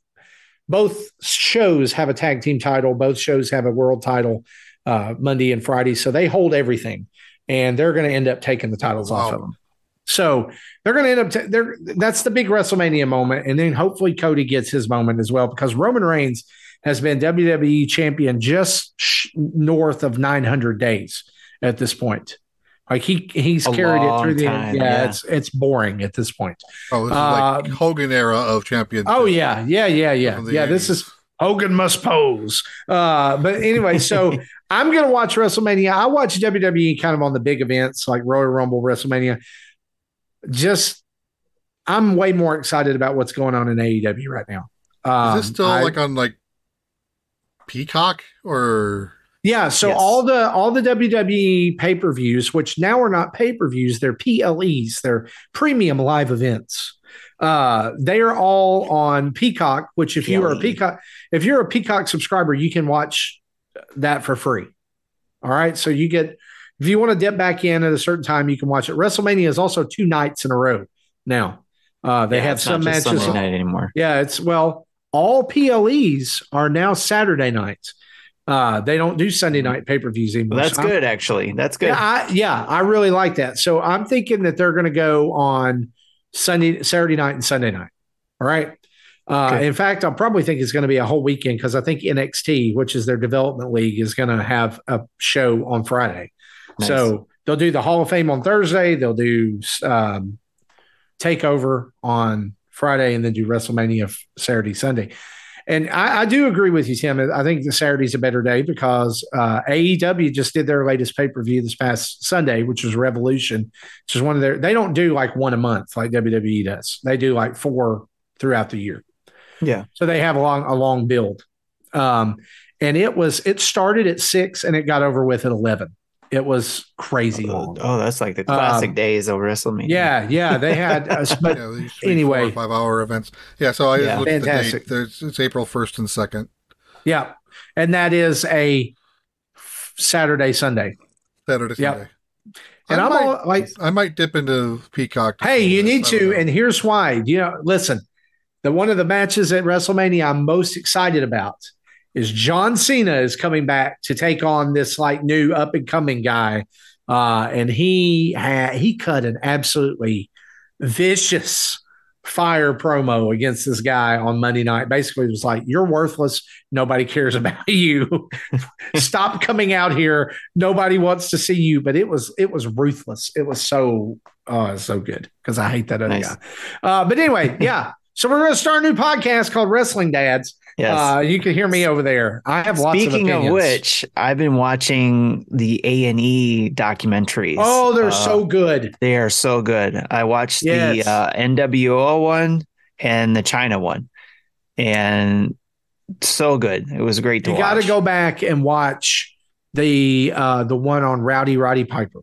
Both shows have a tag team title. Both shows have a world title uh, Monday and Friday. So they hold everything, and they're going to end up taking the titles Wow. off of them. So they're going to end up. T- they're that's the big WrestleMania moment, and then hopefully Cody gets his moment as well because Roman Reigns has been WWE champion just sh- north of 900 days at this point. Like he he's A carried it long through the time, yeah, yeah. it's it's boring at this point. Oh, this is Uh, like Hogan era of champions. Oh yeah, yeah, yeah, yeah, From the yeah. This is Hogan must pose. Uh, but anyway, so I'm gonna watch WrestleMania. I watch WWE kind of on the big events like Royal Rumble, WrestleMania. Just I'm way more excited about what's going on in AEW right now. Um, Is this still I- like on like Peacock or yeah, so Yes. all the all the WWE pay per views, which now are not pay per views, they're PLEs, they're premium live events. Uh, they are all on Peacock. Which, if you are a Peacock, if you're a Peacock subscriber, you can watch that for free. All right, so you get if you want to dip back in at a certain time, you can watch it. WrestleMania is also two nights in a row now. Uh, they Yeah, have it's some not matches. Sunday night anymore. Yeah, it's well, all PLEs are now Saturday nights. Uh, they don't do Sunday night pay per views anymore. Well, that's So I'm- good, actually. That's good. Yeah, I, yeah, I really like that. So I'm thinking that they're going to go on Sunday, Saturday night, and Sunday night. All right. Uh, Okay. In fact, I probably think it's going to be a whole weekend because I think NXT, which is their development league, is going to have a show on Friday. Nice. So they'll do the Hall of Fame on Thursday. They'll do um, Takeover on Friday, and then do WrestleMania Saturday, Sunday. And I, I do agree with you, Tim. I think the Saturday's a better day because uh, AEW just did their latest pay per view this past Sunday, which was Revolution, which is one of their. They don't do like one a month like WWE does. They do like four throughout the year. yeah. So they have a long a long build. Um, and it was it started at six and it got over with at eleven. It was crazy long. Oh, that's like the classic Um, days of WrestleMania. Yeah, yeah, they had. Uh, but yeah, these three, anyway. four, five hour events. Yeah, so I Yeah. just looked at the Fantastic. date. There's, it's April first and second. yeah, and that is a Saturday Sunday. Saturday, Yep. Sunday. And I I'm might- all like, I might dip into Peacock. hey, you this. need to, know. and here's why. You know, listen, the one of the matches at WrestleMania I'm most excited about is John Cena is coming back to take on this like new up and coming guy, uh, and he had he cut an absolutely vicious fire promo against this guy on Monday night. Basically, it was like, "You're worthless. Nobody cares about you. Stop coming out here. Nobody wants to see you." But it was it was ruthless. It was so oh, so good because I hate that other Nice. guy. Uh, but anyway, yeah. So we're going to start a new podcast called Wrestling Dads. Yes. Uh, you can hear me over there. I have lots Speaking of which, I've been watching the A and E documentaries. oh, they're Uh, so good. they are so good. I watched Yes. the uh, NWO one and the Chyna one, and so good. It was great to You got to go back and watch the uh, the one on Rowdy Roddy Piper.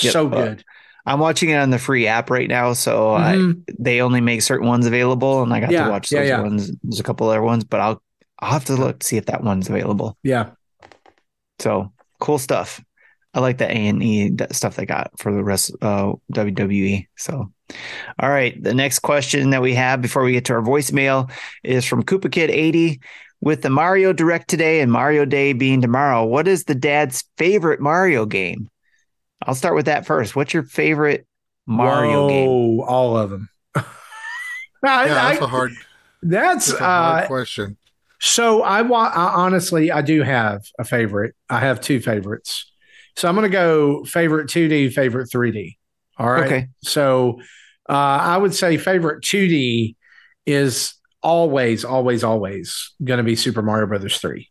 Yep. So Uh, good. I'm watching it on the free app right now, so I, Mhm. they only make certain ones available, and I got Yeah, to watch yeah, those yeah. ones. There's a couple other ones, but I'll I'll have to look to see if that one's available. Yeah. So cool stuff. I like the A and E stuff they got for the rest uh, WWE. So, all right, the next question that we have before we get to our voicemail is from Koopa Kid eighty. With the Mario Direct today and Mario Day being tomorrow, what is the dad's favorite Mario game? I'll start with that first. What's your favorite Mario game? All of them. I- Yeah, that's I- a hard, that's that's a hard uh, question. so I want honestly I do have a favorite. I have two favorites. So I'm going to go favorite 2D, favorite 3D. All right. Okay. So uh, I would say favorite 2D is always, always, always going to be Super Mario Brothers 3.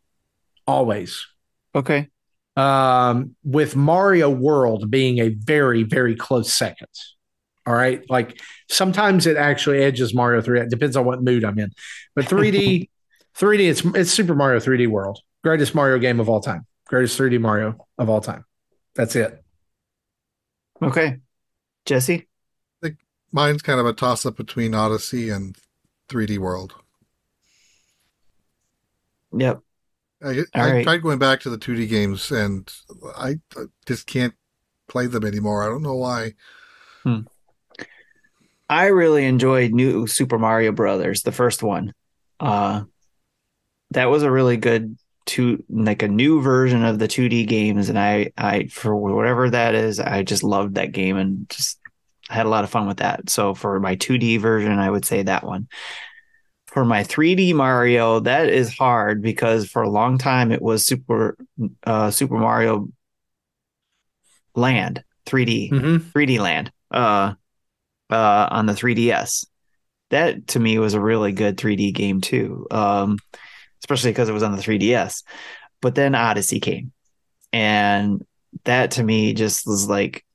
Always. Okay. Um, with Mario World being a very, very close second. All right. Like sometimes it actually edges Mario 3. It depends on what mood I'm in. But 3D, 3D, it's it's Super Mario 3D World. Greatest Mario game of all time. Greatest 3D Mario of all time. That's it. Okay. Jesse? I think Mine's kind of a toss up between Odyssey and 3D World. Yep. I, I right. tried going back to the 2D games and I just can't play them anymore. I don't know why. I really enjoyed New Super Mario Brothers, the first one. Uh, that was a really good two, like a new version of the 2D games, and I, I for whatever that is, I just loved that game and just had a lot of fun with that. So for my 2D version, I would say that one. For my 3D Mario, that is hard because for a long time it was Super uh, Super Mario Land 3D. Mm-hmm. 3D Land uh, uh, on the 3DS. That to me was a really good 3D game too, um, especially because it was on the 3DS. But then Odyssey came, and that to me just was like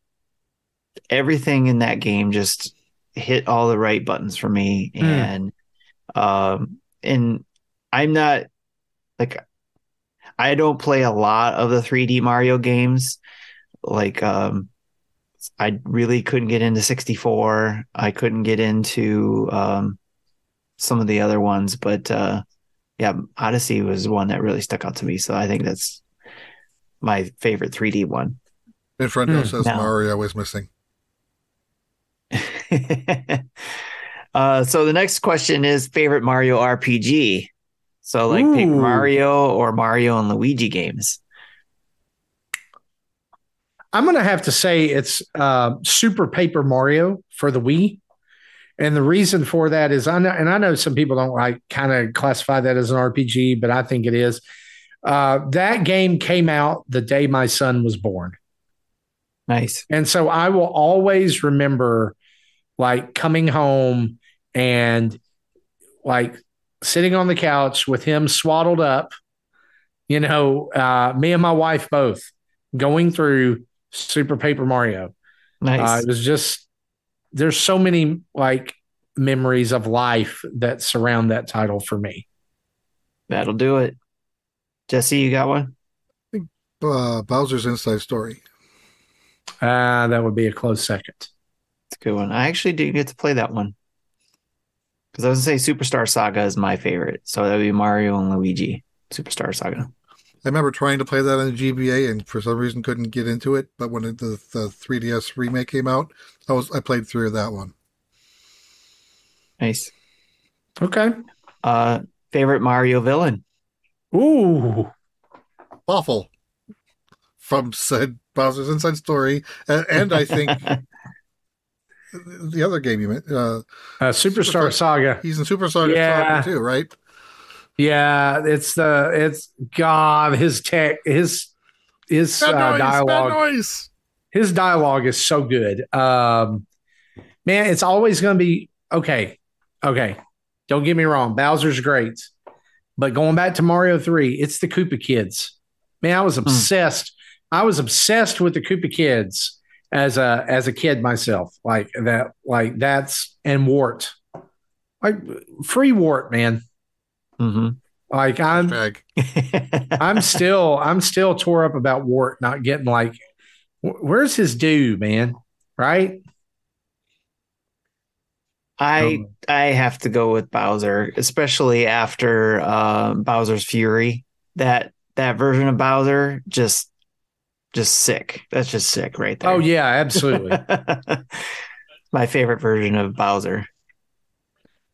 everything in that game just hit all the right buttons for me, Hmm. and um, and I'm not like I don't play a lot of the 3D Mario games, like um I really couldn't get into 64. I couldn't get into um, some of the other ones, but uh, yeah, Odyssey was one that really stuck out to me. So I think that's my favorite 3D one. Infrendo Hmm, says no. Mario is missing. uh, so the next question is favorite Mario RPG. So like Paper Ooh. Mario or Mario and Luigi games. I'm going to have to say it's uh, Super Paper Mario for the Wii. And the reason for that is I know, and I know some people don't like kind of classify that as an RPG, but I think it is. Uh, that game came out the day my son was born. Nice. And so I will always remember like coming home and like sitting on the couch with him swaddled up, you know, uh, me and my wife both going through Super Paper Mario. Uh, Nice. it was just, there's so many like memories of life that surround that title for me. That'll do it. Jesse, you got one? Uh, Bowser's Inside Story. Uh, that would be a close second. It's a good one. I actually didn't get to play that one. Because I was gonna say Superstar Saga is my favorite. So that would be Mario and Luigi. Superstar Saga. I remember trying to play that on the GBA and for some reason couldn't get into it. But when the, the 3DS remake came out, I was I played through that one. Nice. Okay. Uh, favorite Mario villain? Ooh. Fawful from said Bowser's Inside Story, and, and I think the other game you meant, uh, Uh, Superstar Saga. he's in Superstar Yeah. Saga too, right? Yeah, it's the it's God. His tech, his his uh, Bad noise, bad dialogue, noise. his dialogue is so good. Um, man, it's always going to be okay. Okay, don't get me wrong. Bowser's great, but going back to Mario Three, it's the Koopa Kids. Man, I was obsessed. I was obsessed with the Koopa Kids as a as a kid myself. Like that. Like that's and Wart. Like free Wart, man. Mm-hmm. Like I'm Bag. I'm still I'm still tore up about Wart not getting like wh- where's his due, man? Right? I Um, I have to go with Bowser, especially after uh, Bowser's Fury. That that version of Bowser just just sick. That's just sick right there. Oh yeah, absolutely. My favorite version of Bowser.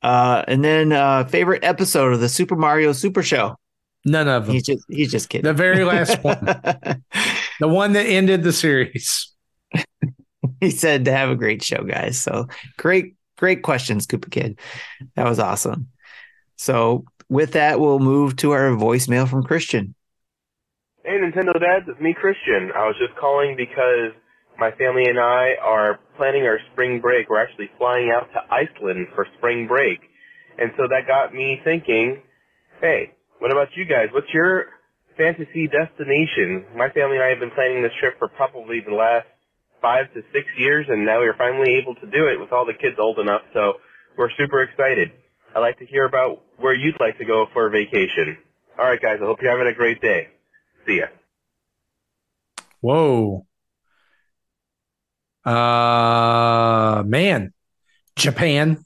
Uh, and then uh, favorite episode of the Super Mario Super Show. None of them. He's just he's just kidding. The very last one. The one that ended the series. he said to have a great show, guys. So great, great questions, Koopa Kid. That was awesome. So with that, we'll move to our voicemail from Christian. Hey, Nintendo Dads, it's me, Christian. I was just calling because my family and I are planning our spring break. We're actually flying out to Iceland for spring break. And so that got me thinking, hey, what about you guys? What's your fantasy destination? My family and I have been planning this trip for probably the last five to six years, and now we're finally able to do it with all the kids old enough, so we're super excited. I'd like to hear about where you'd like to go for a vacation. All right, guys, I hope you're having a great day. See ya. Whoa. Uh man. Japan.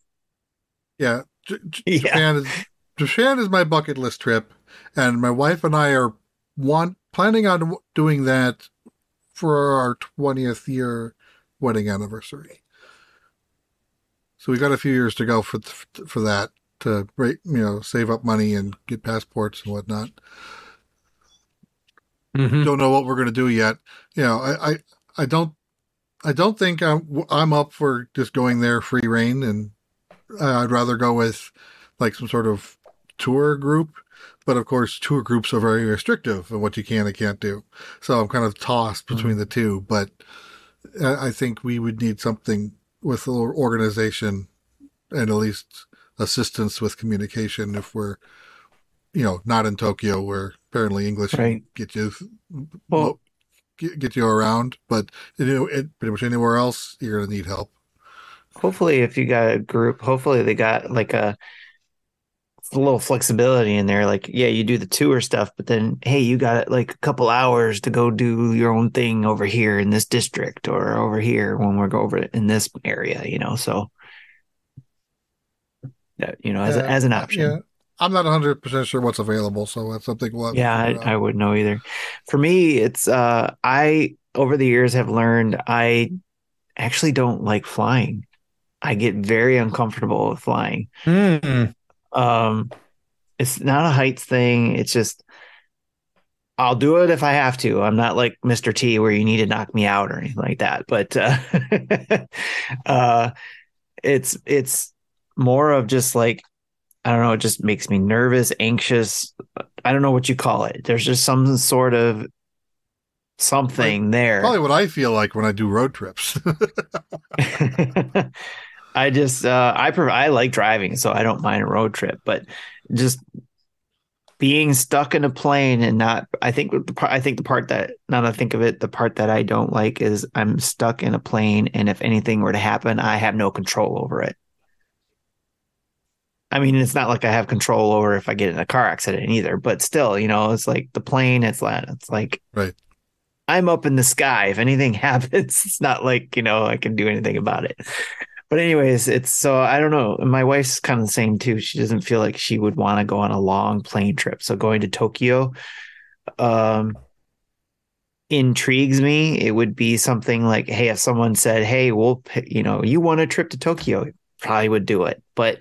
Yeah, J- J- Yeah. Japan is Japan is my bucket list trip, and my wife and I are want planning on doing that for our twentieth year wedding anniversary. So we got a few years to go for th- for that to ra- you know save up money and get passports and whatnot. Mhm. Don't know what we're going to do yet. You know, I, I I don't I don't think I'm I'm up for just going there free reign, and uh, I'd rather go with like some sort of tour group. But of course, tour groups are very restrictive on what you can and can't do. So I'm kind of tossed between the two. But I I think we would need something with a little organization and at least assistance with communication if we're, you know, not in Tokyo where apparently English Right. get you Well- get, get you around. But you know, it, pretty much anywhere else, you're gonna need help. Hopefully, if you got a group, hopefully they got like a, a little flexibility in there. Like, yeah, you do the tour stuff, but then hey, you got like a couple hours to go do your own thing over here in this district or over here when we're go over in this area. You know, so that you know, as a, Yeah, as an option. Yeah, I'm not 100 percent sure what's available, so that's something we'll have Yeah, figure I, I wouldn't know either. For me, it's uh I over the years have learned I actually don't like flying. I get very uncomfortable with flying. Mm. Um it's not a heights thing. It's just I'll do it if I have to. I'm not like Mr. T where you need to knock me out or anything like that. But uh, uh it's it's more of just like I don't know, it just makes me nervous, anxious. I don't know what you call it. There's just some sort of something there. Probably what I feel like when I do road trips. I just uh I prefer I like driving, so I don't mind a road trip, but just being stuck in a plane and not I think the part I think the part that now that I think of it, the part that I don't like is I'm stuck in a plane and if anything were to happen, I have no control over it. I mean, it's not like I have control over if I get in a car accident either, but still, you know, it's like the plane, it's like it's like Right. I'm up in the sky. If anything happens, it's not like, you know, I can do anything about it. But anyways, it's so I don't know. My wife's kind of the same too. She doesn't feel like she would want to go on a long plane trip. So going to Tokyo, um intrigues me, it would be something like, hey, if someone said, hey, we'll, you know, you want a trip to Tokyo, probably would do it. But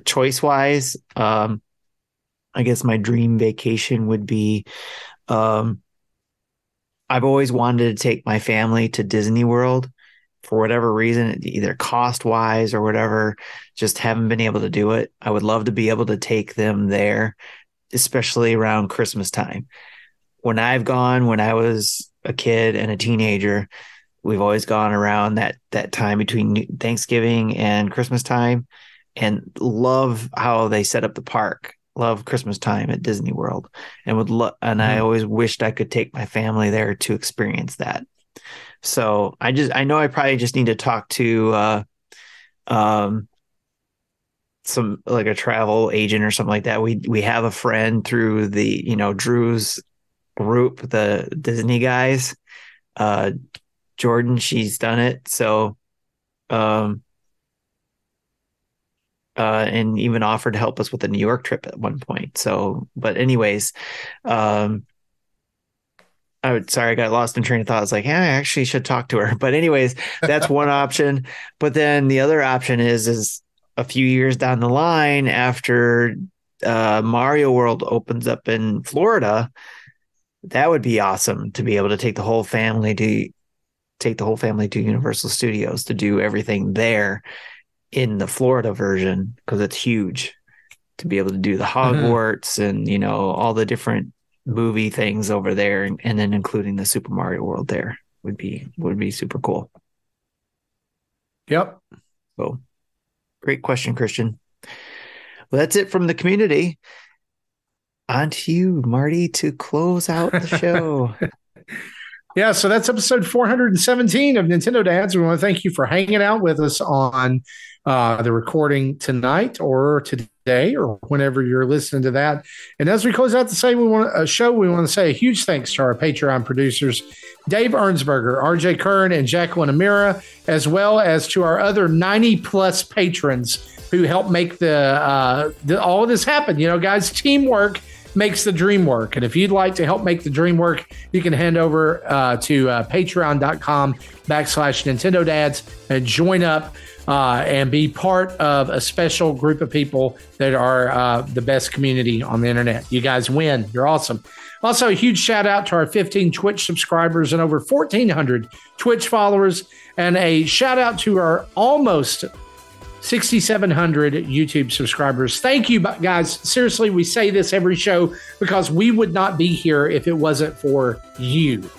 choice wise, um, I guess my dream vacation would be, um, I've always wanted to take my family to Disney World for whatever reason, either cost wise or whatever, just haven't been able to do it. I would love to be able to take them there, especially around Christmas time when I've gone when I was a kid and a teenager, we've always gone around that that time between Thanksgiving and Christmas time and love how they set up the park. Love Christmas time at Disney World and would love and mm-hmm. I always wished I could take my family there to experience that. So I just I know I probably just need to talk to uh um some like a travel agent or something like that. We we have a friend through the you know Drew's group, the Disney guys. Uh, Jordan, she's done it. So, um, uh, and even offered to help us with the New York trip at one point. So, but anyways, um, I would sorry, I got lost in train of thought. I was like, yeah, I actually should talk to her. But anyways, that's one option. But then the other option is is a few years down the line after uh, Mario World opens up in Florida, that would be awesome to be able to take the whole family to take the whole family to Universal Studios to do everything there in the Florida version because it's huge to be able to do the mm-hmm. Hogwarts mm-hmm. and you know all the different movie things over there and, and then including the Super Mario World there would be would be super cool. Yep. So great question, Christian. Well, that's it from the community on to you, Marty, to close out the show. yeah, so that's episode 417 of Nintendo Dads. We want to thank you for hanging out with us on uh, the recording tonight or today or whenever you're listening to that. And as we close out the we want a show, we want to say a huge thanks to our Patreon producers, Dave Ernsberger, RJ Kern, and Jacqueline Amira, as well as to our other 90 plus patrons who help make the, uh, the all of this happen. You know, guys, teamwork makes the dream work. And if you'd like to help make the dream work, you can hand over uh, to uh, patreon.com backslash Nintendo Dads and join up uh, and be part of a special group of people that are uh, the best community on the internet. You guys win. You're awesome. Also, a huge shout out to our 15 Twitch subscribers and over 1,400 Twitch followers, and a shout out to our almost 6,700 YouTube subscribers. Thank you, guys. Seriously, we say this every show because we would not be here if it wasn't for you.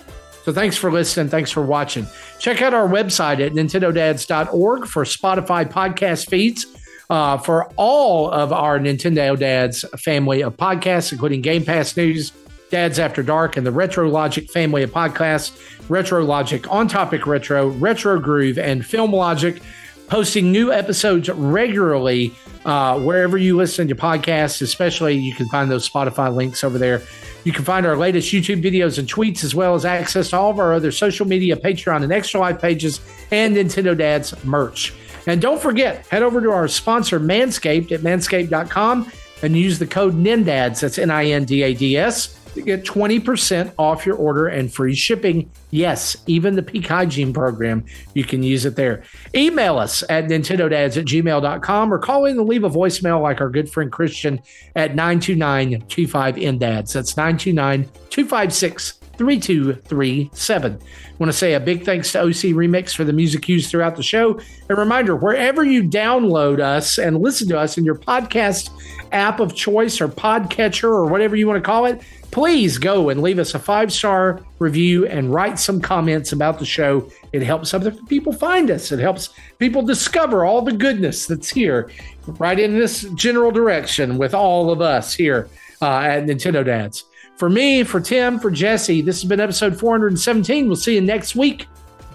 So thanks for listening. Thanks for watching. Check out our website at nintendodads.org for Spotify podcast feeds. Uh, for all of our Nintendo Dads family of podcasts, including Game Pass News, Dads After Dark, and the Retro Logic family of podcasts, Retro Logic, On Topic Retro, Retro Groove, and Film Logic posting new episodes regularly uh, wherever you listen to podcasts, especially you can find those Spotify links over there. You can find our latest YouTube videos and tweets, as well as access to all of our other social media, Patreon, and Extra Life pages, and Nintendo Dad's merch. And don't forget, head over to our sponsor, Manscaped, at manscaped.com and use the code NINDADS, that's N I N D A D S, to get 20% off your order and free shipping. Yes, even the peak hygiene program, you can use it there. Email us at nintendodads at gmail.com or call in and leave a voicemail like our good friend Christian at 929 25 NDADS. That's 929 256 3237. I want to say a big thanks to OC Remix for the music used throughout the show. A reminder wherever you download us and listen to us in your podcast app of choice or podcatcher or whatever you want to call it, please go and leave us a five star review and write some comments about the show. It helps other people find us, it helps people discover all the goodness that's here, right in this general direction with all of us here uh, at Nintendo Dads. For me, for Tim, for Jesse, this has been episode 417. We'll see you next week.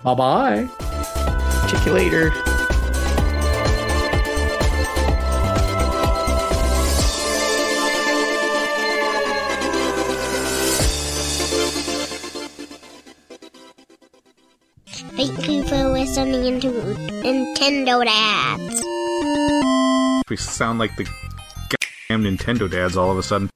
Bye bye. Check you later. Thank you for listening to Nintendo Dads. We sound like the goddamn Nintendo Dads all of a sudden.